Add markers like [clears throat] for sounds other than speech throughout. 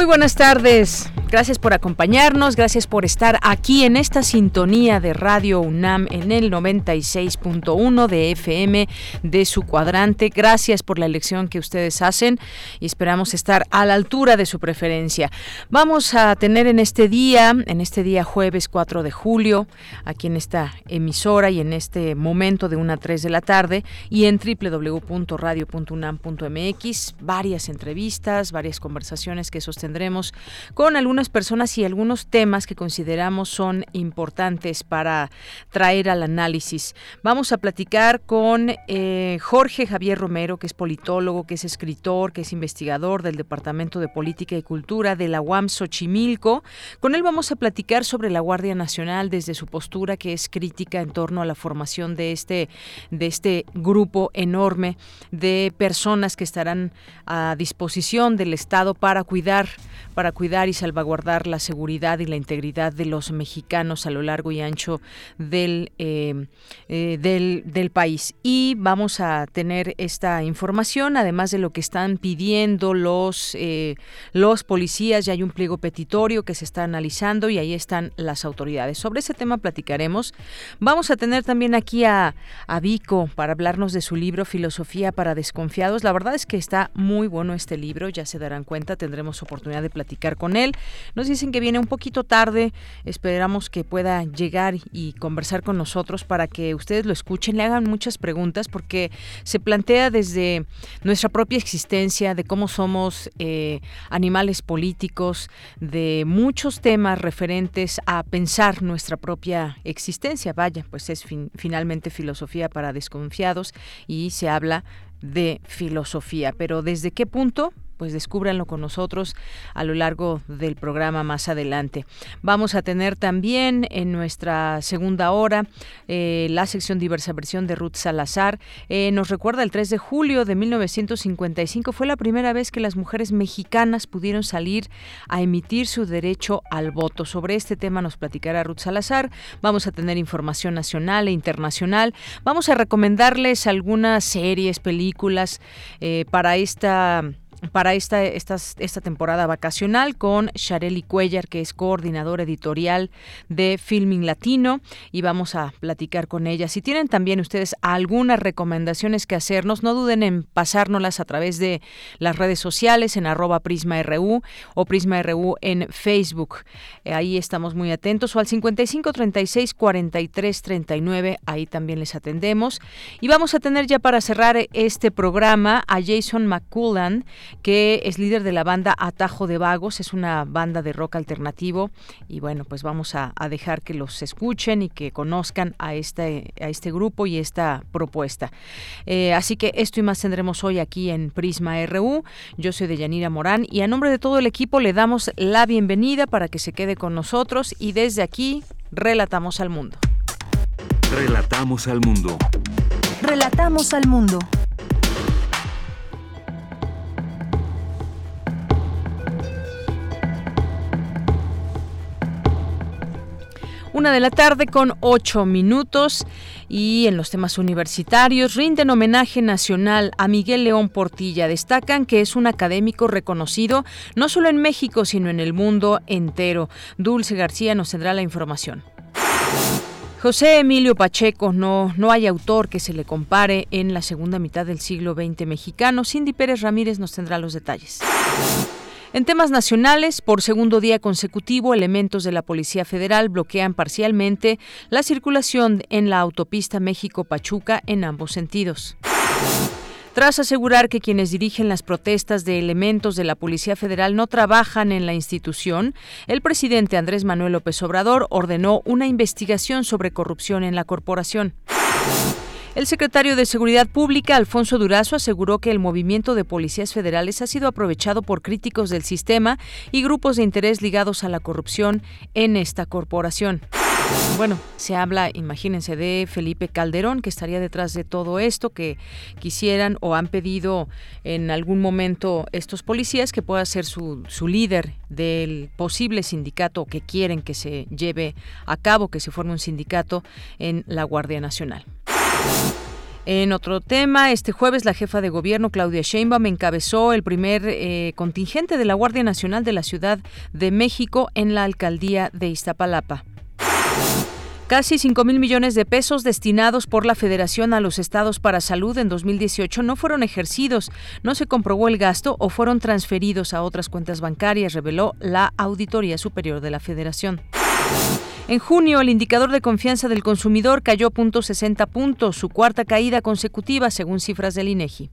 Muy buenas tardes. Gracias por acompañarnos, gracias por estar aquí en esta sintonía de Radio UNAM en el 96.1 de FM de su cuadrante. Gracias por la elección que ustedes hacen y esperamos estar a la altura de su preferencia. Vamos a tener en este día, en este día jueves 4 de julio, aquí en esta emisora y en este momento de 1 a 3 de la tarde y en www.radio.unam.mx, varias entrevistas, varias conversaciones que sostendremos con algunas personas y algunos temas que consideramos son importantes para traer al análisis. Vamos a platicar con eh, Jorge Javier Romero, que es politólogo, que es escritor, que es investigador del Departamento de Política y Cultura de la UAM Xochimilco. Con él vamos a platicar sobre la Guardia Nacional desde su postura que es crítica en torno a la formación de este, de este grupo enorme de personas que estarán a disposición del Estado para cuidar, para cuidar y salvaguardar guardar la seguridad y la integridad de los mexicanos a lo largo y ancho del, eh, eh, del, país. Y vamos a tener esta información, además de lo que están pidiendo los, eh, los policías. Ya hay un pliego petitorio que se está analizando y ahí están las autoridades. Sobre ese tema platicaremos. Vamos a tener también aquí a, a Vico para hablarnos de su libro Filosofía para Desconfiados. La verdad es que está muy bueno este libro, ya se darán cuenta, tendremos oportunidad de platicar con él. Nos dicen que viene un poquito tarde, esperamos que pueda llegar y conversar con nosotros para que ustedes lo escuchen, le hagan muchas preguntas porque se plantea desde nuestra propia existencia, de cómo somos eh, animales políticos, de muchos temas referentes a pensar nuestra propia existencia. Vaya, pues es finalmente filosofía para desconfiados y se habla de filosofía, pero ¿desde qué punto? Pues descúbranlo con nosotros a lo largo del programa más adelante. Vamos a tener también en nuestra segunda hora eh, la sección diversa versión de Ruth Salazar. Eh, nos recuerda el 3 de julio de 1955 fue la primera vez que las mujeres mexicanas pudieron salir a emitir su derecho al voto. Sobre este tema nos platicará Ruth Salazar. Vamos a tener información nacional e internacional. Vamos a recomendarles algunas series, películas eh, para esta para esta, esta, esta temporada vacacional con Shareli Cuellar, que es coordinadora editorial de Filming Latino, y vamos a platicar con ella. Si tienen también ustedes algunas recomendaciones que hacernos, no duden en pasárnoslas a través de las redes sociales en arroba PrismaRU o PrismaRU en Facebook. Eh, ahí estamos muy atentos. O al 55 36 43 39, ahí también les atendemos. Y vamos a tener ya para cerrar este programa a Jason McCullan, que es líder de la banda Atajo de Vagos, es una banda de rock alternativo y bueno, pues vamos a, dejar que los escuchen y que conozcan a este, a este grupo y esta propuesta. Eh, así que esto y más tendremos hoy aquí en Prisma RU. Yo soy Deyanira Morán y a nombre de todo el equipo le damos la bienvenida para que se quede con nosotros y desde aquí relatamos al mundo. Relatamos al mundo. Relatamos al mundo. Una de la tarde con ocho minutos y en los temas universitarios rinden homenaje nacional a Miguel León Portilla. Destacan que es un académico reconocido no solo en México sino en el mundo entero. Dulce García nos tendrá la información. José Emilio Pacheco, no, no hay autor que se le compare en la segunda mitad del siglo XX mexicano. Cindy Pérez Ramírez nos tendrá los detalles. En temas nacionales, por segundo día consecutivo, elementos de la Policía Federal bloquean parcialmente la circulación en la autopista México-Pachuca en ambos sentidos. Tras asegurar que quienes dirigen las protestas de elementos de la Policía Federal no trabajan en la institución, el presidente Andrés Manuel López Obrador ordenó una investigación sobre corrupción en la corporación. El secretario de Seguridad Pública, Alfonso Durazo, aseguró que el movimiento de policías federales ha sido aprovechado por críticos del sistema y grupos de interés ligados a la corrupción en esta corporación. Bueno, se habla, imagínense, de Felipe Calderón, que estaría detrás de todo esto, que quisieran o han pedido en algún momento estos policías que pueda ser su, su líder del posible sindicato que quieren que se lleve a cabo, que se forme un sindicato en la Guardia Nacional. En otro tema, este jueves la jefa de gobierno Claudia Sheinbaum encabezó el primer eh, contingente de la Guardia Nacional de la Ciudad de México en la alcaldía de Iztapalapa. Casi 5 mil millones de pesos destinados por la Federación a los estados para salud en 2018 no fueron ejercidos, no se comprobó el gasto o fueron transferidos a otras cuentas bancarias, reveló la Auditoría Superior de la Federación. En junio, el indicador de confianza del consumidor cayó .60 puntos, su cuarta caída consecutiva según cifras del INEGI.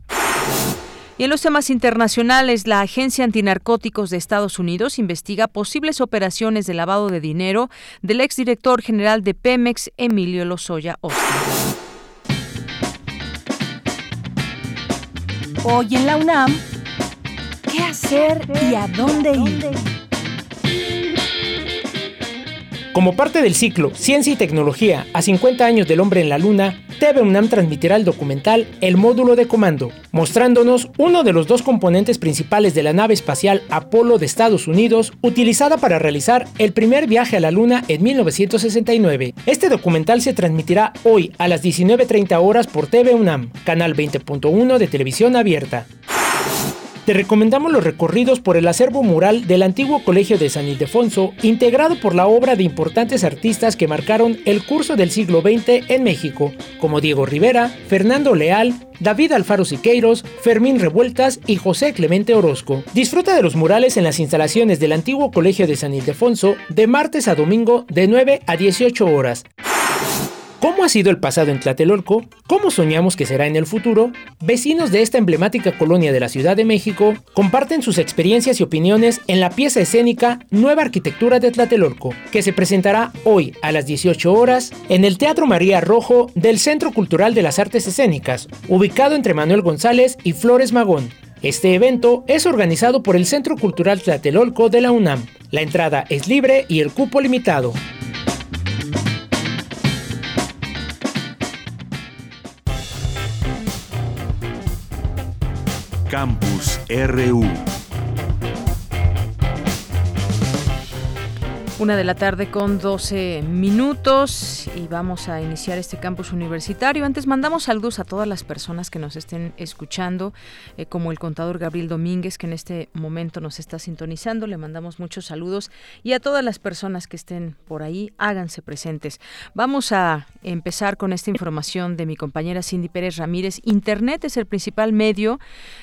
Y en los temas internacionales, la Agencia Antinarcóticos de Estados Unidos investiga posibles operaciones de lavado de dinero del exdirector general de Pemex, Emilio Lozoya Austin. Hoy en la UNAM, ¿qué hacer y a dónde ir? Como parte del ciclo Ciencia y Tecnología a 50 años del hombre en la Luna, TV UNAM transmitirá el documental El módulo de comando, mostrándonos uno de los dos componentes principales de la nave espacial Apolo de Estados Unidos, utilizada para realizar el primer viaje a la Luna en 1969. Este documental se transmitirá hoy a las 19.30 horas por TV UNAM, canal 20.1 de televisión abierta te recomendamos los recorridos por el acervo mural del antiguo Colegio de San Ildefonso, integrado por la obra de importantes artistas que marcaron el curso del siglo XX en México, como Diego Rivera, Fernando Leal, David Alfaro Siqueiros, Fermín Revueltas y José Clemente Orozco. Disfruta de los murales en las instalaciones del antiguo Colegio de San Ildefonso de martes a domingo de 9 a 18 horas. ¿Cómo ha sido el pasado en Tlatelolco? ¿Cómo soñamos que será en el futuro? Vecinos de esta emblemática colonia de la Ciudad de México comparten sus experiencias y opiniones en la pieza escénica Nueva Arquitectura de Tlatelolco, que se presentará hoy a las 18 horas en el Teatro María Rojo del Centro Cultural de las Artes Escénicas, ubicado entre Manuel González y Flores Magón. Este evento es organizado por el Centro Cultural Tlatelolco de la UNAM. La entrada es libre y el cupo limitado. Campus RU. Una de la tarde con 12 minutos y vamos a iniciar este campus universitario. Antes mandamos saludos a todas las personas que nos estén escuchando, eh, como el contador Gabriel Domínguez, que en este momento nos está sintonizando. Le mandamos muchos saludos y a todas las personas que estén por ahí, háganse presentes. Vamos a empezar con esta información de mi compañera Cindy Pérez Ramírez. Internet es el principal medio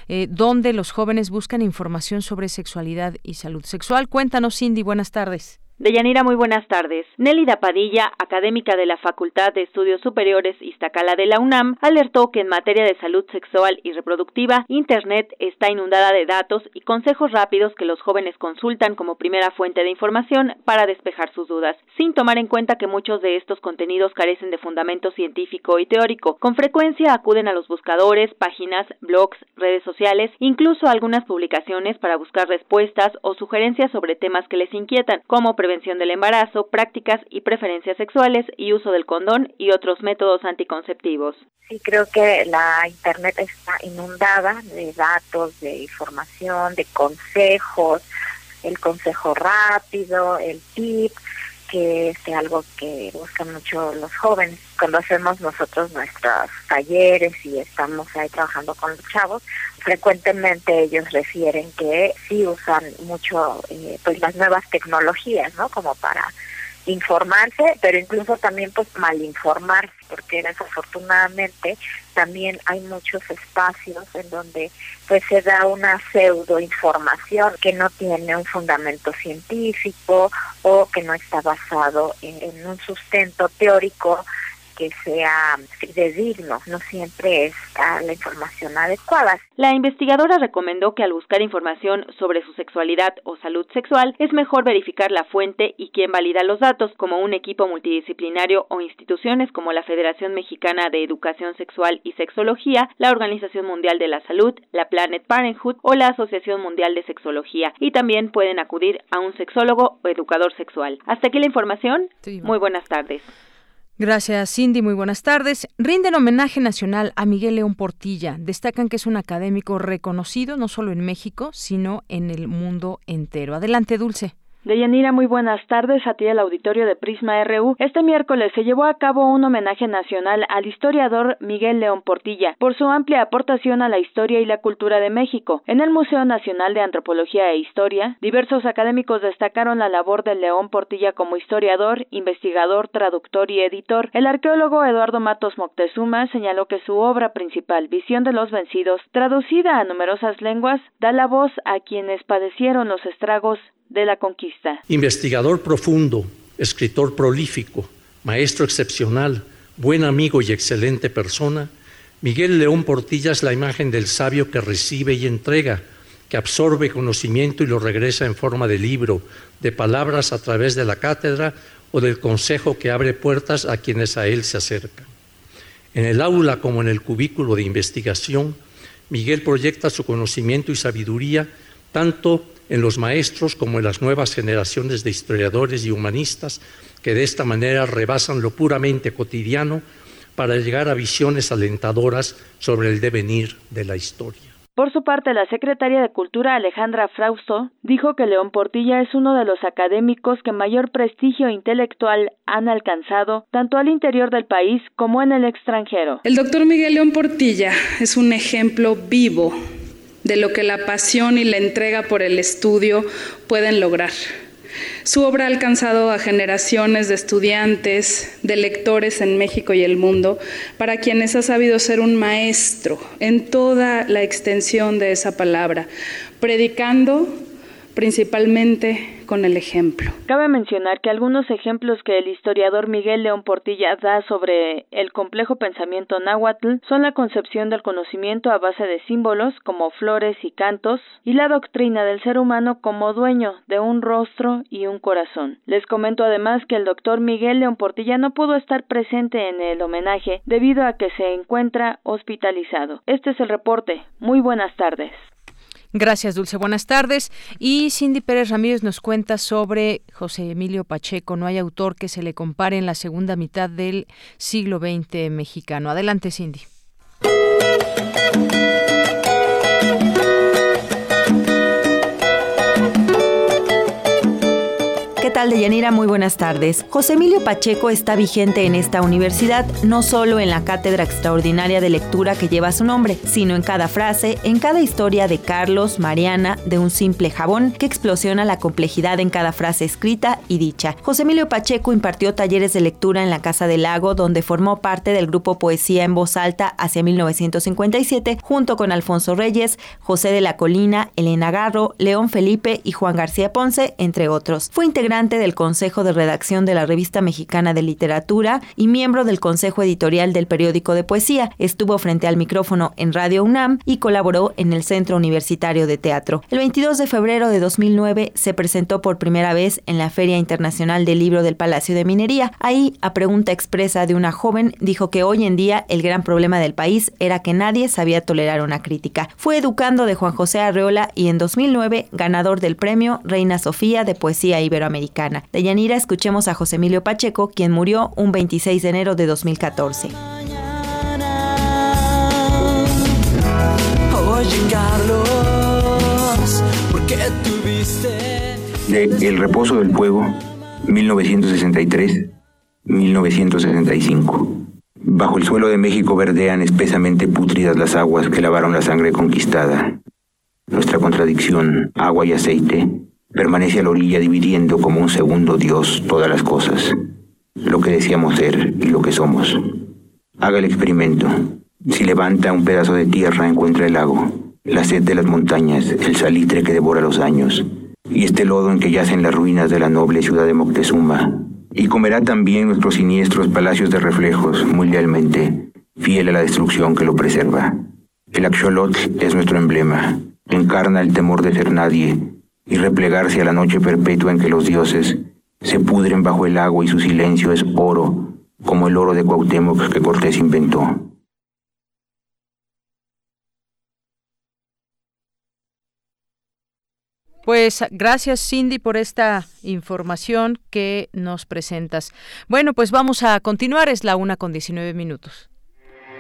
eh, donde los jóvenes buscan información sobre sexualidad y salud sexual. Cuéntanos, Cindy, buenas tardes. Deyanira, muy buenas tardes. Nélida Padilla, académica de la Facultad de Estudios Superiores Iztacala de la UNAM, alertó que en materia de salud sexual y reproductiva, Internet está inundada de datos y consejos rápidos que los jóvenes consultan como primera fuente de información para despejar sus dudas, sin tomar en cuenta que muchos de estos contenidos carecen de fundamento científico y teórico. Con frecuencia acuden a los buscadores, páginas, blogs, redes sociales, incluso algunas publicaciones para buscar respuestas o sugerencias sobre temas que les inquietan, como prevención del embarazo, prácticas y preferencias sexuales y uso del condón y otros métodos anticonceptivos. Sí, creo que la Internet está inundada de datos, de información, de consejos, el consejo rápido, el tip, que es algo que buscan mucho los jóvenes. Cuando hacemos nosotros nuestros talleres y estamos ahí trabajando con los chavos, frecuentemente ellos refieren que sí usan mucho eh, pues las nuevas tecnologías, ¿no? Como para informarse, pero incluso también pues malinformarse, porque desafortunadamente también hay muchos espacios en donde pues se da una pseudo información que no tiene un fundamento científico o que no está basado en un sustento teórico que sea fidedigno, no siempre está la información adecuada. La investigadora recomendó que al buscar información sobre su sexualidad o salud sexual es mejor verificar la fuente y quién valida los datos, como un equipo multidisciplinario o instituciones como la Federación Mexicana de Educación Sexual y Sexología, la Organización Mundial de la Salud, la Planet Parenthood o la Asociación Mundial de Sexología, y también pueden acudir a un sexólogo o educador sexual. Hasta aquí la información. Muy buenas tardes. Gracias, Cindy. Muy buenas tardes. Rinden homenaje nacional a Miguel León Portilla. Destacan que es un académico reconocido no solo en México, sino en el mundo entero. Adelante, Dulce. Deyanira, muy buenas tardes a ti el auditorio de Prisma RU. Este miércoles se llevó a cabo un homenaje nacional al historiador Miguel León Portilla por su amplia aportación a la historia y la cultura de México. En el Museo Nacional de Antropología e Historia, diversos académicos destacaron la labor de León Portilla como historiador, investigador, traductor y editor. El arqueólogo Eduardo Matos Moctezuma señaló que su obra principal, Visión de los Vencidos, traducida a numerosas lenguas, da la voz a quienes padecieron los estragos de la conquista. Investigador profundo, escritor prolífico, maestro excepcional, buen amigo y excelente persona, Miguel León Portilla es la imagen del sabio que recibe y entrega, que absorbe conocimiento y lo regresa en forma de libro, de palabras a través de la cátedra o del consejo que abre puertas a quienes a él se acercan. En el aula como en el cubículo de investigación, Miguel proyecta su conocimiento y sabiduría tanto en los maestros como en las nuevas generaciones de historiadores y humanistas que de esta manera rebasan lo puramente cotidiano para llegar a visiones alentadoras sobre el devenir de la historia. Por su parte, la secretaria de Cultura Alejandra Frausto dijo que León Portilla es uno de los académicos que mayor prestigio intelectual han alcanzado tanto al interior del país como en el extranjero. El doctor Miguel León Portilla es un ejemplo vivo de lo que la pasión y la entrega por el estudio pueden lograr. Su obra ha alcanzado a generaciones de estudiantes, de lectores en México y el mundo, para quienes ha sabido ser un maestro en toda la extensión de esa palabra, predicando principalmente el ejemplo. Cabe mencionar que algunos ejemplos que el historiador Miguel León Portilla da sobre el complejo pensamiento náhuatl son la concepción del conocimiento a base de símbolos como flores y cantos y la doctrina del ser humano como dueño de un rostro y un corazón. Les comento además que el doctor Miguel León Portilla no pudo estar presente en el homenaje debido a que se encuentra hospitalizado. Este es el reporte. Muy buenas tardes. Gracias, Dulce. Buenas tardes. Y Cindy Pérez Ramírez nos cuenta sobre José Emilio Pacheco. No hay autor que se le compare en la segunda mitad del siglo XX mexicano. Adelante, Cindy. Tal, Deyanira? Muy buenas tardes. José Emilio Pacheco está vigente en esta universidad, no solo en la cátedra extraordinaria de lectura que lleva su nombre, sino en cada frase, en cada historia de Carlos, Mariana, de un simple jabón que explosiona la complejidad en cada frase escrita y dicha. José Emilio Pacheco impartió talleres de lectura en la Casa del Lago, donde formó parte del grupo Poesía en Voz Alta hacia 1957, junto con Alfonso Reyes, José de la Colina, Elena Garro, León Felipe y Juan García Ponce, entre otros. Fue integrante del Consejo de Redacción de la Revista Mexicana de Literatura y miembro del Consejo Editorial del Periódico de Poesía. Estuvo frente al micrófono en Radio UNAM y colaboró en el Centro Universitario de Teatro. El 22 de febrero de 2009 se presentó por primera vez en la Feria Internacional del Libro del Palacio de Minería. Ahí, a pregunta expresa de una joven, dijo que hoy en día el gran problema del país era que nadie sabía tolerar una crítica. Fue educando de Juan José Arreola y en 2009 ganador del premio Reina Sofía de Poesía Iberoamericana. De Yanira escuchemos a José Emilio Pacheco, quien murió un 26 de enero de 2014. De El reposo del fuego, 1963-1965. Bajo el suelo de México verdean espesamente pútridas las aguas que lavaron la sangre conquistada. Nuestra contradicción, agua y aceite, permanece a la orilla dividiendo como un segundo Dios todas las cosas, lo que deseamos ser y lo que somos. Haga el experimento. Si levanta un pedazo de tierra encuentra el lago, la sed de las montañas, el salitre que devora los años, y este lodo en que yacen las ruinas de la noble ciudad de Moctezuma, Y comerá también nuestros siniestros palacios de reflejos, muy lealmente, fiel a la destrucción que lo preserva. El axolot es nuestro emblema, encarna el temor de ser nadie y replegarse a la noche perpetua en que los dioses se pudren bajo el agua y su silencio es oro, como el oro de Cuauhtémoc que Cortés inventó. Pues gracias Cindy por esta información que nos presentas. Bueno, pues vamos a continuar, es la una con 19 minutos.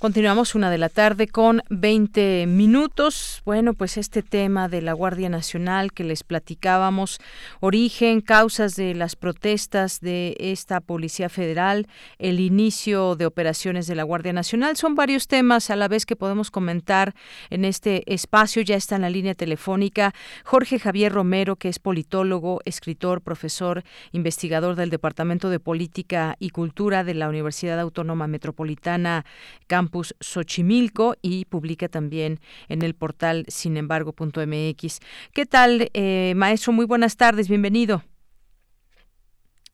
Continuamos una de la tarde con 20 minutos. Bueno, pues este tema de la Guardia Nacional que les platicábamos, origen, causas de las protestas de esta Policía Federal, el inicio de operaciones de la Guardia Nacional, son varios temas a la vez que podemos comentar en este espacio. Ya está en la línea telefónica Jorge Javier Romero, que es politólogo, escritor, profesor, investigador del Departamento de Política y Cultura de la Universidad Autónoma Metropolitana Campus campus Xochimilco y publica también en el portal sinembargo.mx. ¿Qué tal, eh, maestro? Muy buenas tardes, bienvenido.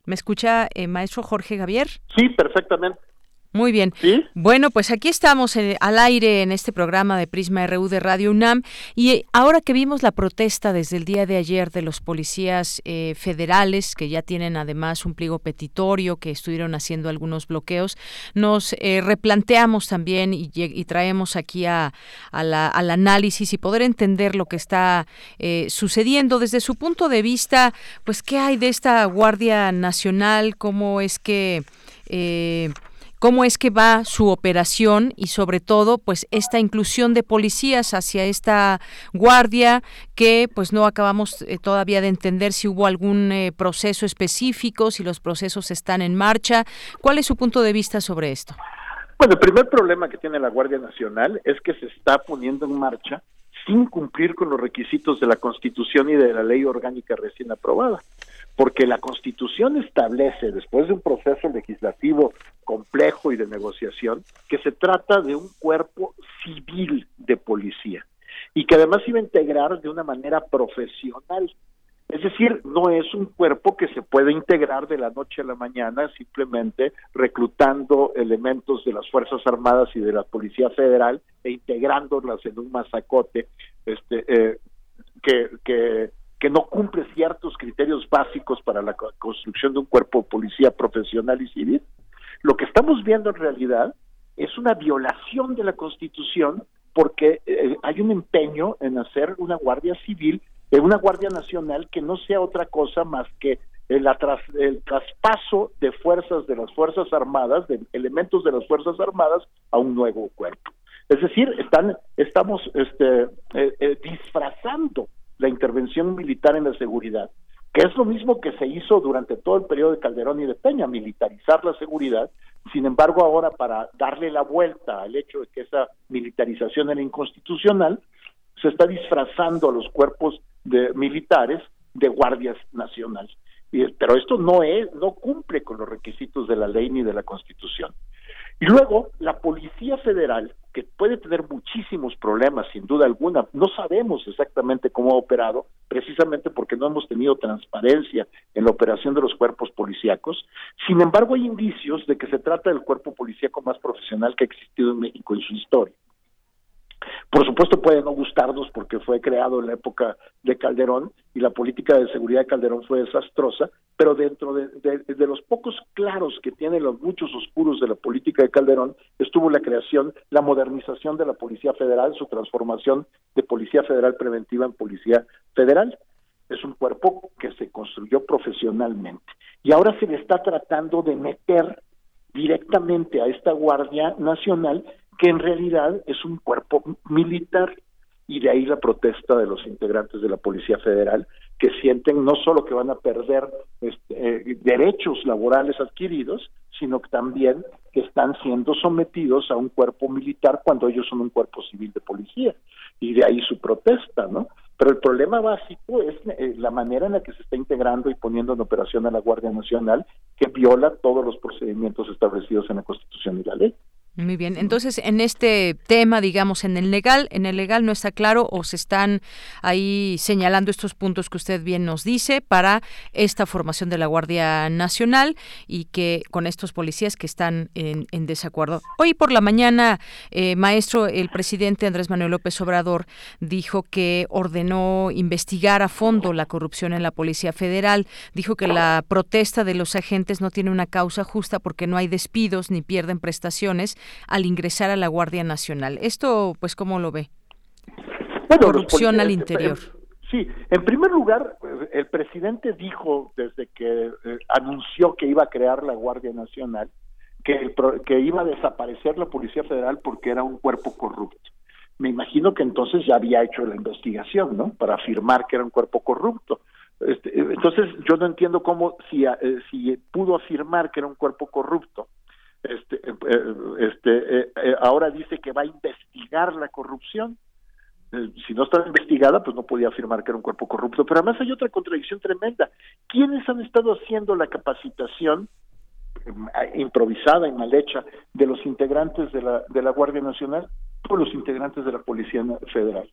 ¿Me escucha, eh, maestro Jorge Javier? Sí, perfectamente. Muy bien. Bueno, pues aquí estamos eh, al aire en este programa de Prisma RU de Radio UNAM. Y eh, ahora que vimos la protesta desde el día de ayer de los policías eh, federales que ya tienen además un pliego petitorio que estuvieron haciendo algunos bloqueos, nos replanteamos también y, traemos aquí a, al análisis y poder entender lo que está sucediendo. Desde su punto de vista, pues qué hay de esta Guardia Nacional, cómo es que cómo es que va su operación y sobre todo pues esta inclusión de policías hacia esta guardia que pues no acabamos eh, todavía de entender si hubo algún eh, proceso específico, si los procesos están en marcha. ¿Cuál es su punto de vista sobre esto? Bueno, el primer problema que tiene la Guardia Nacional es que se está poniendo en marcha sin cumplir con los requisitos de la Constitución y de la ley orgánica recién aprobada porque la Constitución establece, después de un proceso legislativo complejo y de negociación, que se trata de un cuerpo civil de policía y que además iba a integrar de una manera profesional. Es decir, no es un cuerpo que se puede integrar de la noche a la mañana simplemente reclutando elementos de las Fuerzas Armadas y de la Policía Federal e integrándolas en un masacote este, eh, que, que que no cumple ciertos criterios básicos para la construcción de un cuerpo de policía profesional y civil. Lo que estamos viendo en realidad es una violación de la Constitución porque eh, hay un empeño en hacer una Guardia Civil, eh, una Guardia Nacional que no sea otra cosa más que el, el traspaso de fuerzas de las Fuerzas Armadas, de elementos de las Fuerzas Armadas a un nuevo cuerpo. Es decir, están, estamos este, eh, disfrazando la intervención militar en la seguridad, que es lo mismo que se hizo durante todo el periodo de Calderón y de Peña, militarizar la seguridad. Sin embargo, ahora para darle la vuelta al hecho de que esa militarización era inconstitucional, se está disfrazando a los cuerpos de militares de guardias nacionales. pero esto no es, no cumple con los requisitos de la ley ni de la Constitución. Y luego, la Policía Federal, que puede tener muchísimos problemas, sin duda alguna, no sabemos exactamente cómo ha operado, precisamente porque no hemos tenido transparencia en la operación de los cuerpos policíacos. Sin embargo, hay indicios de que se trata del cuerpo policíaco más profesional que ha existido en México en su historia. Por supuesto puede no gustarnos porque fue creado en la época de Calderón y la política de seguridad de Calderón fue desastrosa, pero dentro de, los pocos claros que tienen los muchos oscuros de la política de Calderón estuvo la creación, la modernización de la Policía Federal, su transformación de Policía Federal Preventiva en Policía Federal. Es un cuerpo que se construyó profesionalmente y ahora se le está tratando de meter directamente a esta Guardia Nacional que en realidad es un cuerpo militar y de ahí la protesta de los integrantes de la Policía Federal que sienten no solo que van a perder este, eh, derechos laborales adquiridos, sino que también que están siendo sometidos a un cuerpo militar cuando ellos son un cuerpo civil de policía y de ahí su protesta, ¿no? Pero el problema básico es eh, la manera en la que se está integrando y poniendo en operación a la Guardia Nacional, que viola todos los procedimientos establecidos en la Constitución y la ley. Muy bien. Entonces, en este tema, digamos, en el legal, en el legal no está claro o se están ahí señalando estos puntos que usted bien nos dice para esta formación de la Guardia Nacional y que con estos policías que están en, desacuerdo. Hoy por la mañana, eh, maestro, el presidente Andrés Manuel López Obrador dijo que ordenó investigar a fondo la corrupción en la Policía Federal. Dijo que la protesta de los agentes no tiene una causa justa porque no hay despidos ni pierden prestaciones al ingresar a la Guardia Nacional. Esto, pues, ¿cómo lo ve? Corrupción al interior. Sí, en primer lugar, el presidente dijo desde que eh, anunció que iba a crear la Guardia Nacional que, que iba a desaparecer la Policía Federal porque era un cuerpo corrupto. Me imagino que entonces ya había hecho la investigación, ¿no? Para afirmar que era un cuerpo corrupto. Este, entonces yo no entiendo cómo si, eh, si pudo afirmar que era un cuerpo corrupto este, eh, este, eh, eh, ahora dice que va a investigar la corrupción. si no estaba investigada, pues no podía afirmar que era un cuerpo corrupto. Pero además hay otra contradicción tremenda. ¿Quiénes han estado haciendo la capacitación improvisada y mal hecha de los integrantes de la, de la Guardia Nacional? Todos los integrantes de la Policía Federal.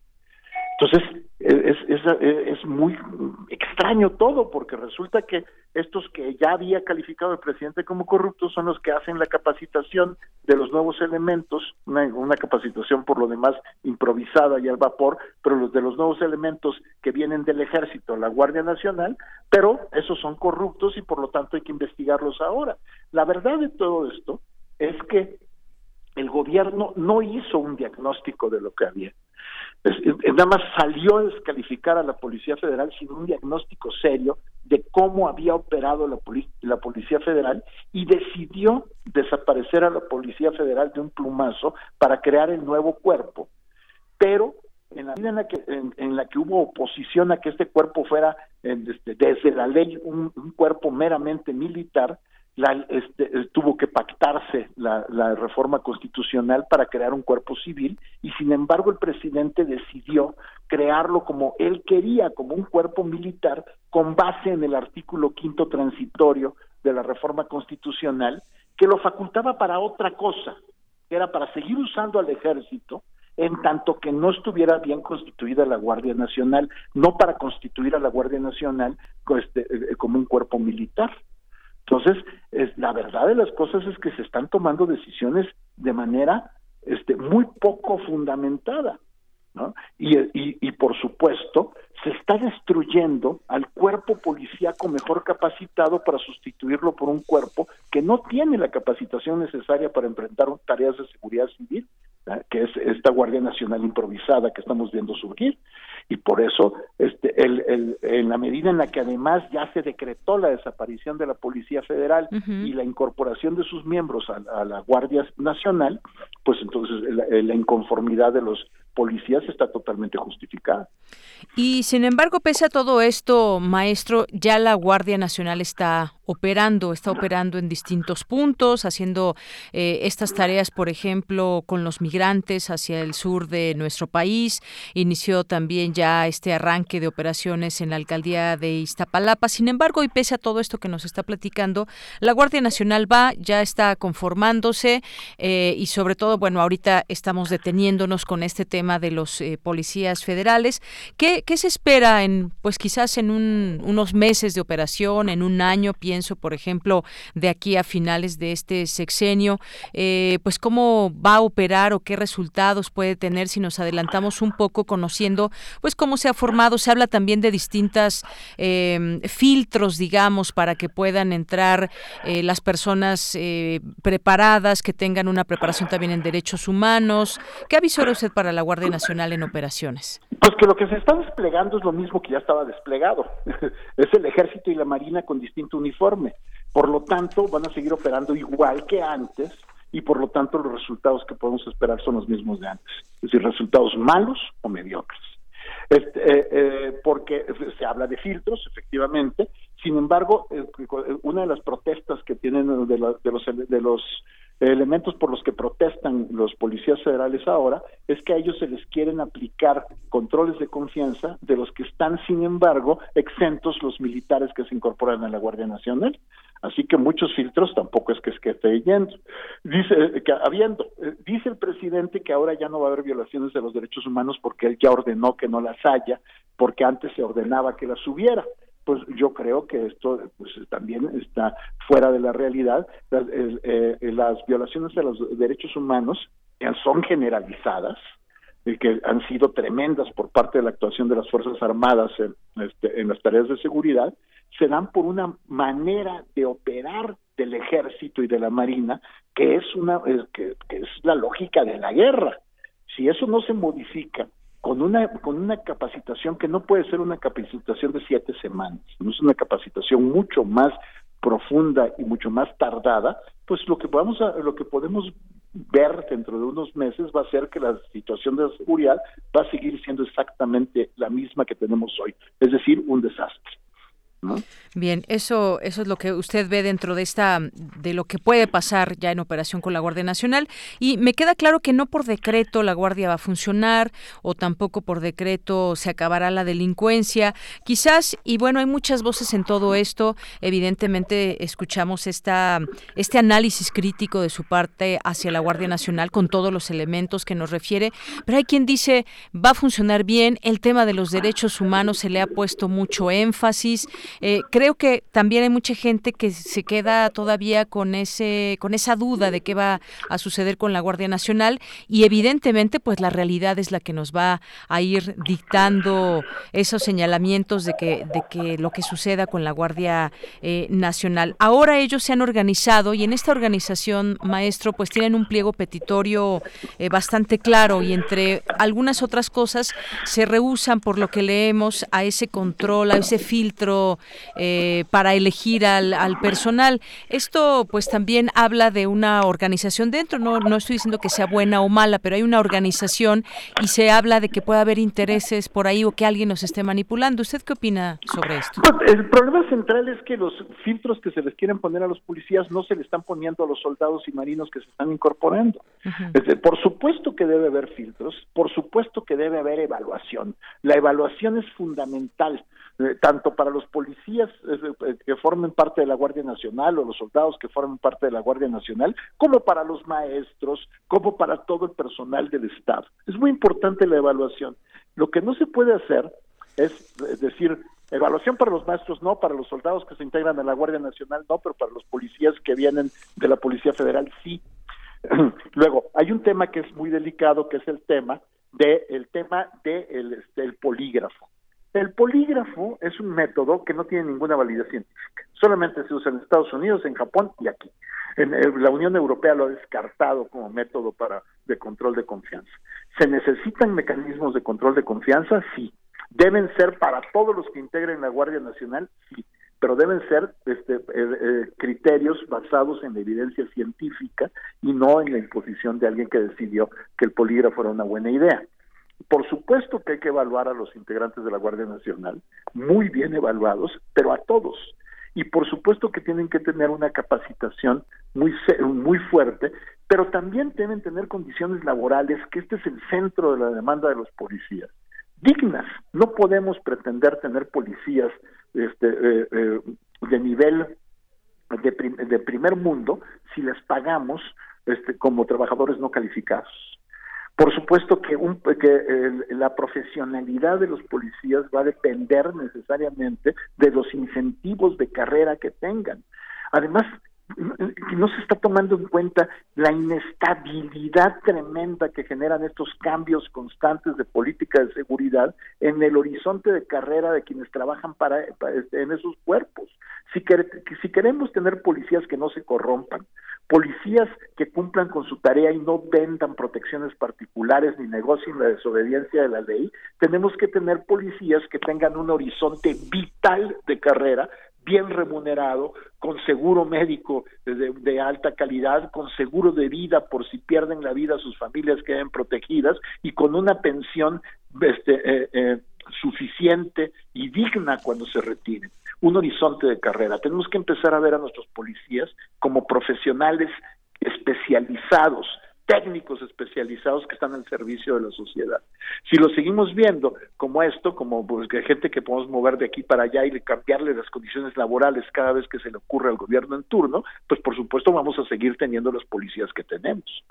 Entonces, es, muy extraño todo, porque resulta que estos que ya había calificado el presidente como corruptos son los que hacen la capacitación de los nuevos elementos, una, capacitación por lo demás improvisada y al vapor, pero los de los nuevos elementos que vienen del ejército, la Guardia Nacional, pero esos son corruptos y por lo tanto hay que investigarlos ahora. La verdad de todo esto es que el gobierno no hizo un diagnóstico de lo que había nada más salió a descalificar a la Policía Federal sin un diagnóstico serio de cómo había operado la, la Policía Federal y decidió desaparecer a la Policía Federal de un plumazo para crear el nuevo cuerpo. Pero en la medida en la que, en, la que hubo oposición a que este cuerpo fuera este, desde la ley un cuerpo meramente militar, la, este, eh, tuvo que pactarse la, reforma constitucional para crear un cuerpo civil y sin embargo el presidente decidió crearlo como él quería, como un cuerpo militar con base en el artículo quinto transitorio de la reforma constitucional que lo facultaba para otra cosa, que era para seguir usando al ejército en tanto que no estuviera bien constituida la Guardia Nacional, no para constituir a la Guardia Nacional este, eh, como un cuerpo militar. Entonces, es, la verdad de las cosas es que se están tomando decisiones de manera este, muy poco fundamentada. ¿no? Y, y, y, por supuesto, se está destruyendo al cuerpo policíaco mejor capacitado para sustituirlo por un cuerpo que no tiene la capacitación necesaria para enfrentar tareas de seguridad civil, que es esta Guardia Nacional improvisada que estamos viendo surgir y por eso este el, el, en la medida en la que además ya se decretó la desaparición de la Policía Federal y la incorporación de sus miembros a, la Guardia Nacional, pues entonces la inconformidad de los policías está totalmente justificada. Y sin embargo, pese a todo esto, maestro, ya la Guardia Nacional está operando, está operando en distintos puntos, haciendo eh, estas tareas, por ejemplo, con los migrantes hacia el sur de nuestro país. Inició también ya este arranque de operaciones en la alcaldía de Iztapalapa. Sin embargo, y pese a todo esto que nos está platicando, la Guardia Nacional va, ya está conformándose eh, y sobre todo, bueno, ahorita estamos deteniéndonos con este tema de los eh, policías federales. ¿Qué, ¿Qué, se espera en, pues quizás en unos meses de operación, en un año, por ejemplo, de aquí a finales de este sexenio, eh, pues cómo va a operar o qué resultados puede tener si nos adelantamos un poco conociendo, pues cómo se ha formado. Se habla también de distintas em, filtros, digamos, para que puedan entrar eh, las personas preparadas, que tengan una preparación también en derechos humanos. ¿Qué avisora usted para la Guardia Nacional en operaciones? Pues que lo que se está desplegando es lo mismo que ya estaba desplegado. [laughs] es el ejército y la marina con distinto uniforme. Por lo tanto, van a seguir operando igual que antes y por lo tanto los resultados que podemos esperar son los mismos de antes. Es decir, resultados malos o mediocres. Este, eh, eh, porque se habla de filtros, efectivamente. Sin embargo, eh, una de las protestas que tienen de, los de los elementos por los que protestan los policías federales ahora es que a ellos se les quieren aplicar controles de confianza de los que están, sin embargo, exentos los militares que se incorporan a la Guardia Nacional. Así que muchos filtros tampoco es que es que esté yendo. Dice eh, que habiendo, eh, dice el presidente que ahora ya no va a haber violaciones de los derechos humanos porque él ya ordenó que no las haya, porque antes se ordenaba que las hubiera pues yo creo que esto pues, también está fuera de la realidad. Las, eh, las violaciones de los derechos humanos son generalizadas, que han sido tremendas por parte de la actuación de las Fuerzas Armadas en, este, en las tareas de seguridad, se dan por una manera de operar del ejército y de la marina que es una que es la lógica de la guerra. Si eso no se modifica con una, con una capacitación que no puede ser una capacitación de siete semanas, no es una capacitación mucho más profunda y mucho más tardada, pues lo que vamos a, lo que podemos ver dentro de unos meses va a ser que la situación de seguridad va a seguir siendo exactamente la misma que tenemos hoy, es decir, un desastre. Bien, eso, eso es lo que usted ve dentro de esta, de lo que puede pasar ya en operación con la Guardia Nacional. Y me queda claro que no por decreto la Guardia va a funcionar o tampoco por decreto se acabará la delincuencia. Quizás, y bueno, hay muchas voces en todo esto. Evidentemente escuchamos esta, este análisis crítico de su parte hacia la Guardia Nacional con todos los elementos que nos refiere. Pero hay quien dice va a funcionar bien. El tema de los derechos humanos se le ha puesto mucho énfasis. Eh, creo que también hay mucha gente que se queda todavía con ese, con esa duda de qué va a suceder con la Guardia Nacional y evidentemente, pues la realidad es la que nos va a ir dictando esos señalamientos de que, de que lo que suceda con la Guardia eh, Nacional. Ahora ellos se han organizado y en esta organización, maestro, pues tienen un pliego petitorio eh, bastante claro y entre algunas otras cosas se rehusan por lo que leemos a ese control, a ese filtro eh, para elegir al, personal. Esto pues también habla de una organización dentro, no, no estoy diciendo que sea buena o mala, pero hay una organización y se habla de que puede haber intereses por ahí o que alguien nos esté manipulando. ¿Usted qué opina sobre esto? Pues, el problema central es que los filtros que se les quieren poner a los policías no se le están poniendo a los soldados y marinos que se están incorporando. por supuesto que debe haber filtros, por supuesto que debe haber evaluación. La evaluación es fundamental. Eh, tanto para los policías eh, que formen parte de la Guardia Nacional o los soldados que formen parte de la Guardia Nacional, como para los maestros, como para todo el personal del Estado. Es muy importante la evaluación. Lo que no se puede hacer es decir, evaluación para los maestros no, para los soldados que se integran a la Guardia Nacional no, pero para los policías que vienen de la Policía Federal sí. [clears throat] Luego, hay un tema que es muy delicado, que es el tema de el tema de el, este, el polígrafo. El polígrafo es un método que no tiene ninguna validez científica. Solamente se usa en Estados Unidos, en Japón y aquí. En, la Unión Europea lo ha descartado como método para de control de confianza. ¿Se necesitan mecanismos de control de confianza? Sí. ¿Deben ser para todos los que integren la Guardia Nacional? Sí. Pero deben ser este, eh, eh, criterios basados en la evidencia científica y no en la imposición de alguien que decidió que el polígrafo era una buena idea. Por supuesto que hay que evaluar a los integrantes de la Guardia Nacional, muy bien evaluados, pero a todos. Y por supuesto que tienen que tener una capacitación muy, muy fuerte, pero también deben tener condiciones laborales, que este es el centro de la demanda de los policías, dignas. No podemos pretender tener policías este, eh, eh, de nivel de, de, primer mundo si les pagamos este, como trabajadores no calificados. Por supuesto que, un, que la profesionalidad de los policías va a depender necesariamente de los incentivos de carrera que tengan. Además, no se está tomando en cuenta la inestabilidad tremenda que generan estos cambios constantes de política de seguridad en el horizonte de carrera de quienes trabajan para, en esos cuerpos. Si, si queremos tener policías que no se corrompan, policías que cumplan con su tarea y no vendan protecciones particulares ni negocien la desobediencia de la ley, tenemos que tener policías que tengan un horizonte vital de carrera bien remunerado, con seguro médico de, alta calidad, con seguro de vida por si pierden la vida sus familias queden protegidas y con una pensión este, eh, eh, suficiente y digna cuando se retiren. Un horizonte de carrera. Tenemos que empezar a ver a nuestros policías como profesionales especializados, técnicos especializados que están al servicio de la sociedad. Si lo seguimos viendo como esto, como pues, gente que podemos mover de aquí para allá y cambiarle las condiciones laborales cada vez que se le ocurre al gobierno en turno, pues por supuesto vamos a seguir teniendo los policías que tenemos.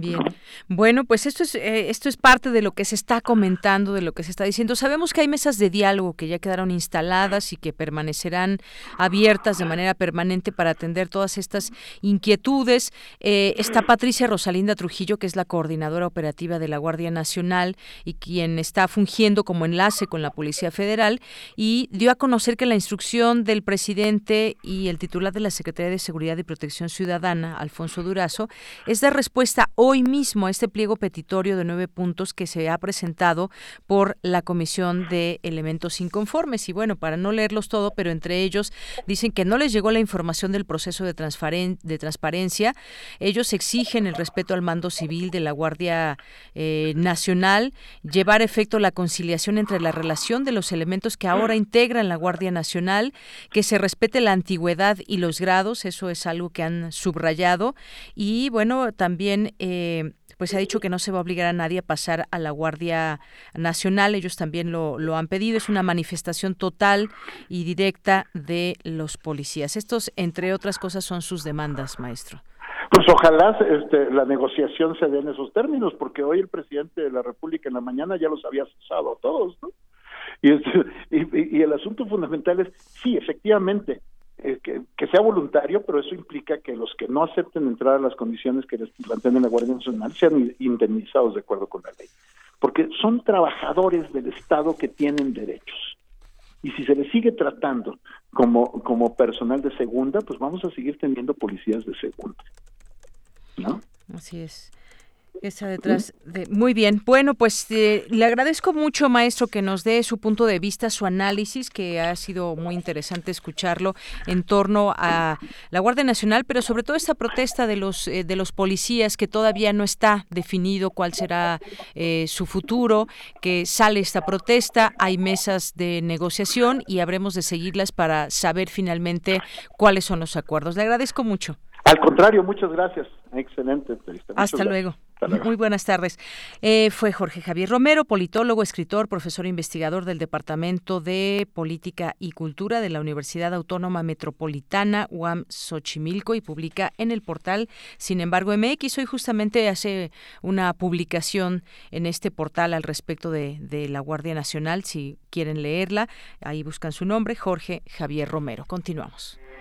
Bien. Bueno, pues esto es eh, esto es parte de lo que se está comentando, de lo que se está diciendo. Sabemos que hay mesas de diálogo que ya quedaron instaladas y que permanecerán abiertas de manera permanente para atender todas estas inquietudes. Eh, está Patricia Rosalinda Trujillo, que es la coordinadora operativa de la Guardia Nacional y quien está fungiendo como enlace con la Policía Federal y dio a conocer que la instrucción del presidente y el titular de la Secretaría de Seguridad y Protección Ciudadana, Alfonso Durazo, es dar respuesta hoy mismo este pliego petitorio de nueve puntos que se ha presentado por la Comisión de Elementos Inconformes. Y bueno, para no leerlos todo, pero entre ellos dicen que no les llegó la información del proceso de, transparencia. Ellos exigen el respeto al mando civil de la Guardia eh, Nacional, llevar efecto la conciliación entre la relación de los elementos que ahora integran la Guardia Nacional, que se respete la antigüedad y los grados, eso es algo que han subrayado. Y bueno, también pues se ha dicho que no se va a obligar a nadie a pasar a la Guardia Nacional. Ellos también lo, lo han pedido. Es una manifestación total y directa de los policías. Estos, entre otras cosas, son sus demandas, maestro. Pues ojalá este, la negociación se dé en esos términos, porque hoy el presidente de la República en la mañana ya los había cesado a todos, ¿no? [laughs] Y, y, y el asunto fundamental es, sí, efectivamente, eh, que, sea voluntario, pero eso implica que los que no acepten entrar a las condiciones que les plantean la Guardia Nacional sean indemnizados de acuerdo con la ley. Porque son trabajadores del Estado que tienen derechos. Y si se les sigue tratando como, como personal de segunda, pues vamos a seguir teniendo policías de segunda. ¿No? Así es. Esa detrás de muy bien. Bueno, pues eh, le agradezco mucho, maestro, que nos dé su punto de vista, su análisis, que ha sido muy interesante escucharlo en torno a la Guardia Nacional, pero sobre todo esta protesta de los eh, de los policías que todavía no está definido cuál será eh, su futuro, que sale esta protesta, hay mesas de negociación y habremos de seguirlas para saber finalmente cuáles son los acuerdos. Le agradezco mucho. Al contrario, muchas gracias. Excelente Hasta luego. Muy buenas tardes. Eh, fue Jorge Javier Romero, politólogo, escritor, profesor e investigador del Departamento de Política y Cultura de la Universidad Autónoma Metropolitana UAM Xochimilco y publica en el portal Sin embargo MX. Hoy justamente hace una publicación en este portal al respecto de, de la Guardia Nacional. Si quieren leerla, ahí buscan su nombre, Jorge Javier Romero. Continuamos.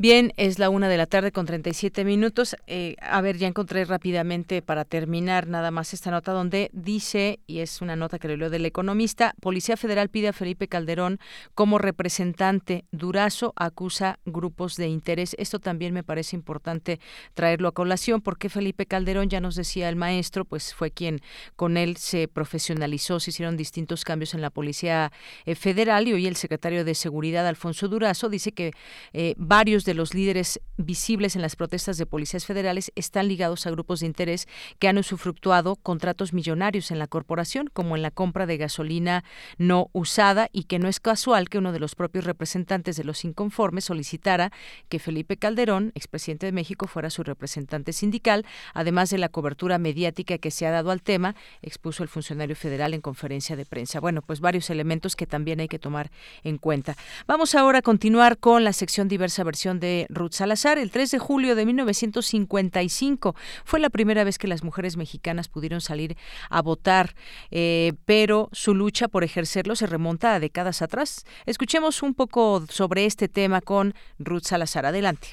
Bien, es la una de la tarde con 37 minutos. Eh, a ver, ya encontré rápidamente para terminar nada más esta nota donde dice, y es una nota que le leo del economista, Policía Federal pide a Felipe Calderón como representante. Durazo acusa grupos de interés. Esto también me parece importante traerlo a colación porque Felipe Calderón, ya nos decía el maestro, pues fue quien con él se profesionalizó, se hicieron distintos cambios en la Policía eh, Federal y hoy el secretario de Seguridad, Alfonso Durazo, dice que eh, varios de de los líderes visibles en las protestas de policías federales están ligados a grupos de interés que han usufructuado contratos millonarios en la corporación, como en la compra de gasolina no usada, y que no es casual que uno de los propios representantes de los inconformes solicitara que Felipe Calderón, expresidente de México, fuera su representante sindical, además de la cobertura mediática que se ha dado al tema, expuso el funcionario federal en conferencia de prensa. Bueno, pues varios elementos que también hay que tomar en cuenta. Vamos ahora a continuar con la sección diversa versión de Ruth Salazar. El 3 de julio de 1955 fue la primera vez que las mujeres mexicanas pudieron salir a votar, eh, pero su lucha por ejercerlo se remonta a décadas atrás. Escuchemos un poco sobre este tema con Ruth Salazar. Adelante.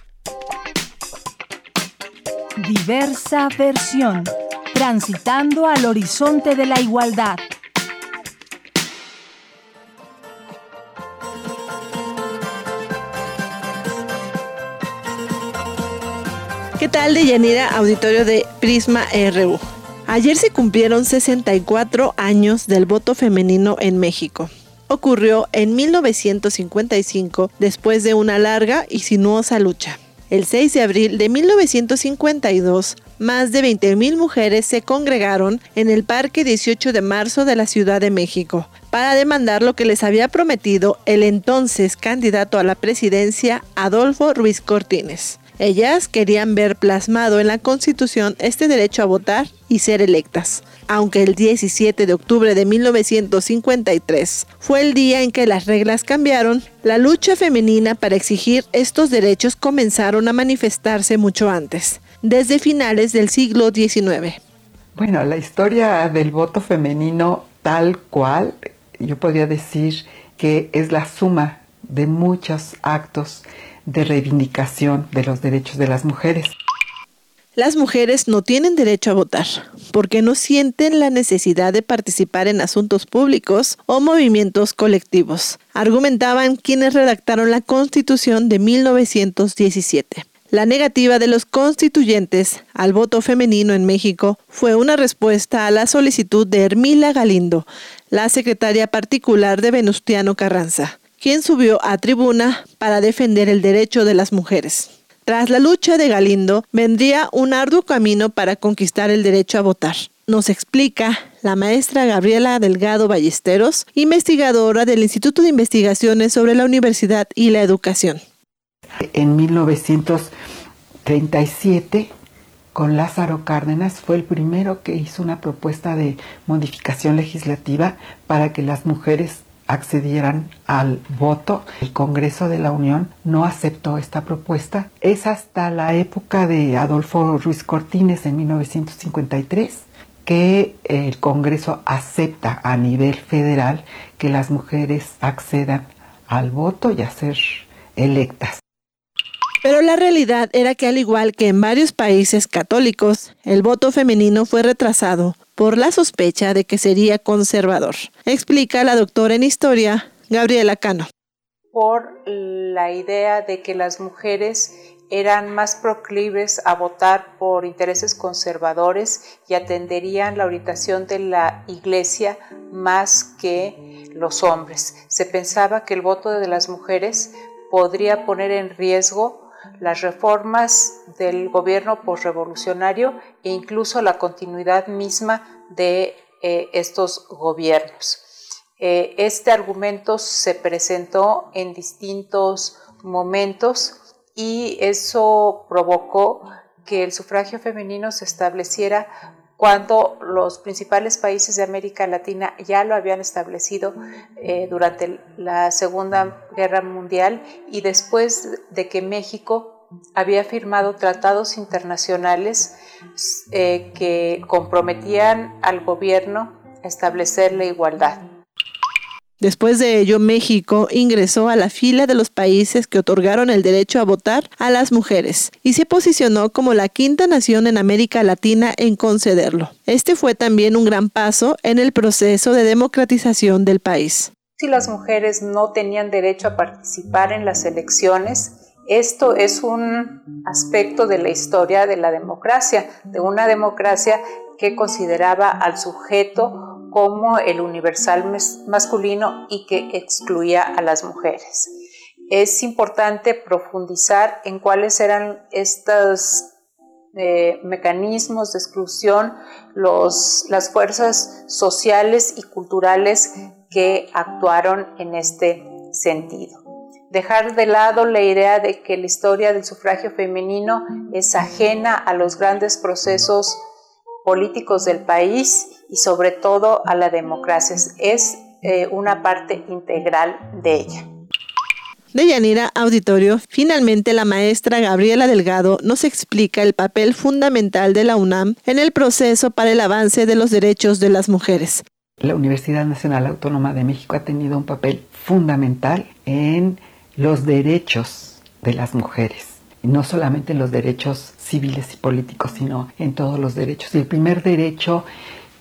Diversa versión. Transitando al horizonte de la igualdad. ¿Qué tal, Deyanira, auditorio de Prisma RU? Ayer se cumplieron 64 años del voto femenino en México. Ocurrió en 1955 después de una larga y sinuosa lucha. El 6 de abril de 1952, más de 20.000 mujeres se congregaron en el Parque 18 de marzo de la Ciudad de México para demandar lo que les había prometido el entonces candidato a la presidencia Adolfo Ruiz Cortines. Ellas querían ver plasmado en la Constitución este derecho a votar y ser electas. Aunque el 17 de octubre de 1953 fue el día en que las reglas cambiaron, la lucha femenina para exigir estos derechos comenzaron a manifestarse mucho antes, desde finales del siglo XIX. Bueno, la historia del voto femenino tal cual, yo podría decir que es la suma de muchos actos de reivindicación de los derechos de las mujeres. Las mujeres no tienen derecho a votar porque no sienten la necesidad de participar en asuntos públicos o movimientos colectivos, argumentaban quienes redactaron la Constitución de 1917. La negativa de los constituyentes al voto femenino en México fue una respuesta a la solicitud de Hermila Galindo, la secretaria particular de Venustiano Carranza, quien subió a tribuna para defender el derecho de las mujeres. Tras la lucha de Galindo, vendría un arduo camino para conquistar el derecho a votar. Nos explica la maestra Gabriela Delgado Ballesteros, investigadora del Instituto de Investigaciones sobre la Universidad y la Educación. En 1937, con Lázaro Cárdenas, fue el primero que hizo una propuesta de modificación legislativa para que las mujeres accedieran al voto. El Congreso de la Unión no aceptó esta propuesta. Es hasta la época de Adolfo Ruiz Cortines en 1953 que el Congreso acepta a nivel federal que las mujeres accedan al voto y a ser electas. Pero la realidad era que al igual que en varios países católicos, el voto femenino fue retrasado por la sospecha de que sería conservador, explica la doctora en historia Gabriela Cano. Por la idea de que las mujeres eran más proclives a votar por intereses conservadores y atenderían la orientación de la iglesia más que los hombres. Se pensaba que el voto de las mujeres podría poner en riesgo las reformas del gobierno postrevolucionario e incluso la continuidad misma de eh, estos gobiernos. Eh, este argumento se presentó en distintos momentos y eso provocó que el sufragio femenino se estableciera cuando los principales países de América Latina ya lo habían establecido eh, durante la Segunda Guerra Mundial y después de que México había firmado tratados internacionales eh, que comprometían al gobierno a establecer la igualdad. Después de ello, México ingresó a la fila de los países que otorgaron el derecho a votar a las mujeres y se posicionó como la quinta nación en América Latina en concederlo. Este fue también un gran paso en el proceso de democratización del país. Si las mujeres no tenían derecho a participar en las elecciones, esto es un aspecto de la historia de la democracia, de una democracia que consideraba al sujeto como el universal masculino y que excluía a las mujeres. Es importante profundizar en cuáles eran estos eh, mecanismos de exclusión, las fuerzas sociales y culturales que actuaron en este sentido. Dejar de lado la idea de que la historia del sufragio femenino es ajena a los grandes procesos políticos del país y sobre todo a la democracia. Es eh, una parte integral de ella. De Yanira Auditorio, finalmente la maestra Gabriela Delgado nos explica el papel fundamental de la UNAM en el proceso para el avance de los derechos de las mujeres. La Universidad Nacional Autónoma de México ha tenido un papel fundamental en los derechos de las mujeres, no solamente en los derechos civiles y políticos, sino en todos los derechos. Y el primer derecho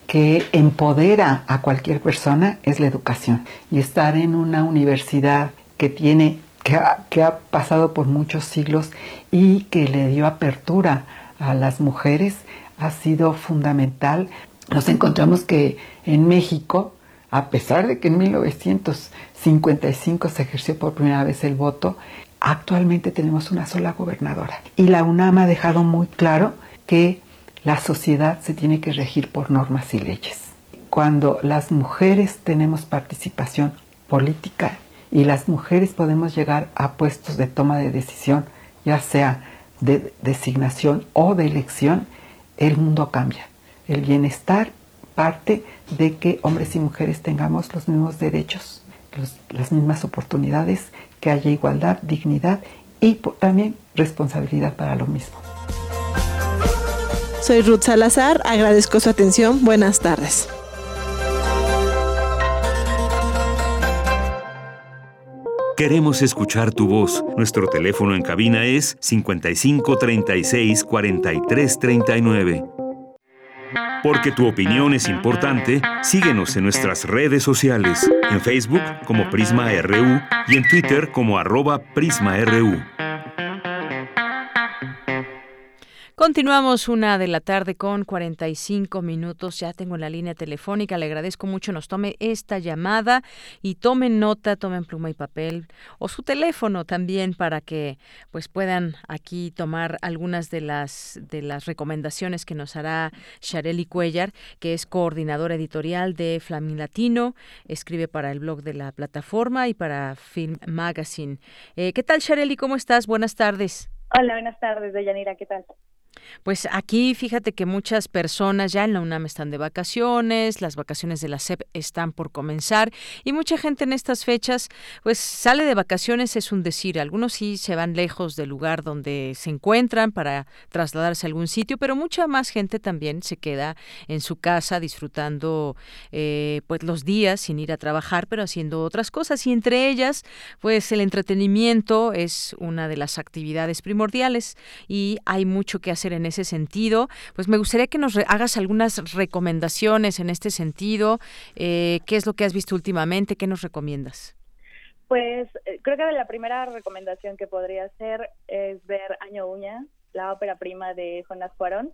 que empodera a cualquier persona es la educación. Y estar en una universidad que tiene, que ha, pasado por muchos siglos y que le dio apertura a las mujeres ha sido fundamental. Nos encontramos que en México, a pesar de que en 1955 se ejerció por primera vez el voto, actualmente tenemos una sola gobernadora. Y la UNAM ha dejado muy claro que la sociedad se tiene que regir por normas y leyes. Cuando las mujeres tenemos participación política y las mujeres podemos llegar a puestos de toma de decisión, ya sea de designación o de elección, el mundo cambia. El bienestar parte de que hombres y mujeres tengamos los mismos derechos, las mismas oportunidades, que haya igualdad, dignidad y también responsabilidad para lo mismo. Soy Ruth Salazar, agradezco su atención, buenas tardes. Queremos escuchar tu voz. Nuestro teléfono en cabina es 55 36 43 39. Porque tu opinión es importante, síguenos en nuestras redes sociales, en Facebook como Prisma RU y en Twitter como arroba PrismaRU. Continuamos una de la tarde con 45 minutos. Ya tengo la línea telefónica. Le agradezco mucho nos tome esta llamada y tomen nota, tomen pluma y papel o su teléfono también para que pues puedan aquí tomar algunas de las de las recomendaciones que nos hará Shareli Cuellar, que es coordinadora editorial de Flamin Latino, escribe para el blog de la plataforma y para Film Magazine. Eh, ¿Qué tal Shareli? ¿Cómo estás? Buenas tardes. Hola, buenas tardes, Deyanira. ¿Qué tal? Pues aquí fíjate que muchas personas ya en la UNAM están de vacaciones, las vacaciones de la SEP están por comenzar y mucha gente en estas fechas pues sale de vacaciones es un decir, algunos sí se van lejos del lugar donde se encuentran para trasladarse a algún sitio, pero mucha más gente también se queda en su casa disfrutando eh, pues los días sin ir a trabajar, pero haciendo otras cosas. Y entre ellas pues el entretenimiento es una de las actividades primordiales y hay mucho que hacer en ese sentido. Pues me gustaría que nos hagas algunas recomendaciones en este sentido. Eh, ¿Qué es lo que has visto últimamente? ¿Qué nos recomiendas? Pues eh, creo que la primera recomendación que podría hacer es ver Año Uña, la ópera prima de Jonas Cuarón,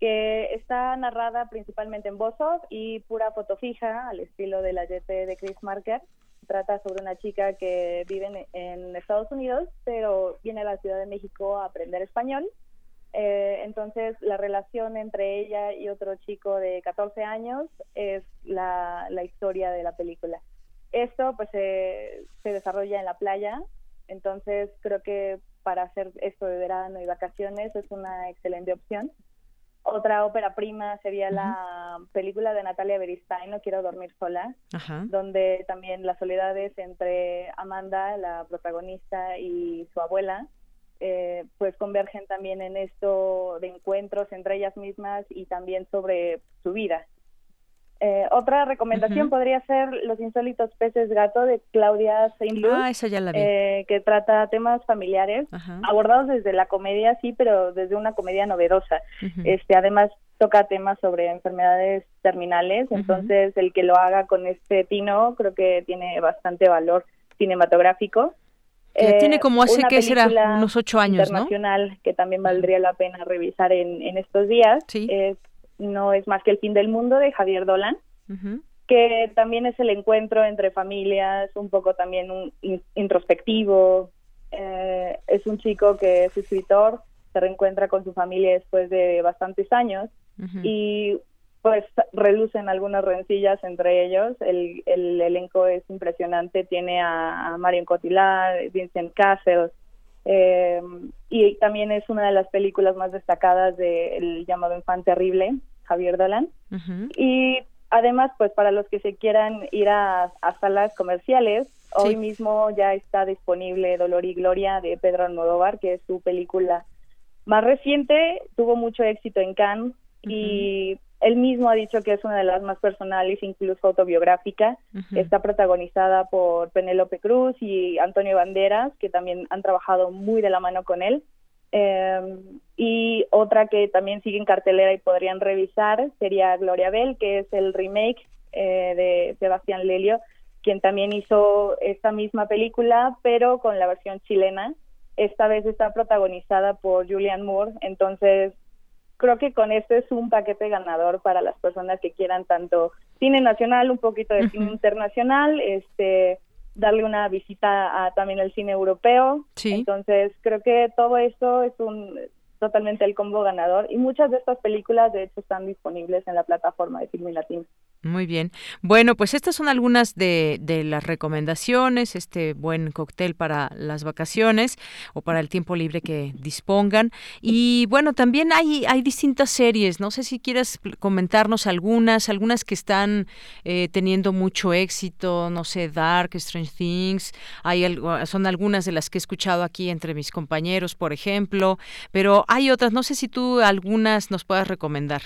que está narrada principalmente en voz off y pura foto fija, al estilo de la YT de Chris Marker. Trata sobre una chica que vive en Estados Unidos, pero viene a la Ciudad de México a aprender español eh, entonces, la relación entre ella y otro chico de 14 años es la, historia de la película. Esto pues se desarrolla en la playa, entonces creo que para hacer esto de verano y vacaciones es una excelente opción. Otra ópera prima sería la película de Natalia Beristain, No quiero dormir sola, donde también las soledades entre Amanda, la protagonista, y su abuela eh, pues convergen también en esto de encuentros entre ellas mismas y también sobre su vida. Eh, otra recomendación podría ser Los insólitos peces gato de Claudia saint ah. Eh, que trata temas familiares abordados desde la comedia, sí, pero desde una comedia novedosa. Este, además toca temas sobre enfermedades terminales, entonces el que lo haga con este tino creo que tiene bastante valor cinematográfico tiene eh, como hace que será unos ocho años, internacional que también valdría la pena revisar en, estos días. no es más que el fin del mundo de Javier Dolan, que también es el encuentro entre familias, un poco también un introspectivo. Eh, es un chico que es escritor, se reencuentra con su familia después de bastantes años y pues relucen algunas rencillas entre ellos. El, el elenco es impresionante, tiene a, Marion Cotillard, Vincent Cassel, eh, y también es una de las películas más destacadas del llamado Infante Terrible, Javier Dolan. Y además, pues para los que se quieran ir a, salas comerciales, hoy mismo ya está disponible Dolor y Gloria de Pedro Almodóvar, que es su película más reciente, tuvo mucho éxito en Cannes y él mismo ha dicho que es una de las más personales, incluso autobiográfica. Está protagonizada por Penélope Cruz y Antonio Banderas, que también han trabajado muy de la mano con él. Em, y otra que también sigue en cartelera y podrían revisar sería Gloria Bell, que es el remake eh, de Sebastián Lelio, quien también hizo esta misma película, pero con la versión chilena. Esta vez está protagonizada por Julian Moore, entonces creo que con este es un paquete ganador para las personas que quieran tanto cine nacional, un poquito de cine internacional, este darle una visita a también el cine europeo. Entonces, creo que todo esto es un totalmente el combo ganador y muchas de estas películas de hecho están disponibles en la plataforma de Filmin Latino. Muy bien. Bueno, pues estas son algunas de, de, las recomendaciones, este buen cóctel para las vacaciones o para el tiempo libre que dispongan. Y bueno, también hay, hay distintas series. No sé si quieres comentarnos algunas, algunas que están eh, teniendo mucho éxito, no sé, Dark, Strange Things. Hay algo, son algunas de las que he escuchado aquí entre mis compañeros, por ejemplo. Pero hay otras, no sé si tú algunas nos puedas recomendar.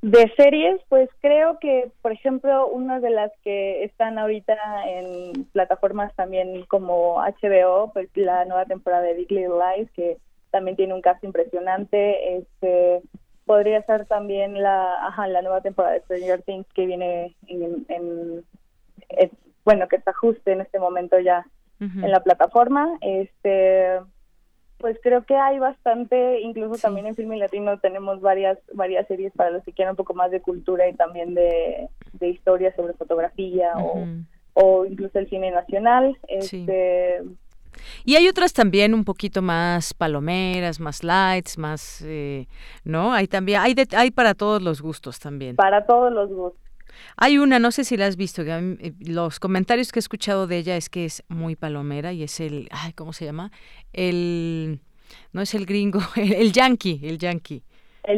De series, pues creo que, por ejemplo, una de las que están ahorita en plataformas también como HBO, pues la nueva temporada de Big Little Lies, que también tiene un cast impresionante. Este, podría ser también la, ajá, la nueva temporada de Stranger Things que viene en, bueno, que está justo en este momento ya en la plataforma. Este, pues creo que hay bastante, incluso también en Filme Latino tenemos varias varias series para los que quieran un poco más de cultura y también de, historia sobre fotografía o, o, incluso el cine nacional. Este, Y hay otras también un poquito más palomeras, más lights, más, eh, ¿no? Hay también, hay, hay para todos los gustos también. Para todos los gustos. Hay una, no sé si la has visto, eh, los comentarios que he escuchado de ella es que es muy palomera y es el, ay, ¿cómo se llama? El, no es el gringo, [laughs] el, yankee, el yankee.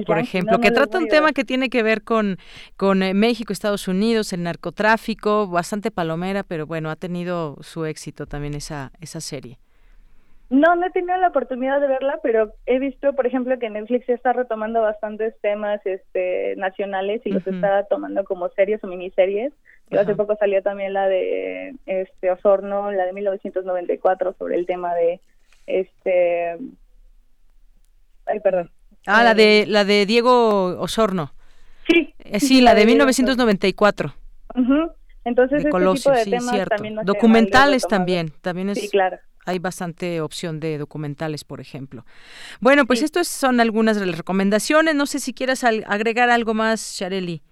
por ejemplo, que trata un tema que tiene que ver con, con eh, México, Estados Unidos, el narcotráfico, bastante palomera, pero bueno, ha tenido su éxito también esa, esa serie. No, no he tenido la oportunidad de verla, pero he visto, por ejemplo, que Netflix está retomando bastantes temas este, nacionales y los está tomando como series o miniseries. hace poco salió también la de este Osorno, la de 1994 sobre el tema de este ay, perdón. Ah, la de la de Diego Osorno. Sí. Eh, sí, la de 1994. Entonces, de este de temas cierto. También Documentales también, también es Sí, claro hay bastante opción de documentales, por ejemplo. Bueno, pues estas son algunas de las recomendaciones. No sé si quieras agregar algo más, Shareli.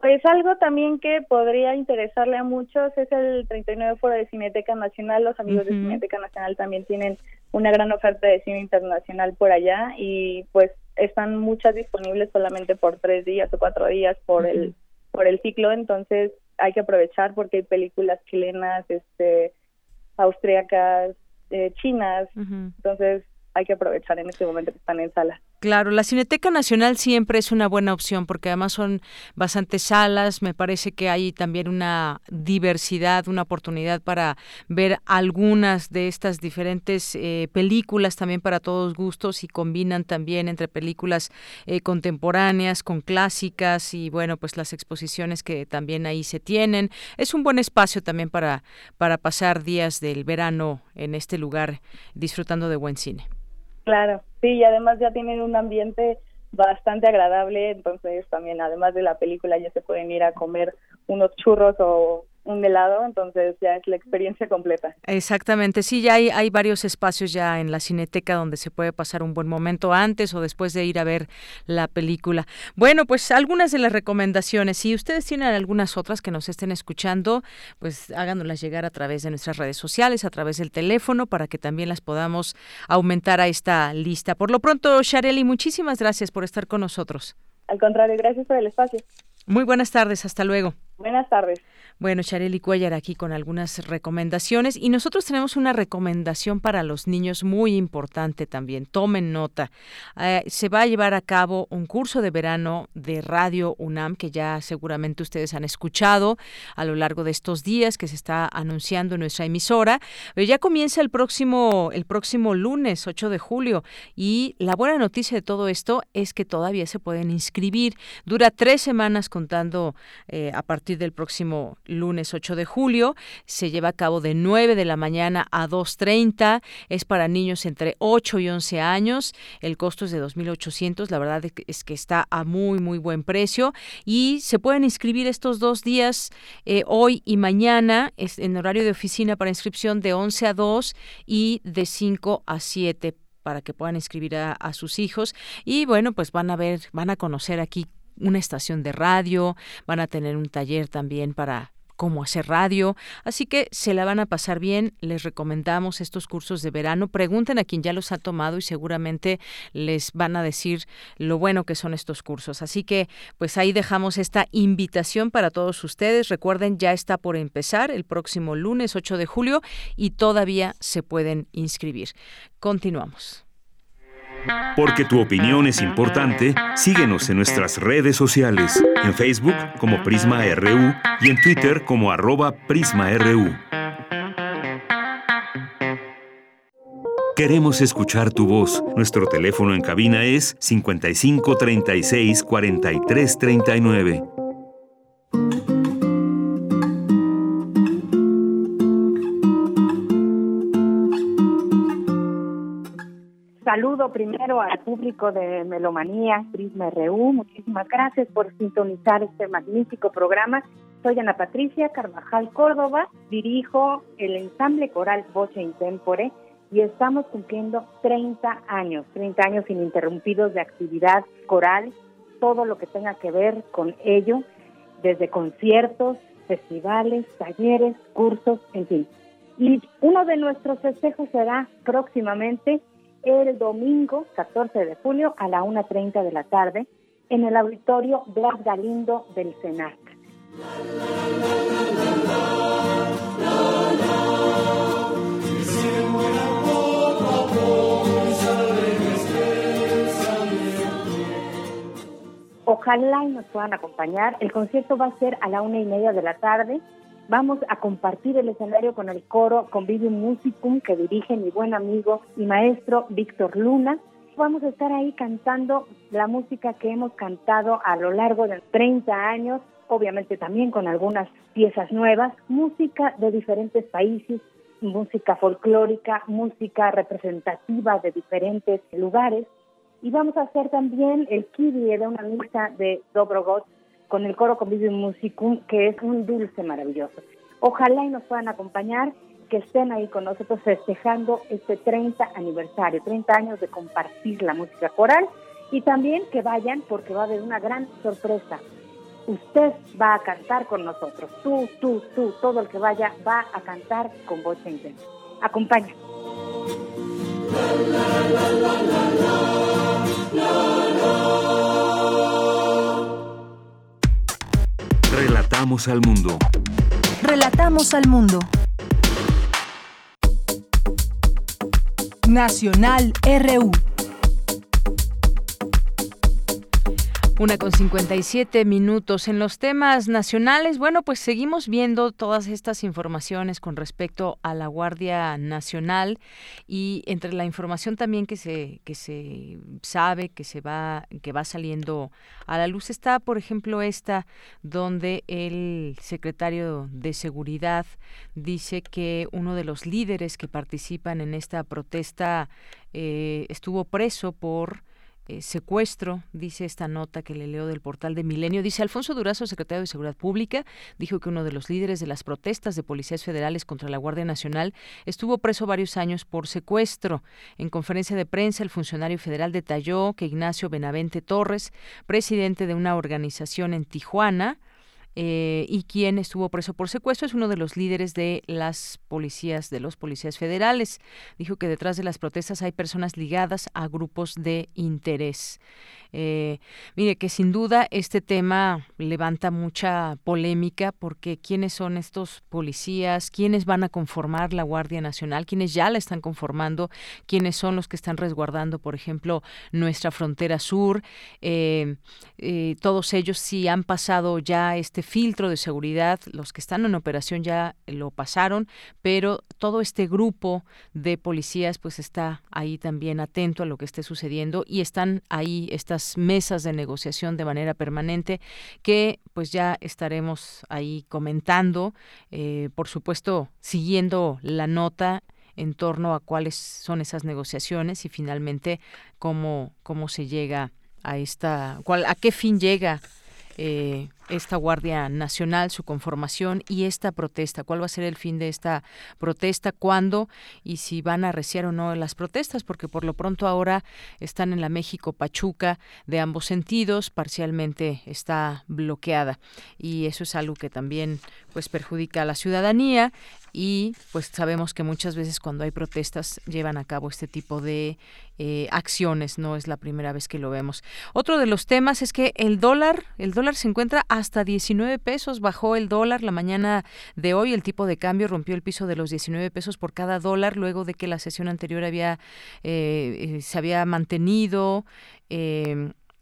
Pues algo también que podría interesarle a muchos es el 39 Foro de Cineteca Nacional. Los amigos de Cineteca Nacional también tienen una gran oferta de cine internacional por allá y pues están muchas disponibles solamente por tres días o cuatro días por el por el ciclo. Entonces hay que aprovechar porque hay películas chilenas, este austriacas, eh, chinas. Entonces hay que aprovechar en este momento que están en sala. Claro, la Cineteca Nacional siempre es una buena opción porque además son bastantes salas, me parece que hay también una diversidad, una oportunidad para ver algunas de estas diferentes eh, películas también para todos gustos y combinan también entre películas eh, contemporáneas con clásicas y bueno, pues las exposiciones que también ahí se tienen. Es un buen espacio también para, para pasar días del verano en este lugar disfrutando de buen cine. Claro, sí, y además ya tienen un ambiente bastante agradable, entonces también además de la película ya se pueden ir a comer unos churros o un helado, entonces ya es la experiencia completa. Exactamente, sí, ya hay, hay varios espacios ya en la cineteca donde se puede pasar un buen momento antes o después de ir a ver la película. Bueno, pues algunas de las recomendaciones, si ustedes tienen algunas otras que nos estén escuchando, pues háganoslas llegar a través de nuestras redes sociales, a través del teléfono, para que también las podamos aumentar a esta lista. Por lo pronto, Shareli, muchísimas gracias por estar con nosotros. Al contrario, gracias por el espacio. Muy buenas tardes, hasta luego. Buenas tardes. Bueno, Charely Cuellar aquí con algunas recomendaciones y nosotros tenemos una recomendación para los niños muy importante también. Tomen nota. Eh, se va a llevar a cabo un curso de verano de Radio UNAM que ya seguramente ustedes han escuchado a lo largo de estos días que se está anunciando en nuestra emisora. Pero ya comienza el próximo el próximo lunes 8 de julio y la buena noticia de todo esto es que todavía se pueden inscribir. Dura tres semanas contando eh, a partir del próximo lunes 8 de julio. Se lleva a cabo de 9 de la mañana a 2.30. Es para niños entre 8 y 11 años. El costo es de 2.800. La verdad es que está a muy, muy buen precio. Y se pueden inscribir estos dos días, eh, hoy y mañana, es en horario de oficina para inscripción de 11 a 2 y de 5 a 7 para que puedan inscribir a, a, sus hijos y bueno pues van a ver van a conocer aquí una estación de radio van a tener un taller también para cómo hacer radio. Así que se la van a pasar bien. Les recomendamos estos cursos de verano. Pregunten a quien ya los ha tomado y seguramente les van a decir lo bueno que son estos cursos. Así que pues ahí dejamos esta invitación para todos ustedes. Recuerden, ya está por empezar el próximo lunes 8 de julio y todavía se pueden inscribir. Continuamos. Porque tu opinión es importante, síguenos en nuestras redes sociales, en Facebook como Prisma RU y en Twitter como arroba PrismaRU. Queremos escuchar tu voz. Nuestro teléfono en cabina es 55 36 43 39. Saludo primero al público de Melomanía, Prisma RU. Muchísimas gracias por sintonizar este magnífico programa. Soy Ana Patricia Carvajal Córdoba, dirijo el ensamble coral Voce Intempore y estamos cumpliendo 30 años, 30 años ininterrumpidos de actividad coral, todo lo que tenga que ver con ello, desde conciertos, festivales, talleres, cursos, en fin. Y uno de nuestros festejos será próximamente el domingo 14 de julio a la 1.30 de la tarde en el auditorio Blas Galindo del CENAC. Ojalá y nos puedan acompañar. El concierto va a ser a la una y media de la tarde Vamos a compartir el escenario con el coro Convivium Musicum que dirige mi buen amigo y maestro Víctor Luna. Vamos a estar ahí cantando la música que hemos cantado a lo largo de 30 años, obviamente también con algunas piezas nuevas, música de diferentes países, música folclórica, música representativa de diferentes lugares. Y vamos a hacer también el Kyrie de una misa de Dobrogot con el coro Convivium Musicum, que es un dulce maravilloso. Ojalá y nos puedan acompañar, que estén ahí con nosotros festejando este 30 aniversario, 30 años de compartir la música coral y también que vayan porque va a haber una gran sorpresa. Usted va a cantar con nosotros, tú, tú, tú, todo el que vaya va a cantar con voz intensa. Acompaña. Relatamos al mundo. Relatamos al mundo. Nacional RU. Una con 57 minutos. En los temas nacionales, bueno, pues seguimos viendo todas estas informaciones con respecto a la Guardia Nacional y entre la información también que se, que se sabe, que se va, que va saliendo a la luz está, por ejemplo, esta, donde el secretario de Seguridad dice que uno de los líderes que participan en esta protesta eh, estuvo preso por eh, secuestro, dice esta nota que le leo del portal de Milenio. Dice Alfonso Durazo, secretario de Seguridad Pública, dijo que uno de los líderes de las protestas de policías federales contra la Guardia Nacional estuvo preso varios años por secuestro. En conferencia de prensa, el funcionario federal detalló que Ignacio Benavente Torres, presidente de una organización en Tijuana, eh, y quien estuvo preso por secuestro es uno de los líderes de las policías, de los policías federales. Dijo que detrás de las protestas hay personas ligadas a grupos de interés. Eh, mire que sin duda este tema levanta mucha polémica porque quiénes son estos policías, quiénes van a conformar la Guardia Nacional, quiénes ya la están conformando, quiénes son los que están resguardando, por ejemplo, nuestra frontera sur. Eh, todos ellos sí han pasado ya este filtro de seguridad, los que están en operación ya lo pasaron, pero todo este grupo de policías pues está ahí también atento a lo que esté sucediendo y están ahí estas mesas de negociación de manera permanente que pues ya estaremos ahí comentando, eh, por supuesto siguiendo la nota en torno a cuáles son esas negociaciones y finalmente cómo, cómo se llega a esta, cuál, a qué fin llega eh, esta Guardia Nacional, su conformación y esta protesta. ¿Cuál va a ser el fin de esta protesta? ¿Cuándo? Y si van a arreciar o no las protestas, porque por lo pronto ahora están en la México Pachuca de ambos sentidos, parcialmente está bloqueada. Y eso es algo que también pues perjudica a la ciudadanía y pues sabemos que muchas veces cuando hay protestas llevan a cabo este tipo de eh, acciones no es la primera vez que lo vemos otro de los temas es que el dólar el dólar se encuentra hasta 19 pesos bajó el dólar la mañana de hoy el tipo de cambio rompió el piso de los 19 pesos por cada dólar luego de que la sesión anterior había eh, eh, se había mantenido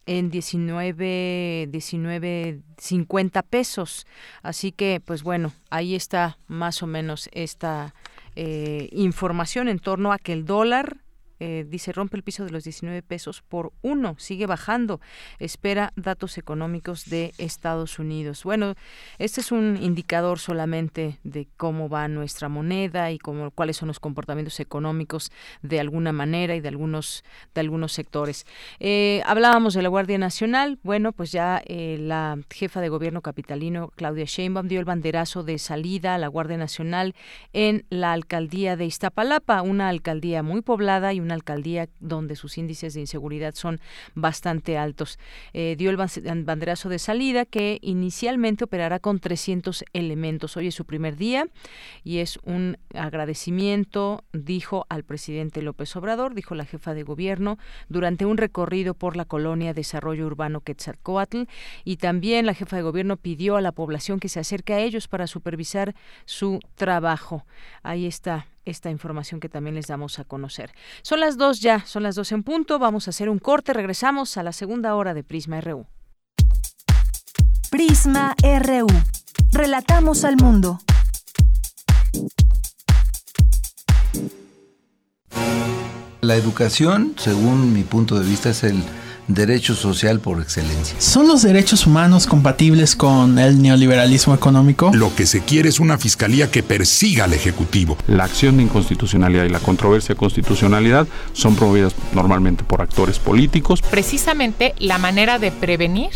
en 19, 19, 50 pesos. Así que, pues bueno, ahí está más o menos esta eh, información en torno a que el dólar eh, dice rompe el piso de los 19 pesos por uno, sigue bajando, espera datos económicos de Estados Unidos. Bueno, este es un indicador solamente de cómo va nuestra moneda y cómo, cuáles son los comportamientos económicos de alguna manera y de algunos, de algunos sectores. Eh, hablábamos de la Guardia Nacional, bueno, pues ya eh, la jefa de gobierno capitalino, Claudia Sheinbaum, dio el banderazo de salida a la Guardia Nacional en la alcaldía de Iztapalapa, una alcaldía muy poblada y una alcaldía donde sus índices de inseguridad son bastante altos. Eh, dio el banderazo de salida que inicialmente operará con 300 elementos. Hoy es su primer día y es un agradecimiento, dijo al presidente López Obrador, dijo la jefa de gobierno, durante un recorrido por la colonia Desarrollo Urbano Quetzalcoatl y también la jefa de gobierno pidió a la población que se acerque a ellos para supervisar su trabajo. Ahí está esta información que también les damos a conocer. Son las dos ya, son las dos en punto. Vamos a hacer un corte. Regresamos a la segunda hora de Prisma RU. Prisma RU. Relatamos al mundo. La educación, según mi punto de vista, es el derecho social por excelencia. ¿Son los derechos humanos compatibles con el neoliberalismo económico? Lo que se quiere es una fiscalía que persiga al Ejecutivo. La acción de inconstitucionalidad y la controversia de constitucionalidad son promovidas normalmente por actores políticos. Precisamente la manera de prevenir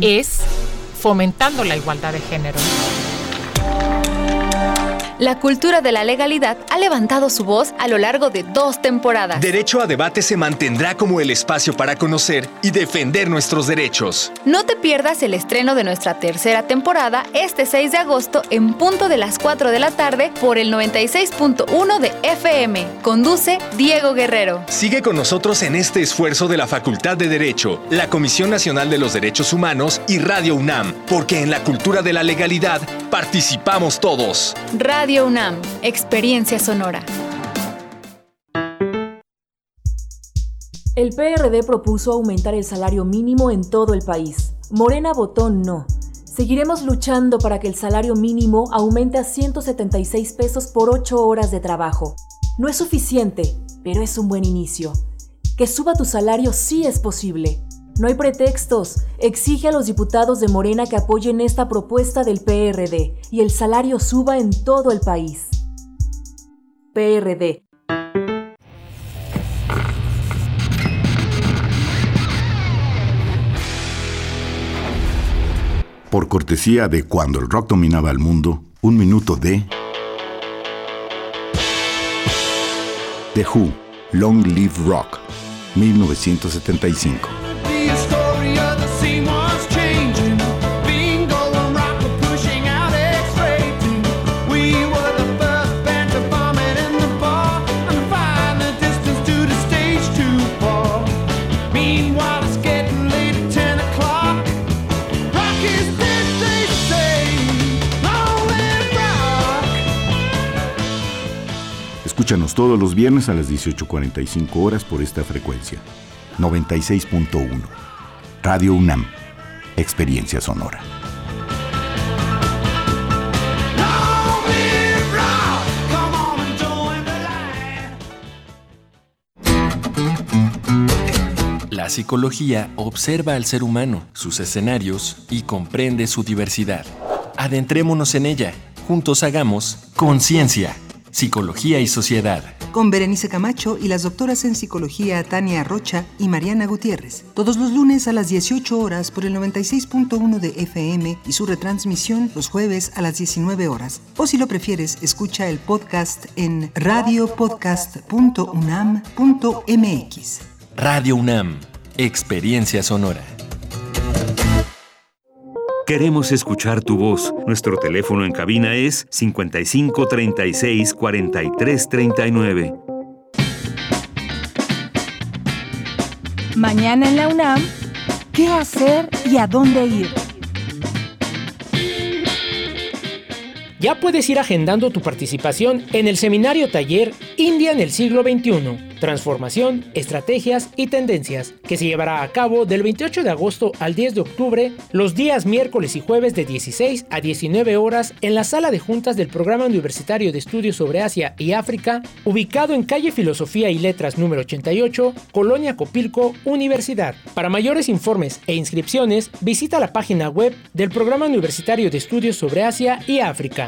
es fomentando la igualdad de género. La cultura de la legalidad ha levantado su voz a lo largo de dos temporadas. Derecho a debate se mantendrá como el espacio para conocer y defender nuestros derechos. No te pierdas el estreno de nuestra tercera temporada este 6 de agosto en punto de las 4 de la tarde por el 96.1 de FM. Conduce Diego Guerrero. Sigue con nosotros en este esfuerzo de la Facultad de Derecho, la Comisión Nacional de los Derechos Humanos y Radio UNAM, porque en la cultura de la legalidad participamos todos. Radio UNAM, Experiencia Sonora. El PRD propuso aumentar el salario mínimo en todo el país. Morena votó no. Seguiremos luchando para que el salario mínimo aumente a 176 pesos por 8 horas de trabajo. No es suficiente, pero es un buen inicio. Que suba tu salario sí es posible. No hay pretextos. Exige a los diputados de Morena que apoyen esta propuesta del PRD y el salario suba en todo el país. PRD. Por cortesía de cuando el rock dominaba el mundo, un minuto de... The Who, Long Live Rock, 1975. Escúchanos todos los viernes a las 18.45 horas por esta frecuencia. 96.1. Radio UNAM. Experiencia sonora. La psicología observa al ser humano, sus escenarios y comprende su diversidad. Adentrémonos en ella. Juntos hagamos conciencia, psicología y sociedad. Con Berenice Camacho y las doctoras en psicología Tania Rocha y Mariana Gutiérrez. Todos los lunes a las 18 horas por el 96.1 de FM y su retransmisión los jueves a las 19 horas. O si lo prefieres, escucha el podcast en radiopodcast.unam.mx. Radio UNAM, Experiencia Sonora. Queremos escuchar tu voz. Nuestro teléfono en cabina es 55 36 43 39. Mañana en la UNAM, ¿qué hacer y a dónde ir? Ya puedes ir agendando tu participación en el seminario taller India en el siglo XXI transformación, estrategias y tendencias, que se llevará a cabo del 28 de agosto al 10 de octubre, los días miércoles y jueves de 16 a 19 horas en la sala de juntas del Programa Universitario de Estudios sobre Asia y África, ubicado en calle Filosofía y Letras número 88, Colonia Copilco, Universidad. Para mayores informes e inscripciones, visita la página web del Programa Universitario de Estudios sobre Asia y África.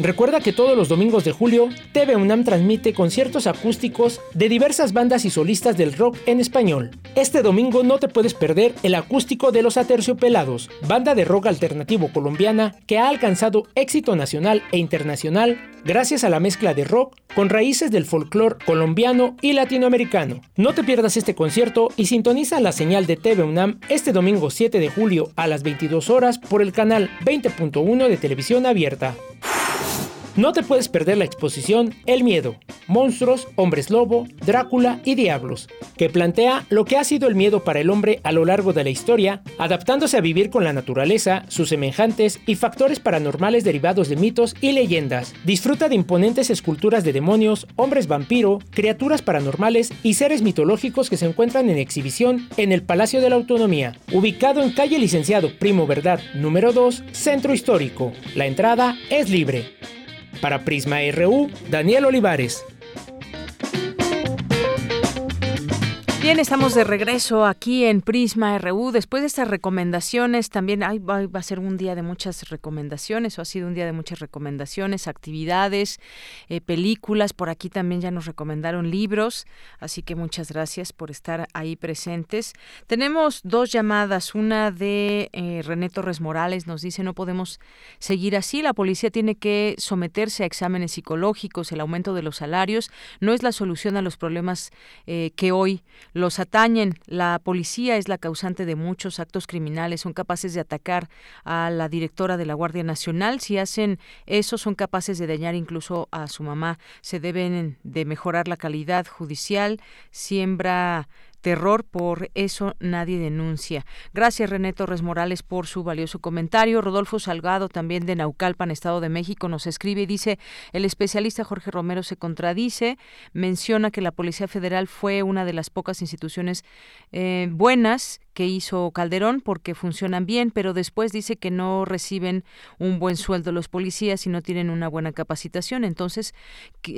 Recuerda que todos los domingos de julio, TV UNAM transmite conciertos acústicos de diversas bandas y solistas del rock en español. Este domingo no te puedes perder el acústico de Los Aterciopelados, banda de rock alternativo colombiana que ha alcanzado éxito nacional e internacional gracias a la mezcla de rock con raíces del folclore colombiano y latinoamericano. No te pierdas este concierto y sintoniza la señal de TV UNAM este domingo 7 de julio a las 22 horas por el canal 20.1 de televisión abierta. No te puedes perder la exposición El Miedo, Monstruos, Hombres Lobo, Drácula y Diablos, que plantea lo que ha sido el miedo para el hombre a lo largo de la historia, adaptándose a vivir con la naturaleza, sus semejantes y factores paranormales derivados de mitos y leyendas. Disfruta de imponentes esculturas de demonios, hombres vampiro, criaturas paranormales y seres mitológicos que se encuentran en exhibición en el Palacio de la Autonomía, ubicado en calle Licenciado Primo Verdad número 2, Centro Histórico. La entrada es libre. Para Prisma RU, Daniel Olivares. Bien, estamos de regreso aquí en Prisma RU. Después de estas recomendaciones, también va, a ser un día de muchas recomendaciones, o ha sido un día de muchas recomendaciones, actividades, eh, películas. Por aquí también ya nos recomendaron libros, así que muchas gracias por estar ahí presentes. Tenemos dos llamadas, una de eh, René Torres Morales, nos dice no podemos seguir así, la policía tiene que someterse a exámenes psicológicos, el aumento de los salarios no es la solución a los problemas eh, que hoy los atañen. La policía es la causante de muchos actos criminales, son capaces de atacar a la directora de la Guardia Nacional. Si hacen eso, son capaces de dañar incluso a su mamá. Se deben de mejorar la calidad judicial, siembra terror, por eso nadie denuncia. Gracias René Torres Morales por su valioso comentario. Rodolfo Salgado, también de Naucalpan, Estado de México, nos escribe y dice, el especialista Jorge Romero se contradice, menciona que la Policía Federal fue una de las pocas instituciones eh, buenas que hizo Calderón porque funcionan bien, pero después dice que no reciben un buen sueldo los policías y no tienen una buena capacitación. Entonces,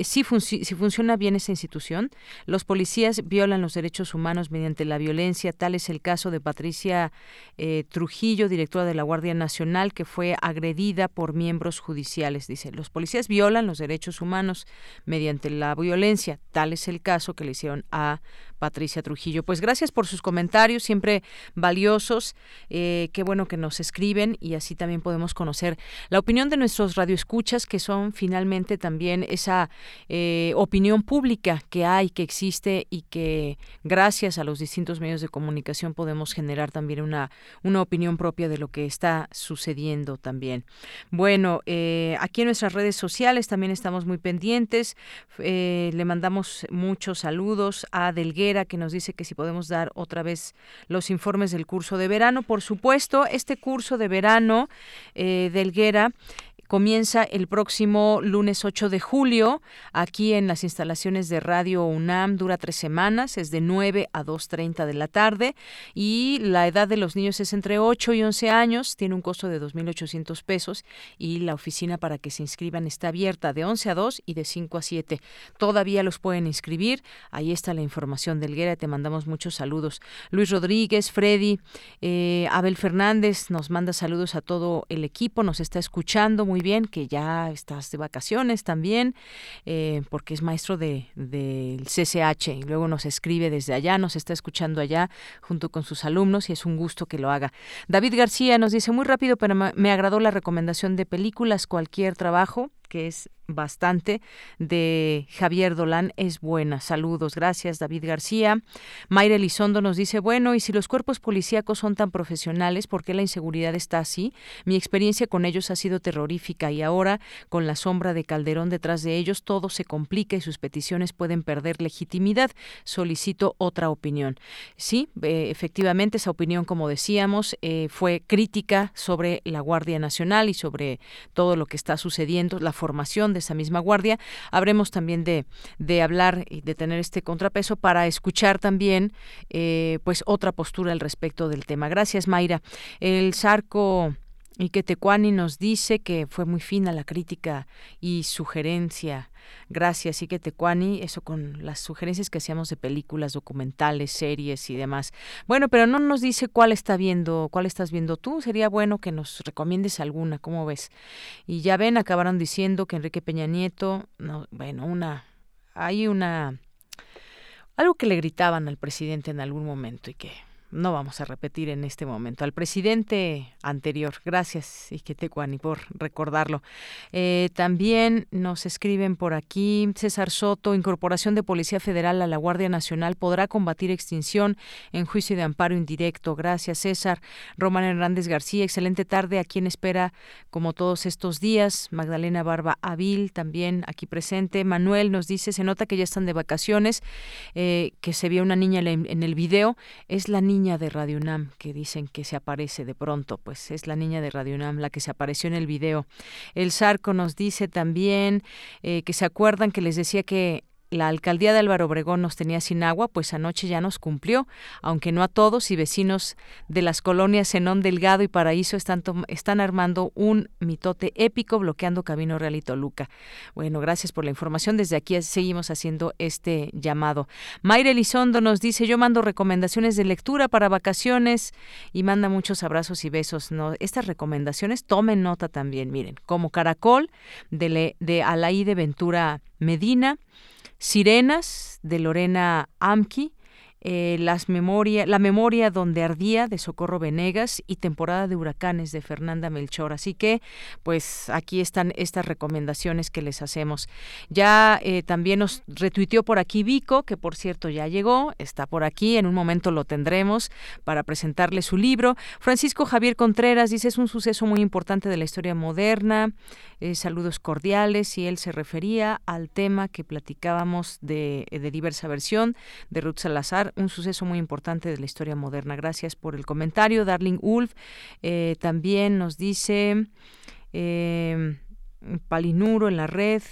si, si funciona bien esa institución, los policías violan los derechos humanos mediante la violencia. Tal es el caso de Patricia eh, Trujillo, directora de la Guardia Nacional, que fue agredida por miembros judiciales. Dice, los policías violan los derechos humanos mediante la violencia. Tal es el caso que le hicieron a Patricia Trujillo. Pues gracias por sus comentarios, siempre valiosos. Eh, qué bueno que nos escriben y así también podemos conocer la opinión de nuestros radioescuchas, que son finalmente también esa eh, opinión pública que hay, que existe y que gracias a los distintos medios de comunicación podemos generar también una, una opinión propia de lo que está sucediendo también. Bueno, eh, aquí en nuestras redes sociales también estamos muy pendientes. le mandamos muchos saludos a Que nos dice que si podemos dar otra vez los informes del curso de verano. Por supuesto, este curso de verano eh, de Elguera comienza el próximo lunes 8 de julio aquí en las instalaciones de Radio UNAM. Dura tres semanas, es de 9 a 2.30 de la tarde y la edad de los niños es entre 8 y 11 años. Tiene un costo de 2.800 pesos y la oficina para que se inscriban está abierta de 11 a 2 y de 5 a 7. Todavía los pueden inscribir. Ahí está la información del Guerra. Te mandamos muchos saludos. Luis Rodríguez, Freddy, eh, Abel Fernández nos manda saludos a todo el equipo. Nos está escuchando. Muy bien, que ya estás de vacaciones también, eh, porque es maestro del de, CCH y luego nos escribe desde allá, nos está escuchando allá junto con sus alumnos y es un gusto que lo haga. David García nos dice muy rápido, pero me agradó la recomendación de películas, cualquier trabajo que es bastante, de Javier Dolan es buena. Saludos, gracias David García. Mayra Elizondo nos dice, bueno, y si los cuerpos policíacos son tan profesionales, ¿por qué la inseguridad está así? Mi experiencia con ellos ha sido terrorífica y ahora, con la sombra de Calderón detrás de ellos, todo se complica y sus peticiones pueden perder legitimidad. Solicito otra opinión. Sí, eh, efectivamente, esa opinión, como decíamos, eh, fue crítica sobre la Guardia Nacional y sobre todo lo que está sucediendo, la formación de esa misma guardia. Habremos también de, de hablar y de tener este contrapeso para escuchar también eh, pues otra postura al respecto del tema. Gracias, Mayra. El Sarco y que Tecuani nos dice que fue muy fina la crítica y sugerencia. Gracias, y que Tecuani, eso con las sugerencias que hacíamos de películas, documentales, series y demás. Bueno, pero no nos dice cuál está viendo, cuál estás viendo tú. Sería bueno que nos recomiendes alguna, ¿cómo ves? Y ya ven, acabaron diciendo que Enrique Peña Nieto, no, bueno, una, hay una, algo que le gritaban al presidente en algún momento y que no vamos a repetir en este momento. Al presidente anterior, gracias, Iquetecuani, por recordarlo. Eh, también nos escriben por aquí, César Soto, Incorporación de Policía Federal a la Guardia Nacional podrá combatir extinción en juicio de amparo indirecto. Gracias, César. Román Hernández García, excelente tarde. ¿A quien espera como todos estos días? Magdalena Barba Avil, también aquí presente. Manuel nos dice, se nota que ya están de vacaciones, eh, que se vio una niña en el video. Es la niña de Radio UNAM que dicen que se aparece de pronto, pues es la niña de Radio UNAM la que se apareció en el video. El Sarco nos dice también eh, que se acuerdan que les decía que la alcaldía de Álvaro Obregón nos tenía sin agua, pues anoche ya nos cumplió, aunque no a todos y vecinos de las colonias Zenón Delgado y Paraíso están, están armando un mitote épico bloqueando Camino Real y Toluca. Bueno, gracias por la información. Desde aquí seguimos haciendo este llamado. Mayra Elizondo nos dice, yo mando recomendaciones de lectura para vacaciones y manda muchos abrazos y besos. No, estas recomendaciones tomen nota también, miren, como Caracol de, de Alaí Ventura Medina, Sirenas de Lorena Amki, eh, las memoria, La memoria donde ardía de Socorro Venegas y Temporada de huracanes de Fernanda Melchor. Así que, pues aquí están estas recomendaciones que les hacemos. Ya eh, también nos retuiteó por aquí Vico, que por cierto ya llegó, está por aquí, en un momento lo tendremos para presentarle su libro. Francisco Javier Contreras dice, es un suceso muy importante de la historia moderna. Eh, saludos cordiales y él se refería al tema que platicábamos de, de diversa versión de Ruth Salazar un suceso muy importante de la historia moderna. Gracias por el comentario. Darling Ulf eh, también nos dice eh, Palinuro en la red.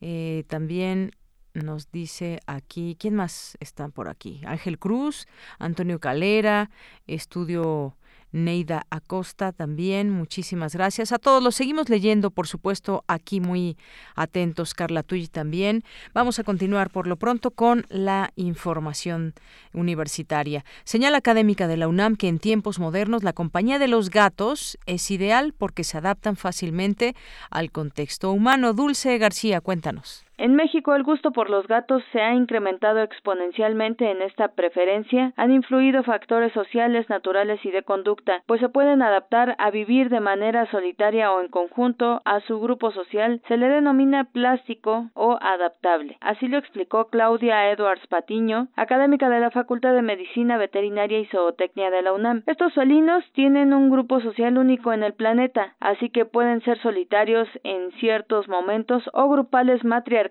Eh, también nos dice aquí, ¿quién más está por aquí? Ángel Cruz, Antonio Calera, Estudio Neida Acosta también, muchísimas gracias. A todos los seguimos leyendo, por supuesto, aquí muy atentos, Carla Tuy también. Vamos a continuar por lo pronto con la información universitaria. Señala académica de la UNAM que en tiempos modernos la compañía de los gatos es ideal porque se adaptan fácilmente al contexto humano. Dulce García, cuéntanos. En México el gusto por los gatos se ha incrementado exponencialmente en esta preferencia. Han influido factores sociales, naturales y de conducta, pues se pueden adaptar a vivir de manera solitaria o en conjunto a su grupo social. Se le denomina plástico o adaptable. Así lo explicó Claudia Edwards Patiño, académica de la Facultad de Medicina Veterinaria y Zootecnia de la UNAM. Estos felinos tienen un grupo social único en el planeta, así que pueden ser solitarios en ciertos momentos o grupales matriarcales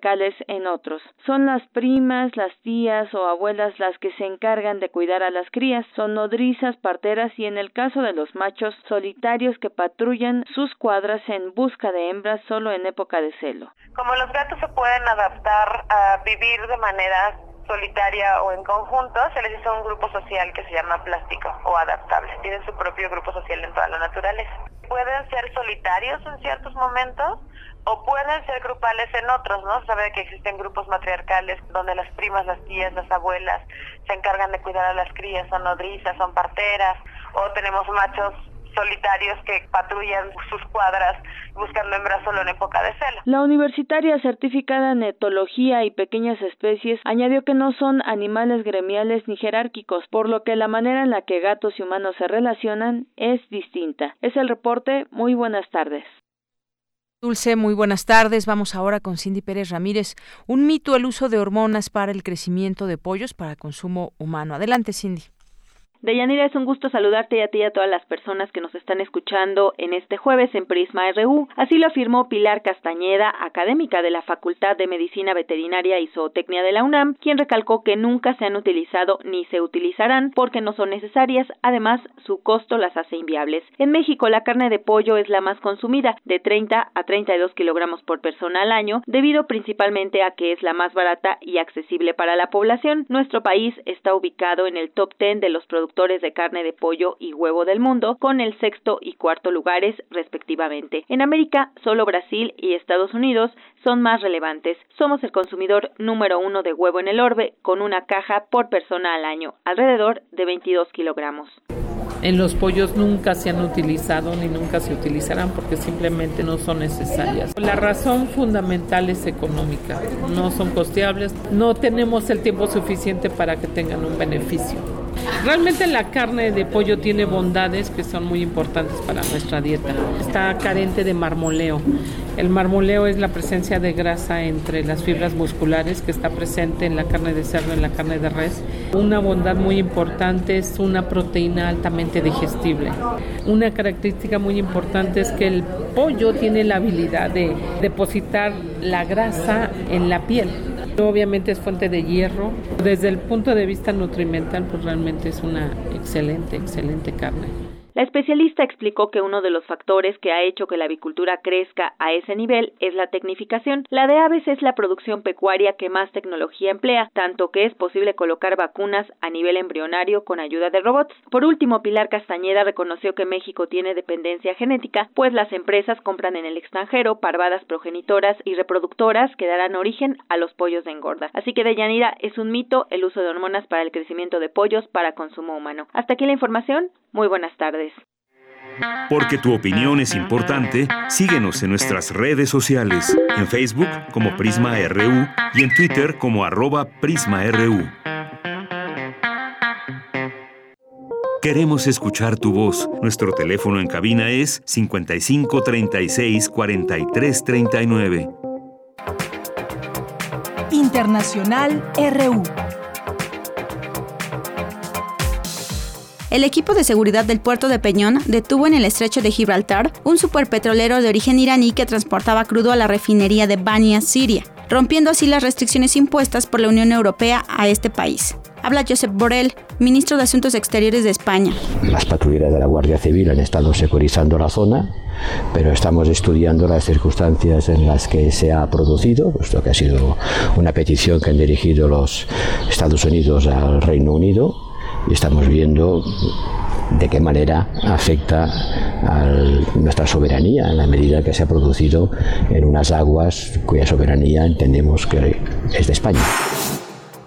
en otros. Son las primas, las tías o abuelas las que se encargan de cuidar a las crías. Son nodrizas, parteras y en el caso de los machos, solitarios que patrullan sus cuadras en busca de hembras solo en época de celo. Como los gatos se pueden adaptar a vivir de manera solitaria o en conjunto, se les hizo un grupo social que se llama plástico o adaptable. Tienen su propio grupo social en toda la naturaleza. Pueden ser solitarios en ciertos momentos o pueden ser grupales en otros, ¿no? Sabe que existen grupos matriarcales donde las primas, las tías, las abuelas se encargan de cuidar a las crías, son nodrizas, son parteras, o tenemos machos solitarios que patrullan sus cuadras buscando hembras solo en época de celo. La universitaria certificada en etología y pequeñas especies añadió que no son animales gremiales ni jerárquicos, por lo que la manera en la que gatos y humanos se relacionan es distinta. Es el reporte. Muy buenas tardes. Dulce, muy buenas tardes. Vamos ahora con Cindy Pérez Ramírez. Un mito el uso de hormonas para el crecimiento de pollos para consumo humano. Adelante, Cindy. Deyanira, es un gusto saludarte y a ti y a todas las personas que nos están escuchando en este jueves en Prisma RU. Así lo afirmó Pilar Castañeda, académica de la Facultad de Medicina Veterinaria y Zootecnia de la UNAM, quien recalcó que nunca se han utilizado ni se utilizarán porque no son necesarias, además su costo las hace inviables. En México la carne de pollo es la más consumida, de 30 a 32 kilogramos por persona al año, debido principalmente a que es la más barata y accesible para la población. Nuestro país está ubicado en el top 10 de los productos de carne de pollo y huevo del mundo, con el sexto y cuarto lugares respectivamente. En América, solo Brasil y Estados Unidos son más relevantes. Somos el consumidor número uno de huevo en el orbe, con una caja por persona al año, alrededor de 22 kilogramos. En los pollos nunca se han utilizado ni nunca se utilizarán porque simplemente no son necesarias. La razón fundamental es económica, no son costeables, no tenemos el tiempo suficiente para que tengan un beneficio. Realmente la carne de pollo tiene bondades que son muy importantes para nuestra dieta. Está carente de marmoleo. El marmoleo es la presencia de grasa entre las fibras musculares que está presente en la carne de cerdo, en la carne de res. Una bondad muy importante es una proteína altamente digestible. Una característica muy importante es que el pollo tiene la habilidad de depositar la grasa en la piel. Obviamente es fuente de hierro. Desde el punto de vista nutrimental, pues realmente es una excelente, excelente carne. La especialista explicó que uno de los factores que ha hecho que la avicultura crezca a ese nivel es la tecnificación. La de aves es la producción pecuaria que más tecnología emplea, tanto que es posible colocar vacunas a nivel embrionario con ayuda de robots. Por último, Pilar Castañeda reconoció que México tiene dependencia genética, pues las empresas compran en el extranjero parvadas progenitoras y reproductoras que darán origen a los pollos de engorda. Así que de Yanira es un mito el uso de hormonas para el crecimiento de pollos para consumo humano. Hasta aquí la información. Muy buenas tardes. Porque tu opinión es importante, síguenos en nuestras redes sociales, en Facebook como Prisma RU y en Twitter como arroba PrismaRU. Queremos escuchar tu voz. Nuestro teléfono en cabina es 55 36 43 39. Internacional RU. El equipo de seguridad del puerto de Peñón detuvo en el estrecho de Gibraltar un superpetrolero de origen iraní que transportaba crudo a la refinería de Bania, Siria, rompiendo así las restricciones impuestas por la Unión Europea a este país. Habla Josep Borrell, ministro de Asuntos Exteriores de España. Las patrulleras de la Guardia Civil han estado securizando la zona, pero estamos estudiando las circunstancias en las que se ha producido, puesto que ha sido una petición que han dirigido los Estados Unidos al Reino Unido y estamos viendo de qué manera afecta a nuestra soberanía en la medida que se ha producido en unas aguas cuya soberanía entendemos que es de España.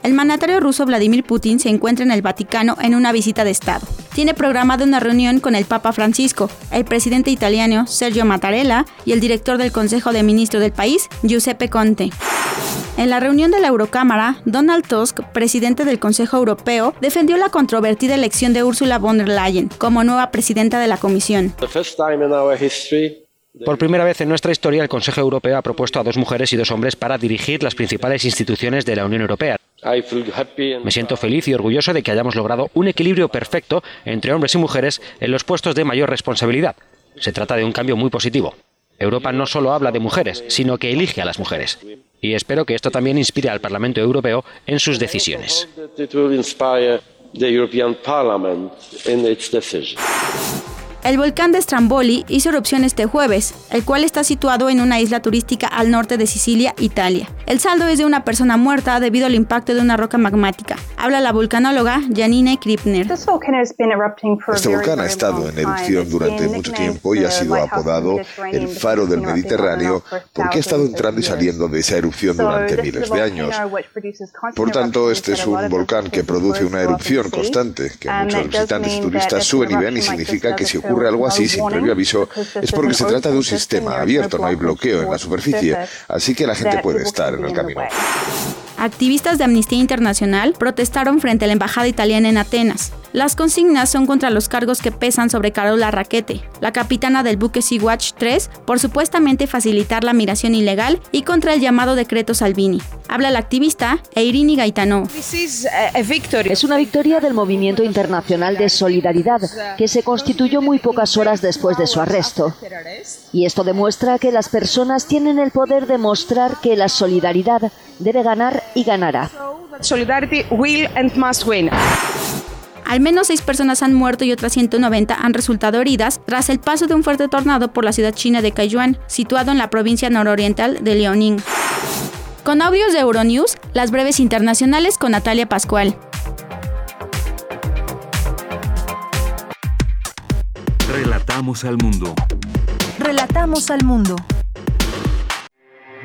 El mandatario ruso Vladimir Putin se encuentra en el Vaticano en una visita de Estado. Tiene programada una reunión con el Papa Francisco, el presidente italiano Sergio Mattarella y el director del Consejo de Ministros del país, Giuseppe Conte. En la reunión de la Eurocámara, Donald Tusk, presidente del Consejo Europeo, defendió la controvertida elección de Ursula von der Leyen como nueva presidenta de la Comisión. Por primera vez en nuestra historia, el Consejo Europeo ha propuesto a dos mujeres y dos hombres para dirigir las principales instituciones de la Unión Europea. Me siento feliz y orgulloso de que hayamos logrado un equilibrio perfecto entre hombres y mujeres en los puestos de mayor responsabilidad. Se trata de un cambio muy positivo. Europa no solo habla de mujeres, sino que elige a las mujeres. Y espero que esto también inspire al Parlamento Europeo en sus decisiones. El volcán de Stromboli hizo erupción este jueves, el cual está situado en una isla turística al norte de Sicilia, Italia. El saldo es de una persona muerta debido al impacto de una roca magmática. Habla la vulcanóloga Janine Kripner. Este volcán ha estado en erupción durante mucho tiempo y ha sido apodado el faro del Mediterráneo porque ha estado entrando y saliendo de esa erupción durante miles de años. Por tanto, este es un volcán que produce una erupción constante, que muchos visitantes y turistas suben y ven y significa que si ocurre ocurre algo así sin previo aviso, es porque se trata de un sistema abierto, no hay bloqueo en la superficie, así que la gente puede estar en el camino. Activistas de Amnistía Internacional protestaron frente a la embajada italiana en Atenas. Las consignas son contra los cargos que pesan sobre Carola Raquete, la capitana del buque Sea-Watch 3, por supuestamente facilitar la migración ilegal y contra el llamado decreto Salvini. Habla la activista Eirini Gaetano. Es una victoria del movimiento internacional de solidaridad que se constituyó muy pocas horas después de su arresto. Y esto demuestra que las personas tienen el poder de mostrar que la solidaridad debe ganar y ganará. Solidarity will and must win. Al menos seis personas han muerto y otras 190 han resultado heridas tras el paso de un fuerte tornado por la ciudad china de Kaiyuan, situado en la provincia nororiental de Liaoning. Con audios de Euronews, las breves internacionales con Natalia Pascual. Relatamos al mundo. Relatamos al mundo.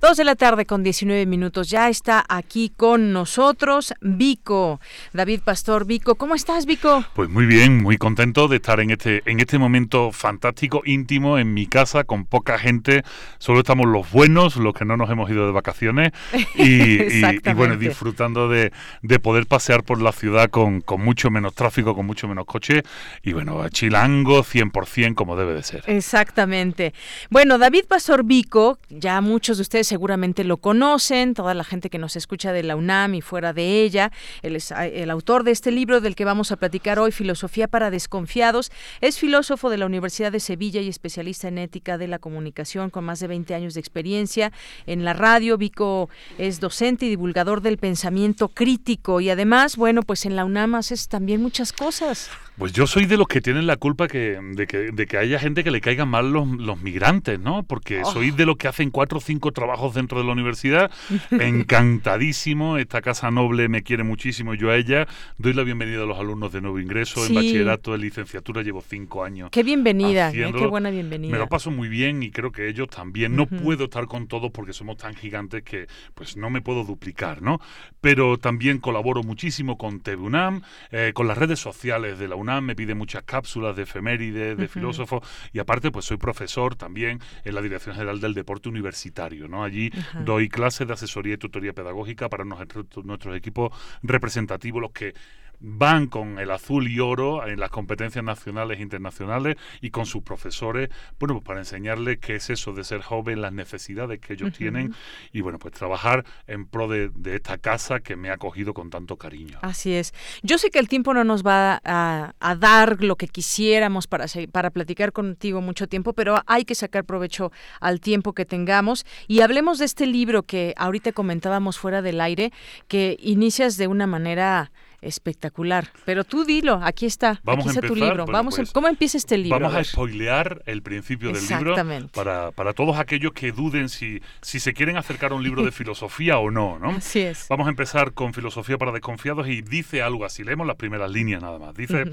Dos de la tarde con 19 minutos. Ya está aquí con nosotros Vico, David Pastor. Vico, ¿cómo estás, Vico? Pues muy bien, muy contento de estar en este, en este momento fantástico, íntimo, en mi casa, con poca gente. Solo estamos los buenos, los que no nos hemos ido de vacaciones. [laughs] Y, y, bueno, disfrutando de, de, poder pasear por la ciudad con, con mucho menos tráfico, con mucho menos coche. Y bueno, chilango 100% como debe de ser. Exactamente. Bueno, David Pastor Vico, ya muchos de ustedes seguramente lo conocen, toda la gente que nos escucha de la UNAM y fuera de ella. Él es el autor de este libro del que vamos a platicar hoy, Filosofía para Desconfiados. Es filósofo de la Universidad de Sevilla y especialista en ética de la comunicación con más de 20 años de experiencia en la radio. Vico es docente y divulgador del pensamiento crítico y además, bueno, pues en la UNAM haces también muchas cosas. Pues yo soy de los que tienen la culpa que, de, que, de que haya gente que le caigan mal los, los migrantes, ¿no? Porque oh. soy de los que hacen cuatro o cinco trabajos dentro de la universidad. [laughs] Encantadísimo. Esta casa noble me quiere muchísimo. Yo a ella doy la bienvenida a los alumnos de nuevo ingreso. En bachillerato, en licenciatura llevo cinco años. Qué bienvenida, ¿eh? qué buena bienvenida. Me lo paso muy bien y creo que ellos también. No puedo estar con todos porque somos tan gigantes que pues no me puedo duplicar, ¿no? Pero también colaboro muchísimo con TVUNAM, eh, con las redes sociales de la UNAM me pide muchas cápsulas de efemérides, de filósofos, y aparte pues soy profesor también en la Dirección General del Deporte Universitario, ¿no? Allí doy clases de asesoría y tutoría pedagógica para nuestros, nuestros equipos representativos, los que van con el azul y oro en las competencias nacionales e internacionales y con sus profesores, bueno, pues para enseñarles qué es eso de ser joven, las necesidades que ellos tienen y bueno, pues trabajar en pro de, esta casa que me ha acogido con tanto cariño. Así es. Yo sé que el tiempo no nos va a, dar lo que quisiéramos para, para platicar contigo mucho tiempo, pero hay que sacar provecho al tiempo que tengamos y hablemos de este libro que ahorita comentábamos fuera del aire, que inicias de una manera Espectacular. Pero tú dilo, aquí está. Vamos aquí está tu libro. vamos pues, ¿Cómo empieza este libro? Vamos a, spoilear el principio del libro para, para todos aquellos que duden si, si se quieren acercar a un libro de [laughs] filosofía o no, ¿no? Así es. Vamos a empezar con Filosofía para Desconfiados y dice algo así. Leemos las primeras líneas nada más. Dice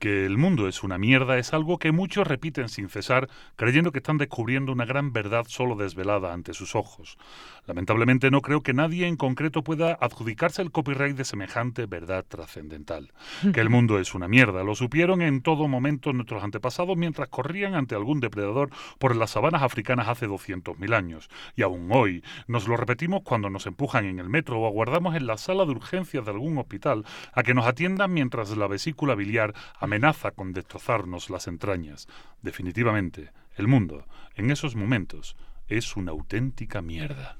que el mundo es una mierda es algo que muchos repiten sin cesar, creyendo que están descubriendo una gran verdad solo desvelada ante sus ojos. Lamentablemente no creo que nadie en concreto pueda adjudicarse el copyright de semejante verdad trascendental. [laughs] Que el mundo es una mierda, lo supieron en todo momento nuestros antepasados mientras corrían ante algún depredador por las sabanas africanas hace 200.000 años. Y aún hoy nos lo repetimos cuando nos empujan en el metro o aguardamos en la sala de urgencias de algún hospital a que nos atiendan mientras la vesícula biliar amenaza con destrozarnos las entrañas. Definitivamente, el mundo, en esos momentos, es una auténtica mierda.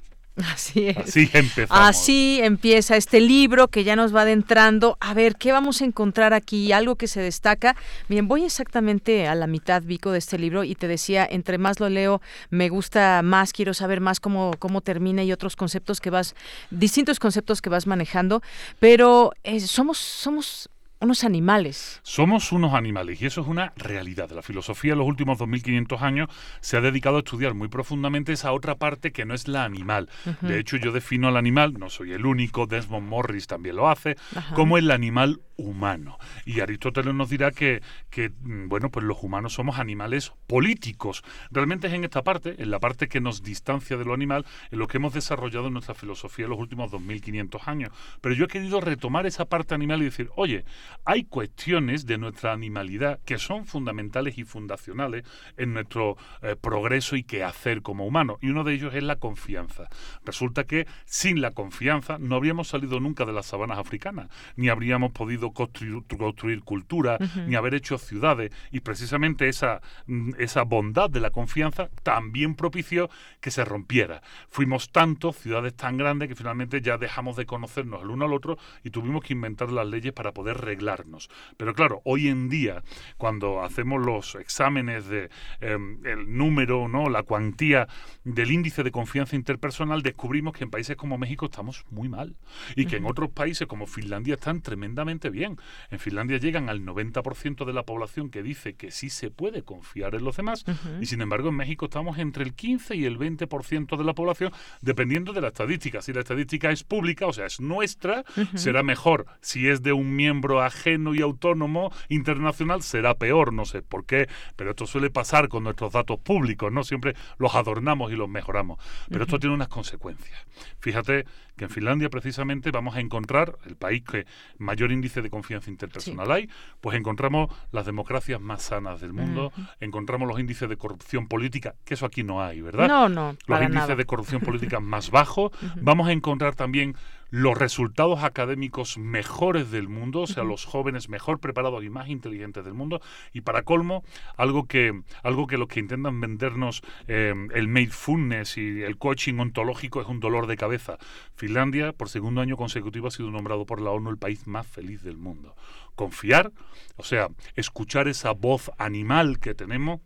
Así es. Así empezamos. Así empieza este libro que ya nos va adentrando. A ver, ¿qué vamos a encontrar aquí? Algo que se destaca. Miren, voy exactamente a la mitad, Vico, de este libro y te decía, entre más lo leo, me gusta más, quiero saber más cómo, cómo termina y otros conceptos que vas, distintos conceptos que vas manejando. Pero eh, somos, somos unos animales. Somos unos animales y eso es una realidad. La filosofía en los últimos 2500 años se ha dedicado a estudiar muy profundamente esa otra parte que no es la animal. De hecho, yo defino al animal, no soy el único, Desmond Morris también lo hace, como el animal humano. Y Aristóteles nos dirá que, que, mm, bueno, pues los humanos somos animales políticos. Realmente es en esta parte, en la parte que nos distancia de lo animal, en lo que hemos desarrollado nuestra filosofía en los últimos 2500 años. Pero yo he querido retomar esa parte animal y decir, oye, hay cuestiones de nuestra animalidad que son fundamentales y fundacionales en nuestro eh, progreso y quehacer como humano. Y uno de ellos es la confianza. Resulta que sin la confianza no habríamos salido nunca de las sabanas africanas, ni habríamos podido construir, cultura, ni haber hecho ciudades. Y precisamente esa, mm, esa bondad de la confianza también propició que se rompiera. Fuimos tantos, ciudades tan grandes, que finalmente ya dejamos de conocernos el uno al otro y tuvimos que inventar las leyes para poder reglarnos. Pero claro, hoy en día, cuando hacemos los exámenes de em, el número, no, la cuantía del índice de confianza interpersonal, descubrimos que en países como México estamos muy mal y que en otros países como Finlandia están tremendamente bien. En Finlandia llegan al 90% de la población que dice que sí se puede confiar en los demás y sin embargo en México estamos entre el 15 y el 20% de la población dependiendo de la estadística. Si la estadística es pública, o sea, es nuestra, será mejor. Si es de un miembro ajeno y autónomo internacional, será peor. No sé por qué, pero esto suele pasar con nuestros datos públicos, ¿no? Siempre los adornamos y los mejoramos. Pero esto tiene unas consecuencias. Fíjate que en Finlandia precisamente vamos a encontrar, el país que mayor índice de confianza interpersonal hay, pues encontramos las democracias más sanas del mundo, encontramos los índices de corrupción política, que eso aquí no hay, ¿verdad? No, no. Los índices de corrupción política más bajos. [laughs] Vamos a encontrar también los resultados académicos mejores del mundo, o sea, los jóvenes mejor preparados y más inteligentes del mundo. Y para colmo, algo que, algo que los que intentan vendernos eh, el mindfulness y el coaching ontológico es un dolor de cabeza. Finlandia, por segundo año consecutivo, ha sido nombrado por la ONU el país más feliz del mundo. Confiar, o sea, escuchar esa voz animal que tenemos,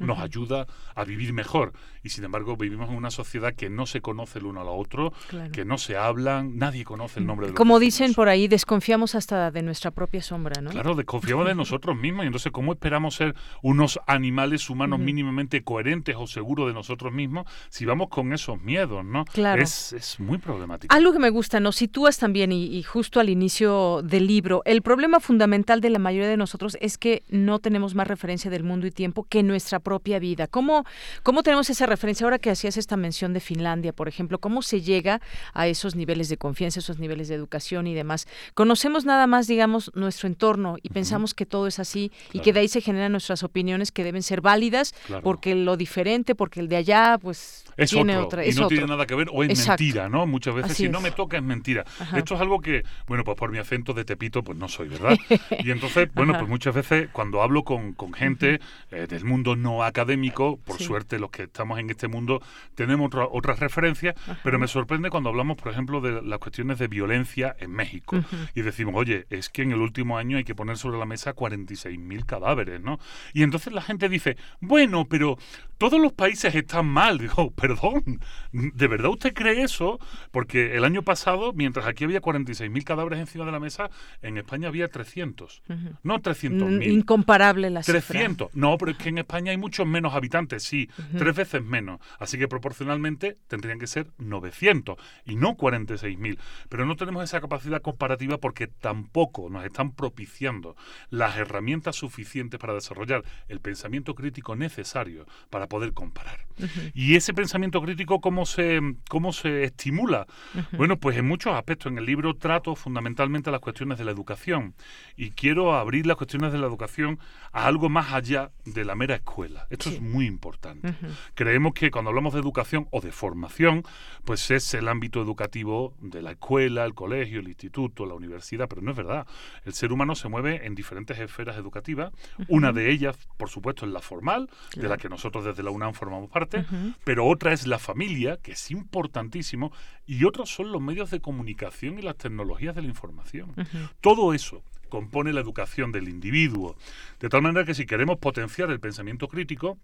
nos ayuda a vivir mejor. Y sin embargo, vivimos en una sociedad que no se conoce el uno al otro, que no se hablan, nadie conoce el nombre de Como dicen por ahí, desconfiamos hasta de nuestra propia sombra, ¿no? Claro, desconfiamos de nosotros mismos. Y entonces, ¿cómo esperamos ser unos animales humanos mínimamente coherentes o seguros de nosotros mismos si vamos con esos miedos, ¿no? Claro. Es, es muy problemático. Algo que me gusta, nos sitúas también, y, y justo al inicio del libro, el problema fundamental de la mayoría de nosotros es que no tenemos más referencia del mundo y tiempo que nuestra propia vida. ¿Cómo, cómo tenemos esa referencia? Ahora que hacías esta mención de Finlandia, por ejemplo, ¿cómo se llega a esos niveles de confianza, esos niveles de educación y demás? Conocemos nada más, digamos, nuestro entorno y pensamos que todo es así y que de ahí se generan nuestras opiniones que deben ser válidas porque lo diferente, porque el de allá, pues es tiene otro, otra. y es no otro. tiene nada que ver o es Exacto. mentira, ¿no? Muchas veces Así si no me toca es mentira. Ajá. Esto es algo que, bueno, pues por mi acento de Tepito, pues no soy, ¿verdad? y entonces, [laughs] bueno, Ajá. pues muchas veces cuando hablo con, con gente eh, del mundo no académico, por Sí. suerte los que estamos en este mundo tenemos otra- otras referencias, pero me sorprende cuando hablamos, por ejemplo, de las cuestiones de violencia en México. Y decimos, oye, es que en el último año hay que poner sobre la mesa 46.000 cadáveres, ¿no? Y entonces la gente dice, bueno, pero todos los países están mal. [laughs] Digo, perdón, ¿de verdad usted cree eso? Porque el año pasado, mientras aquí había 46.000 cadáveres encima de la mesa, en España había 300. Ujú. No Mm, 300.000. Incomparable la cifra. 300. No, pero es que en España hay muchos menos habitantes, sí, tres veces menos. Así que proporcionalmente tendrían que ser 900 y no 46.000. Pero no tenemos esa capacidad comparativa porque tampoco nos están propiciando las herramientas suficientes para desarrollar el pensamiento crítico necesario para poder comparar. Y ese pensamiento crítico, ¿cómo se, cómo se estimula? Bueno, pues en muchos aspectos. En el libro trato fundamentalmente las cuestiones de la educación y quiero abrir las cuestiones de la educación a algo más allá de la mera escuela. Esto es muy importante. Creemos que cuando hablamos de educación o de formación, pues es el ámbito educativo de la escuela, el colegio, el instituto, la universidad, pero no es verdad. El ser humano se mueve en diferentes esferas educativas. Una de ellas, por supuesto, es la formal, de la que nosotros desde la UNAM formamos parte, pero otra es la familia, que es importantísimo, y otros son los medios de comunicación y las tecnologías de la información. Todo eso compone la educación del individuo. De tal manera que si queremos potenciar el pensamiento crítico,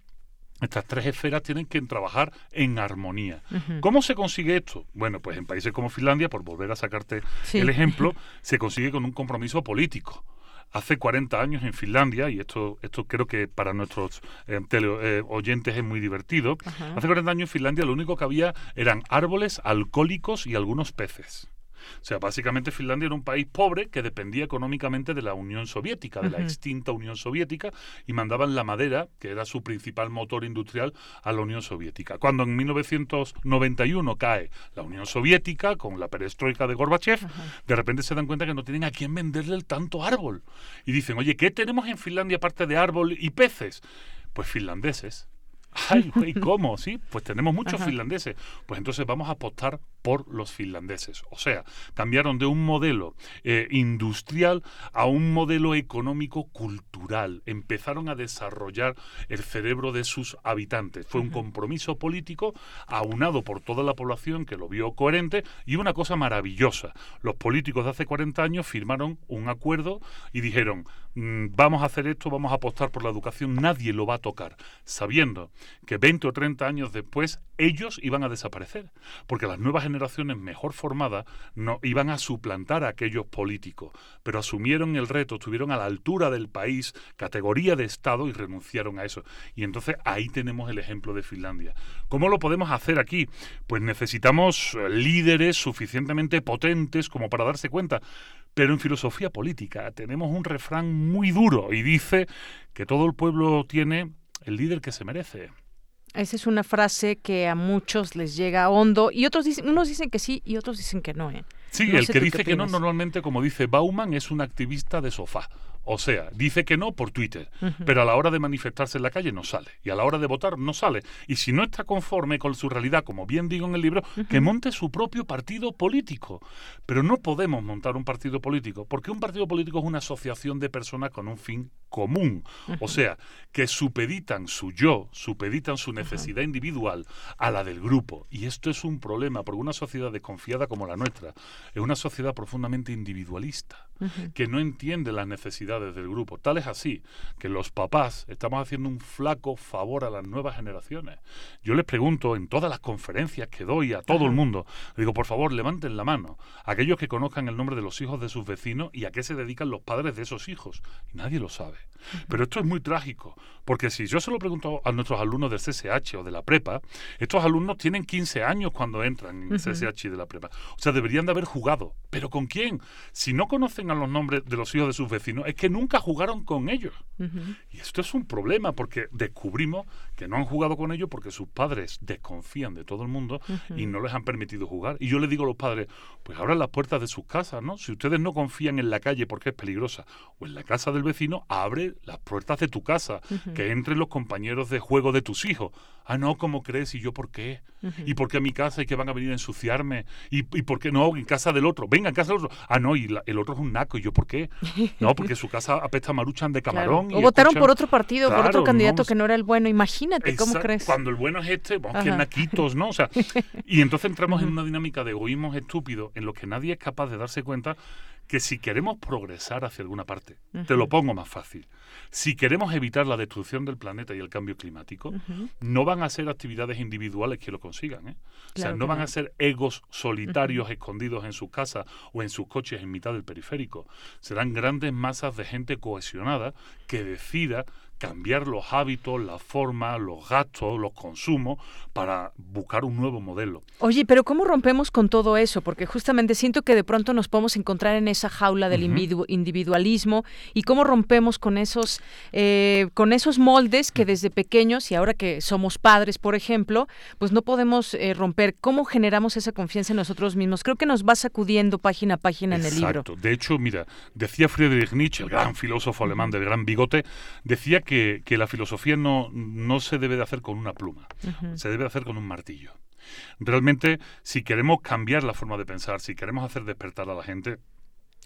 estas tres esferas tienen que trabajar en armonía. ¿Cómo se consigue esto? Bueno, pues en países como Finlandia, por volver a sacarte Sí. el ejemplo, [laughs] se consigue con un compromiso político. Hace 40 años en Finlandia, y esto, esto creo que para nuestros eh, tele- eh, oyentes es muy divertido, Ajá. hace 40 años en Finlandia lo único que había eran árboles, alcohólicos y algunos peces. O sea, básicamente Finlandia era un país pobre que dependía económicamente de la Unión Soviética, de la extinta Unión Soviética, y mandaban la madera, que era su principal motor industrial, a la Unión Soviética. Cuando en 1991 cae la Unión Soviética con la perestroika de Gorbachev, de repente se dan cuenta que no tienen a quién venderle el tanto árbol. Y dicen, oye, ¿qué tenemos en Finlandia aparte de árbol y peces? Pues finlandeses. Ay, güey, [laughs] ¿cómo? Sí, pues tenemos muchos finlandeses. Pues entonces vamos a apostar por los finlandeses. O sea, cambiaron de un modelo eh, industrial a un modelo económico cultural. Empezaron a desarrollar el cerebro de sus habitantes. Fue un compromiso político aunado por toda la población que lo vio coherente y una cosa maravillosa. Los políticos de hace 40 años firmaron un acuerdo y dijeron, mm, vamos a hacer esto, vamos a apostar por la educación, nadie lo va a tocar, sabiendo que 20 o 30 años después ellos iban a desaparecer, porque las nuevas generaciones mejor formadas no iban a suplantar a aquellos políticos, pero asumieron el reto, estuvieron a la altura del país, categoría de Estado y renunciaron a eso. Y entonces ahí tenemos el ejemplo de Finlandia. ¿Cómo lo podemos hacer aquí? Pues necesitamos eh, líderes suficientemente potentes como para darse cuenta. Pero en filosofía política tenemos un refrán muy duro y dice que todo el pueblo tiene el líder que se merece. Esa es una frase que a muchos les llega hondo y otros dicen, unos dicen que sí y otros dicen que no. ¿eh? Sí, el que dice que no normalmente, como dice Bauman, es un activista de sofá. O sea, dice que no por Twitter, pero a la hora de manifestarse en la calle no sale. Y a la hora de votar no sale. Y si no está conforme con su realidad, como bien digo en el libro, que monte su propio partido político. Pero no podemos montar un partido político, porque un partido político es una asociación de personas con un fin común. O sea, que supeditan su yo, supeditan su necesidad individual a la del grupo. Y esto es un problema, porque una sociedad desconfiada como la nuestra es una sociedad profundamente individualista, que no entiende las necesidades del grupo. Tal es así que los papás estamos haciendo un flaco favor a las nuevas generaciones. Yo les pregunto en todas las conferencias que doy a todo el mundo, digo, por favor, levanten la mano, aquellos que conozcan el nombre de los hijos de sus vecinos y a qué se dedican los padres de esos hijos. Y nadie lo sabe. Pero esto es muy trágico, porque si yo se lo pregunto a nuestros alumnos del CSH o de la prepa, estos alumnos tienen 15 años cuando entran en el CSH y de la prepa. O sea, deberían de haber jugado. ¿Pero con quién? Si no conocen a los nombres de los hijos de sus vecinos, es que nunca jugaron con ellos. Y esto es un problema, porque descubrimos que no han jugado con ellos porque sus padres desconfían de todo el mundo y no les han permitido jugar. Y yo le digo a los padres, pues abran las puertas de sus casas, ¿no? Si ustedes no confían en la calle porque es peligrosa o en la casa del vecino, abre las puertas de tu casa, que entren los compañeros de juego de tus hijos. Ah, no, ¿cómo crees? ¿Y yo por qué? ¿Y por qué a mi casa y que van a venir a ensuciarme? ¿Y, ¿Y por qué no? En casa del otro. Venga, en casa del otro. Ah, no, y el otro es un naco. ¿Y yo por qué? No, porque su casa apesta maruchan de [laughs] camarón. o votaron por otro partido, por otro candidato que no era el bueno. Imagínate, ¿cómo crees? Cuando el bueno es este, vamos, que naquitos, ¿no? O sea, [laughs] y entonces entramos en una dinámica de egoísmos estúpidos en los que nadie es capaz de darse cuenta que si queremos progresar hacia alguna parte, te lo pongo más fácil, si queremos evitar la destrucción del planeta y el cambio climático, no van a ser actividades individuales que lo consigan. ¿eh? o sea, no van a ser egos solitarios escondidos en su casa o en sus coches en mitad del periférico. Serán grandes masas de gente cohesionada que decida cambiar los hábitos, la forma, los gastos, los consumos para buscar un nuevo modelo. Oye, pero ¿cómo rompemos con todo eso? Porque justamente siento que de pronto nos podemos encontrar en esa jaula del individualismo y cómo rompemos con esos, eh, con esos moldes que desde pequeños y ahora que somos padres, por ejemplo, pues no podemos eh, romper. ¿Cómo generamos esa confianza en nosotros mismos? Creo que nos va sacudiendo página a página en el libro. De hecho, mira, decía Friedrich Nietzsche, el gran filósofo alemán del gran bigote, decía que, la filosofía no, no se debe de hacer con una pluma, se debe de hacer con un martillo. Realmente, si queremos cambiar la forma de pensar, si queremos hacer despertar a la gente,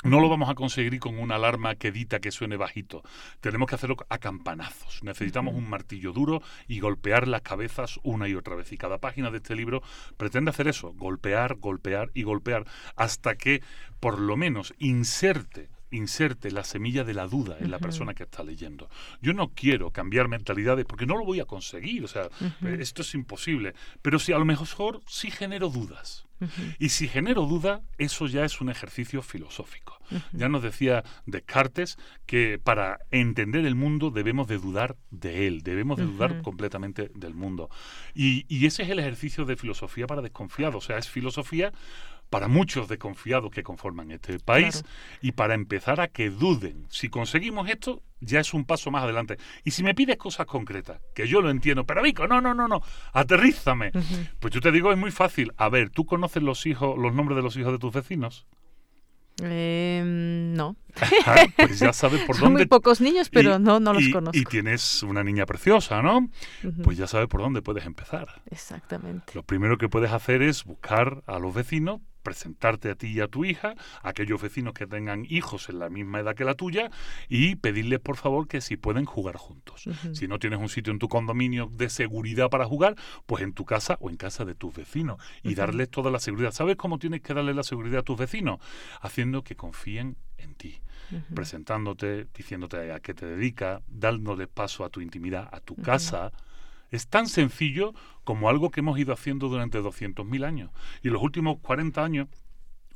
no lo vamos a conseguir con una alarma que edita que suene bajito. Tenemos que hacerlo a campanazos. Necesitamos un martillo duro y golpear las cabezas una y otra vez. Y cada página de este libro pretende hacer eso, golpear, golpear y golpear hasta que por lo menos inserte inserte la semilla de la duda en la persona que está leyendo. Yo no quiero cambiar mentalidades porque no lo voy a conseguir, o sea, esto es imposible, pero si a lo mejor sí genero dudas. Y si genero duda, eso ya es un ejercicio filosófico. Ya nos decía Descartes que para entender el mundo debemos de dudar de él, debemos de dudar completamente del mundo. Y, y ese es el ejercicio de filosofía para desconfiados, o sea, es filosofía para muchos desconfiados que conforman este país y para empezar a que duden. Si conseguimos esto, ya es un paso más adelante. Y si me pides cosas concretas, que yo lo entiendo, pero Vico, no, no, no, no, aterrízame. Pues yo te digo, es muy fácil. A ver, ¿tú conoces los hijos, los nombres de los hijos de tus vecinos? Eh, no. pues ya sabes por [laughs] Son dónde. muy pocos niños, pero no, no los y, conozco. Y tienes una niña preciosa, ¿no? Pues ya sabes por dónde puedes empezar. Exactamente. Lo primero que puedes hacer es buscar a los vecinos, presentarte a ti y a tu hija, a aquellos vecinos que tengan hijos en la misma edad que la tuya, y pedirles por favor que si pueden jugar juntos. Si no tienes un sitio en tu condominio de seguridad para jugar, pues en tu casa o en casa de tus vecinos y darles toda la seguridad. ¿Sabes cómo tienes que darle la seguridad a tus vecinos? Haciendo que confíen en ti. Presentándote, diciéndote a qué te dedicas, dándole paso a tu intimidad, a tu casa. Es tan sencillo como algo que hemos ido haciendo durante 200.000 años. Y los últimos 40 años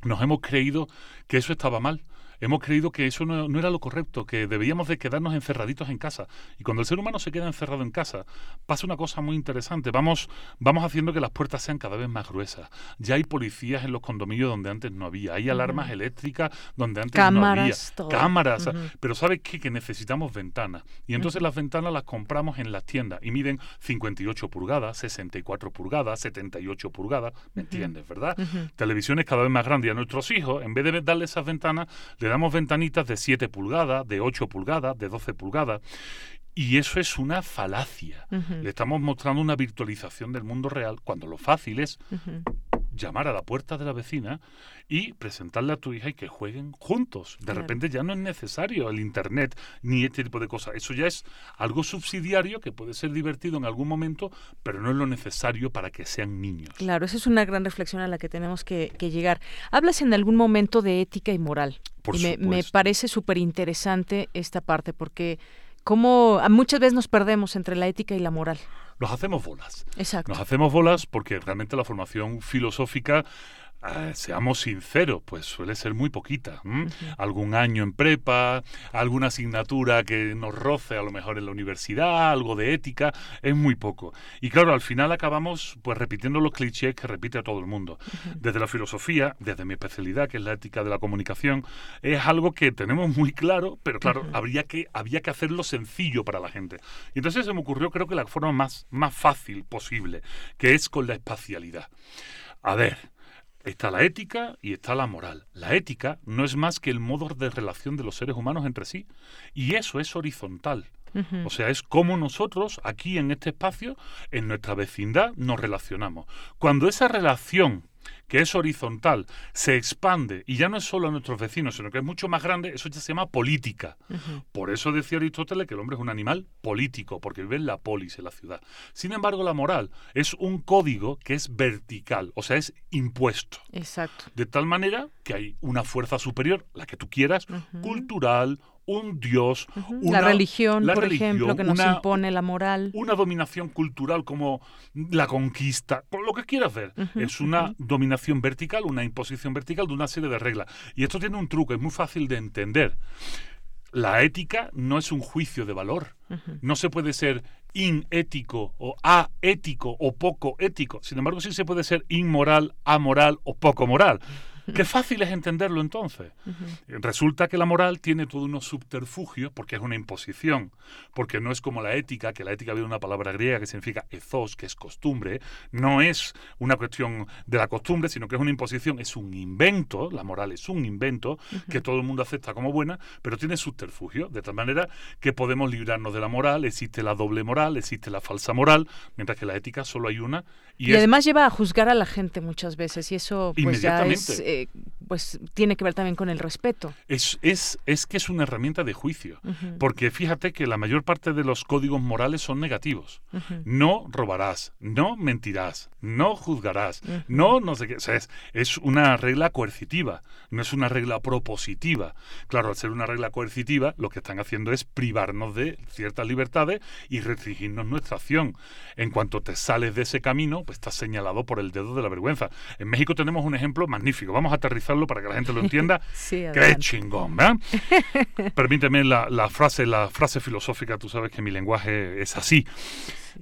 nos hemos creído que eso estaba mal. Hemos creído que eso no, no, era lo correcto, que debíamos de quedarnos encerraditos en casa. Y cuando el ser humano se queda encerrado en casa, pasa una cosa muy interesante. Vamos, vamos haciendo que las puertas sean cada vez más gruesas. Ya hay policías en los condominios donde antes no había. Hay alarmas eléctricas donde antes Cámaras, no había. todo. Cámaras. Pero ¿sabes qué? Que necesitamos ventanas. Y entonces las ventanas las compramos en las tiendas y miden 58 pulgadas, 64 pulgadas, 78 pulgadas. ¿Me entiendes, verdad? Televisiones cada vez más grandes. Y a nuestros hijos, en vez de darle esas ventanas, le damos ventanitas de 7 pulgadas, de 8 pulgadas, de 12 pulgadas. Y eso es una falacia. Le estamos mostrando una virtualización del mundo real cuando lo fácil es. Llamar a la puerta de la vecina y presentarle a tu hija y que jueguen juntos. De Claro. repente ya no es necesario el internet ni este tipo de cosas. Eso ya es algo subsidiario que puede ser divertido en algún momento, pero no es lo necesario para que sean niños. Claro, esa es una gran reflexión a la que tenemos que, que llegar. Hablas en algún momento de ética y moral. Por y me, me parece súper interesante esta parte, porque como muchas veces nos perdemos entre la ética y la moral. Nos hacemos bolas. Exacto. Nos hacemos bolas porque realmente la formación filosófica, eh, seamos sinceros, pues suele ser muy poquita. Algún año en prepa, alguna asignatura que nos roce a lo mejor en la universidad, algo de ética, es muy poco. Y claro, al final acabamos pues repitiendo los clichés que repite a todo el mundo. Desde la filosofía, desde mi especialidad, que es la ética de la comunicación, es algo que tenemos muy claro, pero claro, habría que, había que hacerlo sencillo para la gente. Y entonces se me ocurrió, creo que la forma más, más fácil posible, que es con la espacialidad. A ver, está la ética y está la moral. La ética no es más que el modo de relación de los seres humanos entre sí, y eso es horizontal. O sea, es como nosotros aquí en este espacio, en nuestra vecindad, nos relacionamos. Cuando esa relación que es horizontal, se expande y ya no es solo a nuestros vecinos, sino que es mucho más grande, eso ya se llama política. Por eso decía Aristóteles que el hombre es un animal político, porque vive en la polis, en la ciudad. Sin embargo, la moral es un código que es vertical, o sea, es impuesto. Exacto. De tal manera que hay una fuerza superior, la que tú quieras, cultural, un dios, una, la religión, la por religión, ejemplo, que nos una- impone la moral. una dominación cultural como la conquista, lo que quieras ver. Ujú, es una dominación vertical, una imposición vertical de una serie de reglas. Y esto tiene un truco, es muy fácil de entender. La ética no es un juicio de valor. No se puede ser inético o aético o poco ético. Sin embargo, sí se puede ser inmoral, amoral o poco moral. Qué fácil es entenderlo entonces. Resulta que la moral tiene todos unos subterfugios porque es una imposición, porque no es como la ética, que la ética viene de una palabra griega que significa ethos, que es costumbre, no es una cuestión de la costumbre, sino que es una imposición, es un invento, la moral es un invento que todo el mundo acepta como buena, pero tiene subterfugios, de tal manera que podemos librarnos de la moral, existe la doble moral, existe la falsa moral, mientras que la ética solo hay una. Y, es- además lleva a juzgar a la gente muchas veces y eso pues ya es. Pues tiene que ver también con el respeto. Es, es, es que es una herramienta de juicio. Porque fíjate que la mayor parte de los códigos morales son negativos. No robarás, no mentirás, no juzgarás, no no sé qué. O sea, es, es una regla coercitiva, no es una regla propositiva. Claro, al ser una regla coercitiva, lo que están haciendo es privarnos de ciertas libertades y restringirnos nuestra acción. En cuanto te sales de ese camino, pues estás señalado por el dedo de la vergüenza. En México tenemos un ejemplo magnífico. Vamos a aterrizarlo para que la gente lo entienda. [laughs] Sí, ¡Qué adelante. chingón! ¿verdad? Permíteme la, la frase, la frase filosófica, tú sabes que mi lenguaje es así.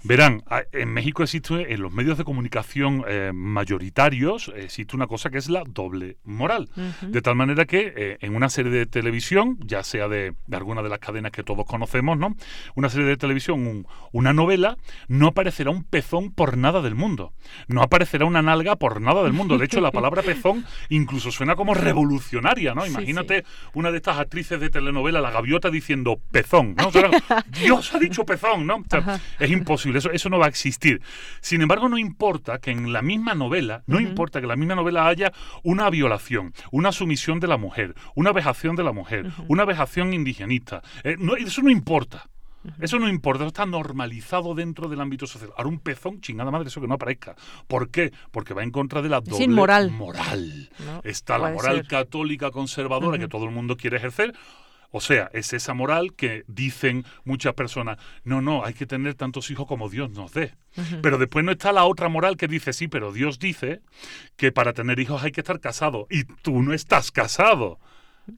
Verán, en México existe, en los medios de comunicación eh, mayoritarios, existe una cosa que es la doble moral. De tal manera que eh, en una serie de televisión, ya sea de, alguna de las cadenas que todos conocemos, ¿no? Una serie de televisión, una novela, no aparecerá un pezón por nada del mundo. No aparecerá una nalga por nada del mundo. De hecho, la palabra [laughs] pezón incluso suena como revolucionaria, ¿no? Imagínate una de estas actrices de telenovela, la gaviota, diciendo pezón, ¿no? [laughs] Dios ha dicho pezón, ¿no? es imposible, eso, eso no va a existir. Sin embargo, no importa que en la misma novela, no importa que en la misma novela haya una violación, una sumisión de la mujer, una vejación de la mujer, una vejación indigenista. Eh, eso no importa. Eso no importa, eso está normalizado dentro del ámbito social. Ahora un pezón, chingada madre, eso que no aparezca. ¿Por qué? Porque va en contra de la doble moral. moral. está la moral católica conservadora que todo el mundo quiere ejercer. O sea, es esa moral que dicen muchas personas, no, no, hay que tener tantos hijos como Dios nos dé. Pero después no está la otra moral que dice, sí, pero Dios dice que para tener hijos hay que estar casado y tú no estás casado.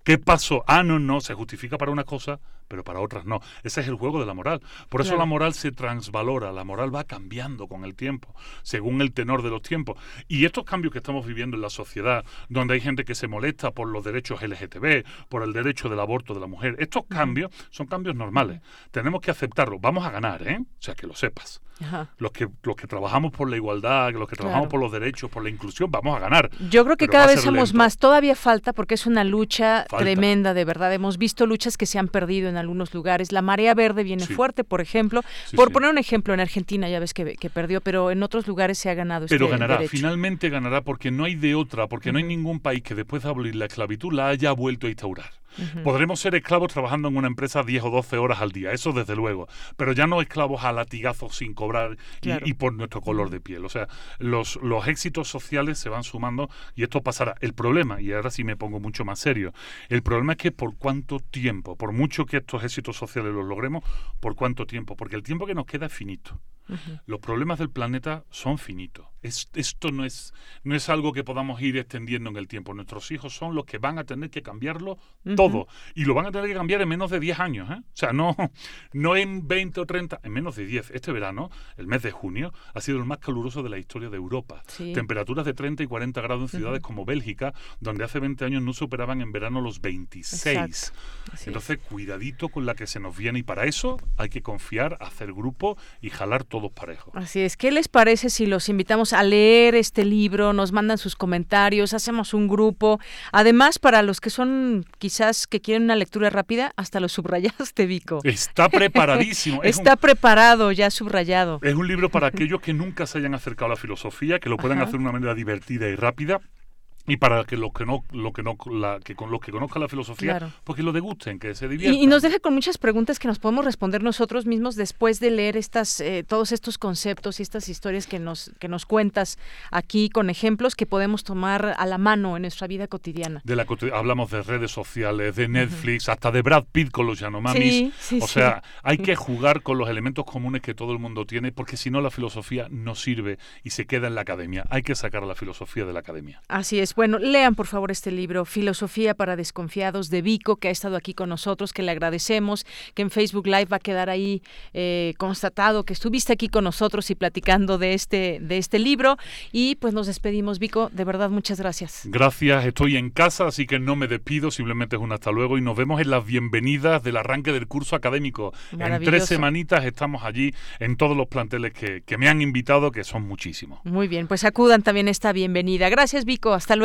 ¿Qué pasó? Ah, no, no, se justifica para una cosa, pero para otras no. Ese es el juego de la moral. Por eso la moral se transvalora, la moral va cambiando con el tiempo, según el tenor de los tiempos. Y estos cambios que estamos viviendo en la sociedad, donde hay gente que se molesta por los derechos LGTB, por el derecho del aborto de la mujer, estos cambios son cambios normales. Tenemos que aceptarlos. Vamos a ganar, ¿eh? O sea, que lo sepas. Los que los que trabajamos por la igualdad, los que trabajamos por los derechos, por la inclusión, vamos a ganar. Yo creo que cada vez somos más. Todavía falta porque es una lucha tremenda, de verdad. Hemos visto luchas que se han perdido en algunos lugares. La marea verde viene fuerte, por ejemplo. por poner un ejemplo, en Argentina ya ves que, perdió, pero en otros lugares se ha ganado. Pero este ganará, finalmente ganará porque no hay de otra, porque no hay ningún país que después de abolir la esclavitud la haya vuelto a instaurar. Podremos ser esclavos trabajando en una empresa 10 o 12 horas al día, eso desde luego, pero ya no esclavos a latigazos sin cobrar y, por nuestro color de piel. O sea, los, los éxitos sociales se van sumando y esto pasará. El problema, y ahora sí me pongo mucho más serio, el problema es que por cuánto tiempo, por mucho que estos éxitos sociales los logremos, por cuánto tiempo, porque el tiempo que nos queda es finito. Los problemas del planeta son finitos. esto no es, no es algo que podamos ir extendiendo en el tiempo. Nuestros hijos son los que van a tener que cambiarlo todo. Y lo van a tener que cambiar en menos de 10 años. ¿eh? O sea, no, no en 20 o 30, en menos de 10. Este verano, el mes de junio, ha sido el más caluroso de la historia de Europa. Temperaturas de 30 y 40 grados en ciudades como Bélgica, donde hace 20 años no superaban en verano los 26. Entonces, cuidadito con la que se nos viene. Y para eso hay que confiar, hacer grupo y jalar todo Así es. ¿Qué les parece si los invitamos a leer este libro? Nos mandan sus comentarios, hacemos un grupo. Además, para los que son quizás que quieren una lectura rápida, hasta lo subrayaste, Vico. Está preparadísimo. Está preparado, ya subrayado. Es un libro para aquellos que nunca se hayan acercado a la filosofía, que lo puedan hacer de una manera divertida y rápida y para que los que no lo que no la, que con los que conozcan la filosofía porque lo degusten que se diviertan y, nos deja con muchas preguntas que nos podemos responder nosotros mismos después de leer estas eh, todos estos conceptos y estas historias que nos que nos cuentas aquí con ejemplos que podemos tomar a la mano en nuestra vida cotidiana. De la hablamos de redes sociales de Netflix hasta de Brad Pitt con los Yanomamis. O sea hay que [laughs] jugar con los elementos comunes que todo el mundo tiene porque si no la filosofía no sirve y se queda en la academia. Hay que sacar la filosofía de la academia. Así es bueno, lean por favor este libro, Filosofía para Desconfiados de Vico, que ha estado aquí con nosotros, que le agradecemos, que en Facebook Live va a quedar ahí eh, constatado que estuviste aquí con nosotros y platicando de este, de este libro. Y pues nos despedimos, Vico, de verdad, muchas gracias. Gracias, estoy en casa, así que no me despido, simplemente es un hasta luego y nos vemos en las bienvenidas del arranque del curso académico. En tres semanitas estamos allí en todos los planteles que, que me han invitado, que son muchísimos. Muy bien, pues acudan también esta bienvenida. Gracias, Vico, hasta luego.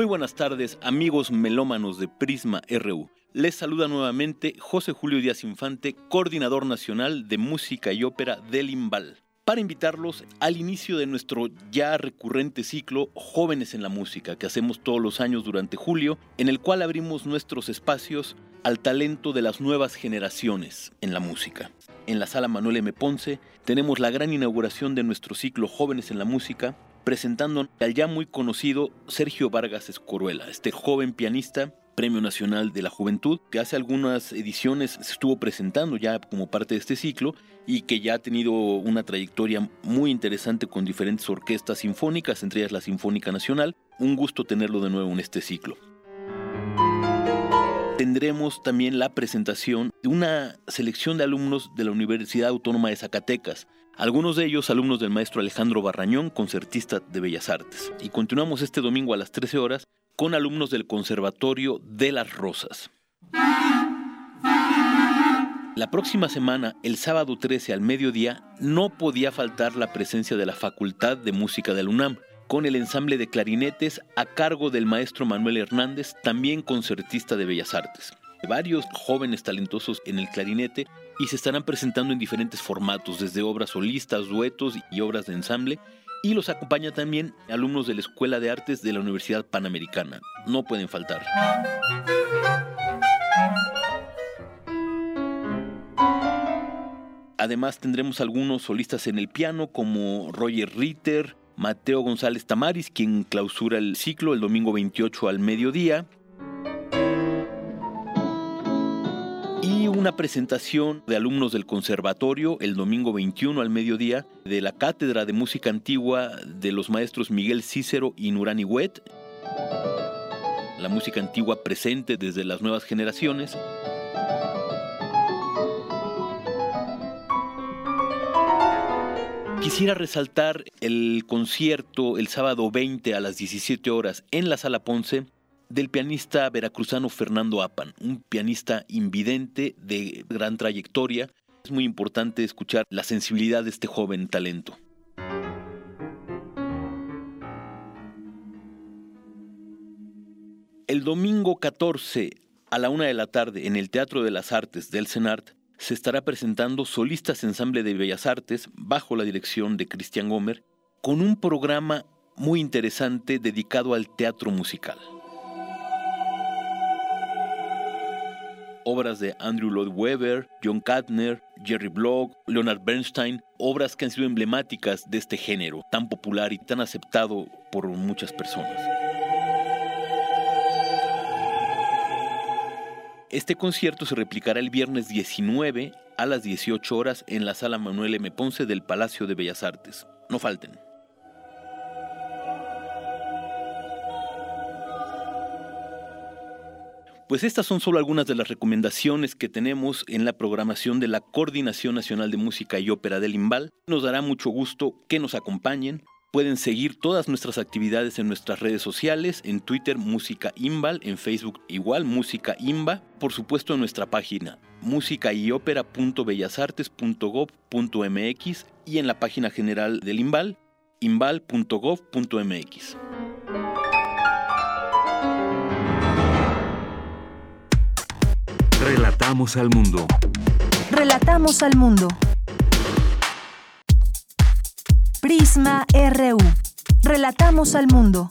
Muy buenas tardes, amigos melómanos de Prisma RU. Les saluda nuevamente José Julio Díaz Infante, coordinador nacional de música y ópera del Imbal, para invitarlos al inicio de nuestro ya recurrente ciclo Jóvenes en la Música, que hacemos todos los años durante julio, en el cual abrimos nuestros espacios al talento de las nuevas generaciones en la música. en la sala Manuel M. Ponce, tenemos la gran inauguración de nuestro ciclo Jóvenes en la Música, presentando al ya muy conocido Sergio Vargas Escoruela, este joven pianista Premio Nacional de la Juventud, que hace algunas ediciones se estuvo presentando ya como parte de este ciclo y que ya ha tenido una trayectoria muy interesante con diferentes orquestas sinfónicas, entre ellas la Sinfónica Nacional. Un gusto tenerlo de nuevo en este ciclo. Tendremos también la presentación de una selección de alumnos de la Universidad Autónoma de Zacatecas, algunos de ellos alumnos del maestro Alejandro Barrañón, concertista de Bellas Artes. Y continuamos este domingo a las 13 horas con alumnos del Conservatorio de las Rosas. La próxima semana, el sábado 13 al mediodía, no podía faltar la presencia de la Facultad de Música de la UNAM, con el ensamble de clarinetes a cargo del maestro Manuel Hernández, también concertista de Bellas Artes. Varios jóvenes talentosos en el clarinete y se estarán presentando en diferentes formatos, desde obras solistas, duetos y obras de ensamble, y los acompaña también alumnos de la Escuela de Artes de la Universidad Panamericana. No pueden faltar. Además tendremos algunos solistas en el piano como Roger Ritter, Mateo González Tamaris, quien clausura el ciclo el domingo 28 al mediodía, una presentación de alumnos del conservatorio el domingo 21 al mediodía de la Cátedra de Música Antigua de los maestros Miguel Cícero y Nurani Wet. La música antigua presente desde las nuevas generaciones. Quisiera resaltar el concierto el sábado 20 a las 17 horas en la Sala Ponce del pianista veracruzano Fernando Apan, un pianista invidente de gran trayectoria. Es muy importante escuchar la sensibilidad de este joven talento. El domingo 14 a la una de la tarde en el Teatro de las Artes del CENART se estará presentando Solistas Ensamble de Bellas Artes bajo la dirección de Cristian Gomer con un programa muy interesante dedicado al teatro musical. Obras de Andrew Lloyd Webber, John Kattner, Jerry Block, Leonard Bernstein, obras que han sido emblemáticas de este género, tan popular y tan aceptado por muchas personas. Este concierto se replicará el viernes 19 a las 18 horas en la sala Manuel M. Ponce del Palacio de Bellas Artes. No falten. Pues estas son solo algunas de las recomendaciones que tenemos en la programación de la Coordinación Nacional de Música y Ópera del Imbal. Nos dará mucho gusto que nos acompañen. Pueden seguir todas nuestras actividades en nuestras redes sociales, en Twitter Música Imbal, en Facebook igual Música Imba, por supuesto en nuestra página musicayopera.bellasartes.gov.mx y en la página general del Imbal, imbal.gov.mx. Relatamos al mundo. Relatamos al mundo. Prisma RU. Relatamos al mundo.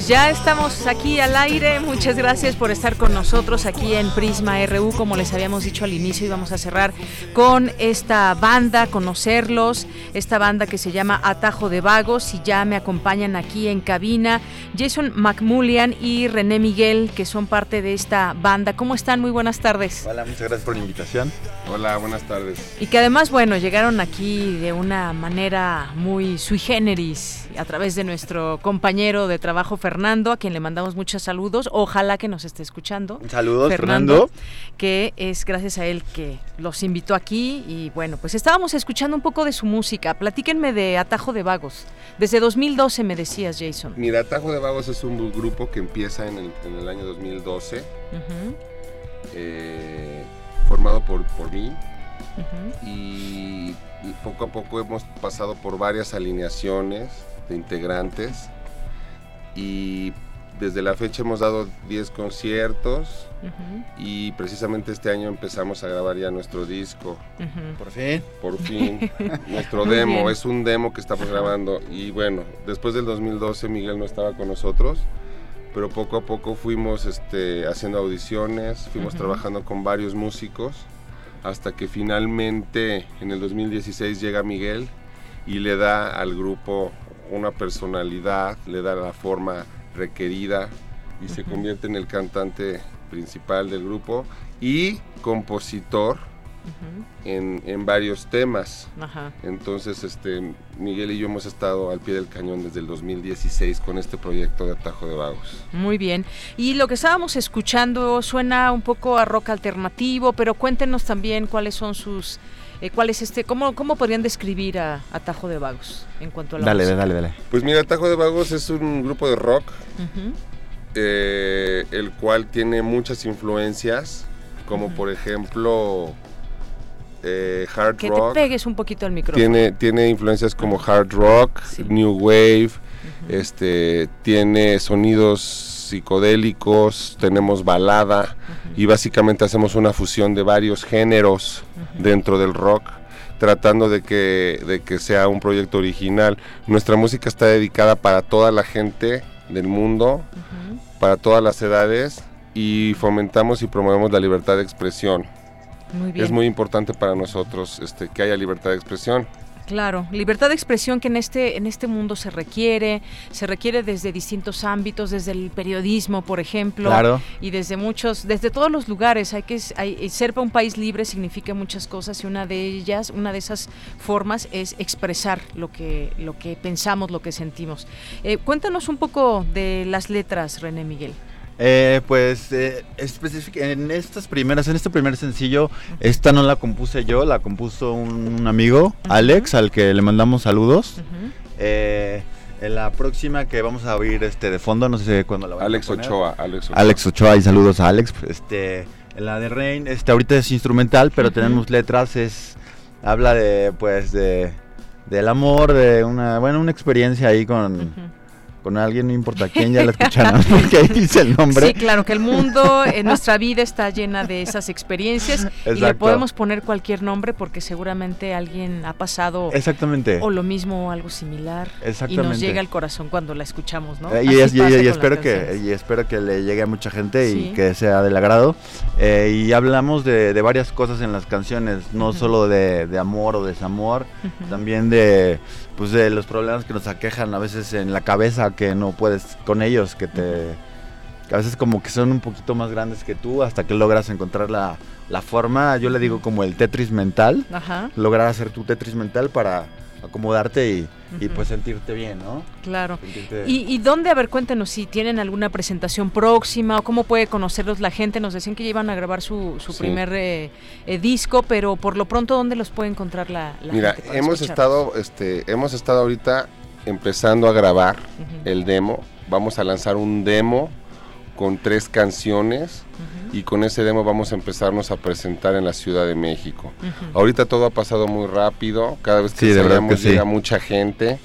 Pues ya estamos aquí al aire. Muchas gracias por estar con nosotros aquí en Prisma RU. Como les habíamos dicho al inicio, y vamos a cerrar con esta banda, conocerlos. Esta banda que se llama Atajo de Vagos y ya me acompañan aquí en cabina Jason McMullian y René Miguel, que son parte de esta banda. ¿Cómo están? Muy buenas tardes. Hola, muchas gracias por la invitación. Hola, buenas tardes. Y que además, bueno, llegaron aquí de una manera muy sui generis a través de nuestro compañero de trabajo Fernando, a quien le mandamos muchos saludos. Ojalá que nos esté escuchando. Saludos, Fernando. Que es gracias a él que los invitó aquí. Y bueno, pues estábamos escuchando un poco de su música. Platíquenme de Atajo de Vagos. Desde 2012 me decías, Jason. Mira, Atajo de Vagos es un grupo que empieza en el, año 2012. Eh, formado por, por mí. y poco a poco hemos pasado por varias alineaciones de integrantes. Y desde la fecha hemos dado 10 conciertos. Y precisamente este año empezamos a grabar ya nuestro disco. Por fin. Por fin. [laughs] nuestro demo, es un demo que estamos grabando. Y bueno, después del 2012 Miguel no estaba con nosotros, pero poco a poco fuimos este, haciendo audiciones, fuimos trabajando con varios músicos hasta que finalmente en el 2016 llega Miguel y le da al grupo una personalidad, le da la forma requerida y se convierte en el cantante principal del grupo y compositor en, varios temas. Entonces, este, Miguel y yo hemos estado al pie del cañón desde el 2016 con este proyecto de Atajo de Vagos. Muy bien. Y lo que estábamos escuchando suena un poco a rock alternativo, pero cuéntenos también cuáles son sus... Eh, ¿Cuál es este? Cómo, ¿Cómo podrían describir a Atajo de Vagos en cuanto a la Dale, dale, dale. Pues mira, Atajo de Vagos es un grupo de rock, eh, el cual tiene muchas influencias, como por ejemplo eh, hard que rock. te pegues un poquito al micrófono. Tiene, tiene influencias como hard rock, new wave, este, tiene sonidos psicodélicos, tenemos balada y básicamente hacemos una fusión de varios géneros dentro del rock tratando de que, de que sea un proyecto original. Nuestra música está dedicada para toda la gente del mundo, para todas las edades y fomentamos y promovemos la libertad de expresión. Es muy importante para nosotros este, que haya libertad de expresión. Claro, libertad de expresión que en este en este mundo se requiere, se requiere desde distintos ámbitos, desde el periodismo, por ejemplo, y desde muchos, desde todos los lugares. Hay que hay, ser un país libre significa muchas cosas y una de ellas, una de esas formas es expresar lo que lo que pensamos, lo que sentimos. Eh, cuéntanos un poco de las letras, René Miguel. Eh, pues eh, en estas primeras, en este primer sencillo, esta no la compuse yo, la compuso un, amigo, Alex, al que le mandamos saludos. Eh, en la próxima que vamos a oír este de fondo, no sé cuándo la vamos Alex a poner. Ochoa, Alex Ochoa. Alex Ochoa y saludos a Alex. Este, la de Rain, este ahorita es instrumental, pero tenemos letras, es habla de pues de del amor, de una bueno, una experiencia ahí con con alguien, no importa quién, ya la [laughs] escucharon, porque ahí dice el nombre. Sí, claro, que el mundo, en nuestra vida está llena de esas experiencias y le podemos poner cualquier nombre porque seguramente alguien ha pasado Exactamente. o lo mismo o algo similar y nos llega al corazón cuando la escuchamos, ¿no? Eh, y, espero que, y espero que le llegue a mucha gente y que sea del agrado. Eh, y hablamos de, varias cosas en las canciones, no solo de, amor o desamor, también de pues de los problemas que nos aquejan a veces en la cabeza que no puedes con ellos, que te a veces como que son un poquito más grandes que tú hasta que logras encontrar la, forma, yo le digo como el Tetris mental, lograr hacer tu Tetris mental para acomodarte y, y pues sentirte bien, ¿no? Claro. ¿Y, dónde, a ver, cuéntenos si tienen alguna presentación próxima o cómo puede conocerlos la gente? Nos decían que iban a grabar su, su primer eh, eh, disco, pero por lo pronto, ¿dónde los puede encontrar la, la Mira, hemos estado, este, hemos estado ahorita empezando a grabar el demo. Vamos a lanzar un demo con tres canciones y con ese demo vamos a empezarnos a presentar en la Ciudad de México. Ahorita todo ha pasado muy rápido, cada vez que sí, llega mucha gente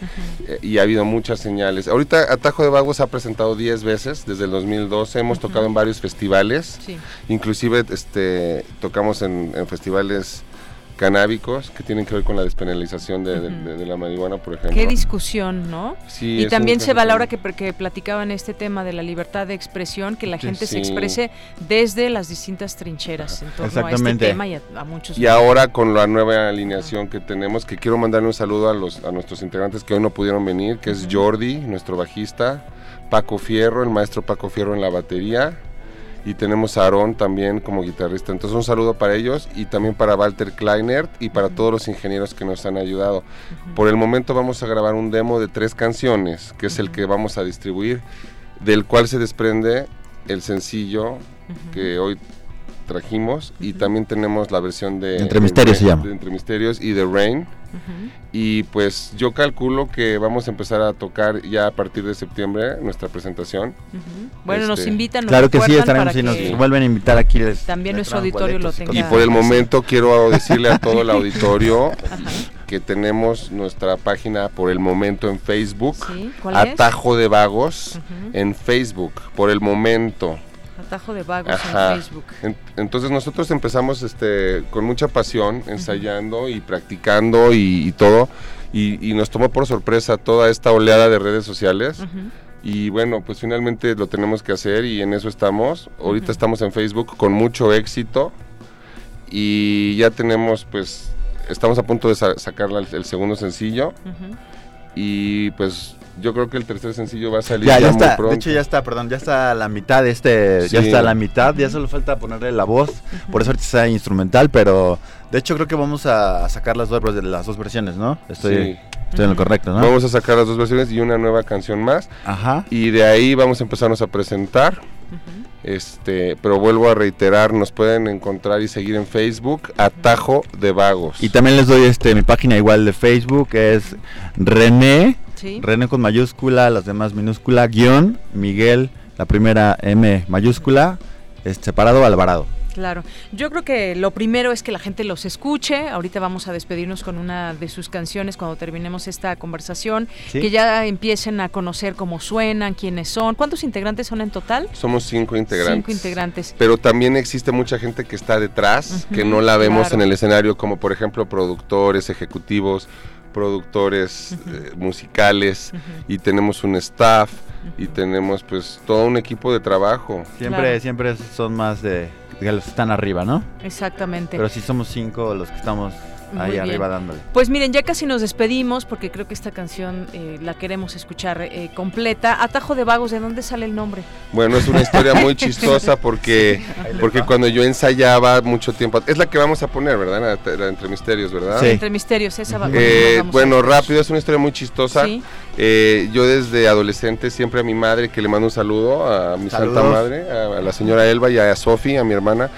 eh, y ha habido muchas señales. Ahorita Atajo de Vagos ha presentado 10 veces desde el 2012, hemos tocado en varios festivales, inclusive este, tocamos en festivales canábicos que tienen que ver con la despenalización de, la marihuana, por ejemplo. Qué discusión, ¿no? Sí, y también se valora que, que platicaban este tema de la libertad de expresión, que la gente se exprese desde las distintas trincheras en torno a este tema y a, muchos. Y ahora con la nueva alineación que tenemos, que quiero mandarle un saludo a, los, a nuestros integrantes que hoy no pudieron venir, que es Jordi, nuestro bajista, Paco Fierro, el maestro Paco Fierro en la batería, y tenemos a Aaron también como guitarrista. Entonces un saludo para ellos y también para Walter Kleinert y para todos los ingenieros que nos han ayudado. Por el momento vamos a grabar un demo de tres canciones, que es el que vamos a distribuir, del cual se desprende el sencillo que hoy trajimos y también tenemos la versión de Entre Misterios se llama. De Entre Misterios y de Rain. Y pues yo calculo que vamos a empezar a tocar ya a partir de septiembre nuestra presentación. Bueno, nos Este, invitan, nos Claro que sí, estaremos y nos vuelven a invitar aquí. les- También les nuestro auditorio lo tenga. Y por el momento quiero decirle a todo el [laughs] auditorio que tenemos nuestra página por el momento en Facebook, Sí, ¿cuál es? Atajo de Vagos, en Facebook, por el momento. Atajo de Vagos Ajá. en Facebook. En- entonces nosotros empezamos este, con mucha pasión, ensayando y practicando y, y todo, y, y nos tomó por sorpresa toda esta oleada de redes sociales. Y bueno, pues finalmente lo tenemos que hacer y en eso estamos. Ahorita estamos en Facebook con mucho éxito y ya tenemos pues, estamos a punto de sa- sacar el segundo sencillo y pues yo creo que el tercer sencillo va a salir Ya, ya, ya muy está, pronto. de hecho ya está, perdón, ya está a la mitad de este, ya está a la mitad, ya solo falta ponerle la voz, por eso ahorita está instrumental, pero de hecho creo que vamos a sacar las dos, las dos versiones, ¿no? Estoy, Sí. estoy en lo correcto, ¿no? Vamos a sacar las dos versiones y una nueva canción más. Ajá. Y de ahí vamos a empezarnos a presentar. Este, pero vuelvo a reiterar, nos pueden encontrar y seguir en Facebook, Atajo de Vagos. Y también les doy este mi página igual de Facebook, es René, Sí. René con mayúscula, las demás minúscula, guion, Miguel, la primera M mayúscula, es separado Alvarado. Claro. Yo creo que lo primero es que la gente los escuche. Ahorita vamos a despedirnos con una de sus canciones cuando terminemos esta conversación. Sí. Que ya empiecen a conocer cómo suenan, quiénes son. ¿Cuántos integrantes son en total? Somos cinco integrantes. Cinco integrantes. Pero también existe mucha gente que está detrás, que no la vemos claro. en el escenario, como por ejemplo productores, ejecutivos, productores eh, musicales, y tenemos un staff, y tenemos pues todo un equipo de trabajo. Siempre, Claro. siempre son más de, de los que están arriba, ¿no? Exactamente. Pero sí somos cinco los que estamos Muy ahí bien. arriba dándole. Pues miren, ya casi nos despedimos porque creo que esta canción eh, la queremos escuchar eh, completa. Atajo de Vagos, ¿de dónde sale el nombre? Bueno, es una historia muy [laughs] chistosa porque, porque cuando yo ensayaba mucho tiempo, es la que vamos a poner, ¿verdad? La, la Entre Misterios, ¿verdad? Entre misterios, esa va. Eh, bueno, rápido, es una historia muy chistosa. Sí. Eh, yo desde adolescente siempre a mi madre, que le mando un saludo, a mi santa madre, a, a la señora Elba y a Sofi, a mi hermana,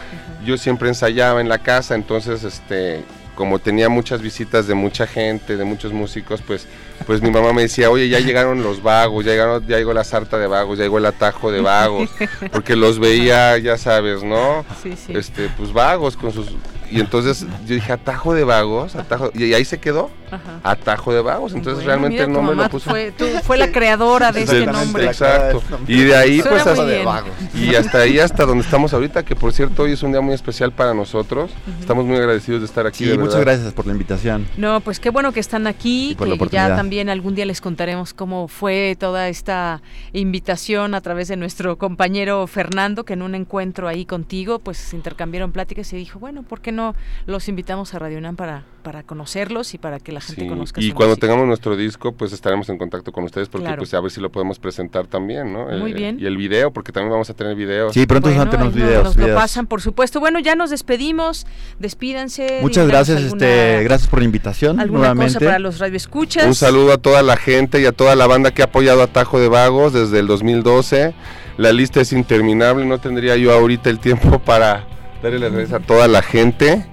yo siempre ensayaba en la casa, entonces este como tenía muchas visitas de mucha gente, de muchos músicos, pues, pues mi mamá me decía, oye, ya llegaron los vagos, ya, llegaron, ya llegó la sarta de vagos, ya llegó el atajo de vagos, porque los veía, ya sabes, ¿no? Sí, sí. Este, pues vagos con sus... Y entonces yo dije, atajo de vagos, atajo... Y ahí se quedó, Ajá. atajo de vagos. Entonces Bueno, realmente el nombre lo puso... Fue, tú- fue la creadora de este nombre. Exacto. Y de ahí Suena pues hasta, bien. y hasta ahí hasta donde estamos ahorita, que por cierto hoy es un día muy especial para nosotros. Estamos muy agradecidos de estar aquí. Sí, de muchas verdad. gracias por la invitación. No, pues qué bueno que están aquí, que ya también algún día les contaremos cómo fue toda esta invitación a través de nuestro compañero Fernando, que en un encuentro ahí contigo, pues se intercambiaron pláticas y dijo, bueno, ¿por qué no los invitamos a Radio UNAM para, para conocerlos y para que la gente Sí, conozca y su cuando música? tengamos nuestro disco, pues estaremos en contacto con ustedes porque Claro. pues a ver si lo podemos presentar también, ¿no? Muy Eh, bien. Y el video, porque también vamos a tener videos. Sí, pronto Bueno, van a tener los videos. Nos lo pasan, por supuesto. Bueno, ya nos despedimos. Despídanse. Muchas gracias, alguna- este, gracias por la invitación Alguna nuevamente. cosa para los radioescuchas. Un saludo a toda la gente y a toda la banda que ha apoyado a Tajo de Vagos desde el 2012. La lista es interminable, no tendría yo ahorita el tiempo para darle las gracias a toda la gente,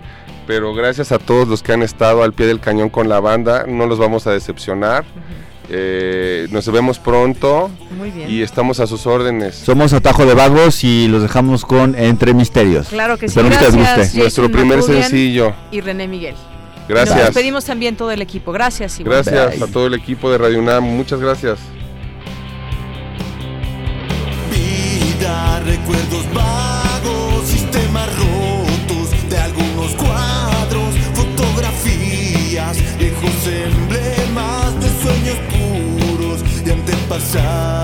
pero gracias a todos los que han estado al pie del cañón con la banda, no los vamos a decepcionar. Eh, nos vemos pronto Muy bien. y estamos a sus órdenes. Somos Atajo de Vagos y los dejamos con Entre Misterios. Claro que sí. Gracias, guste. Nuestro primer sencillo. Y René Miguel. Gracias. Nos despedimos también todo el equipo. Gracias. igual. Gracias a todo el equipo de Radio UNAM, muchas gracias. vida, recuerdos antepasados.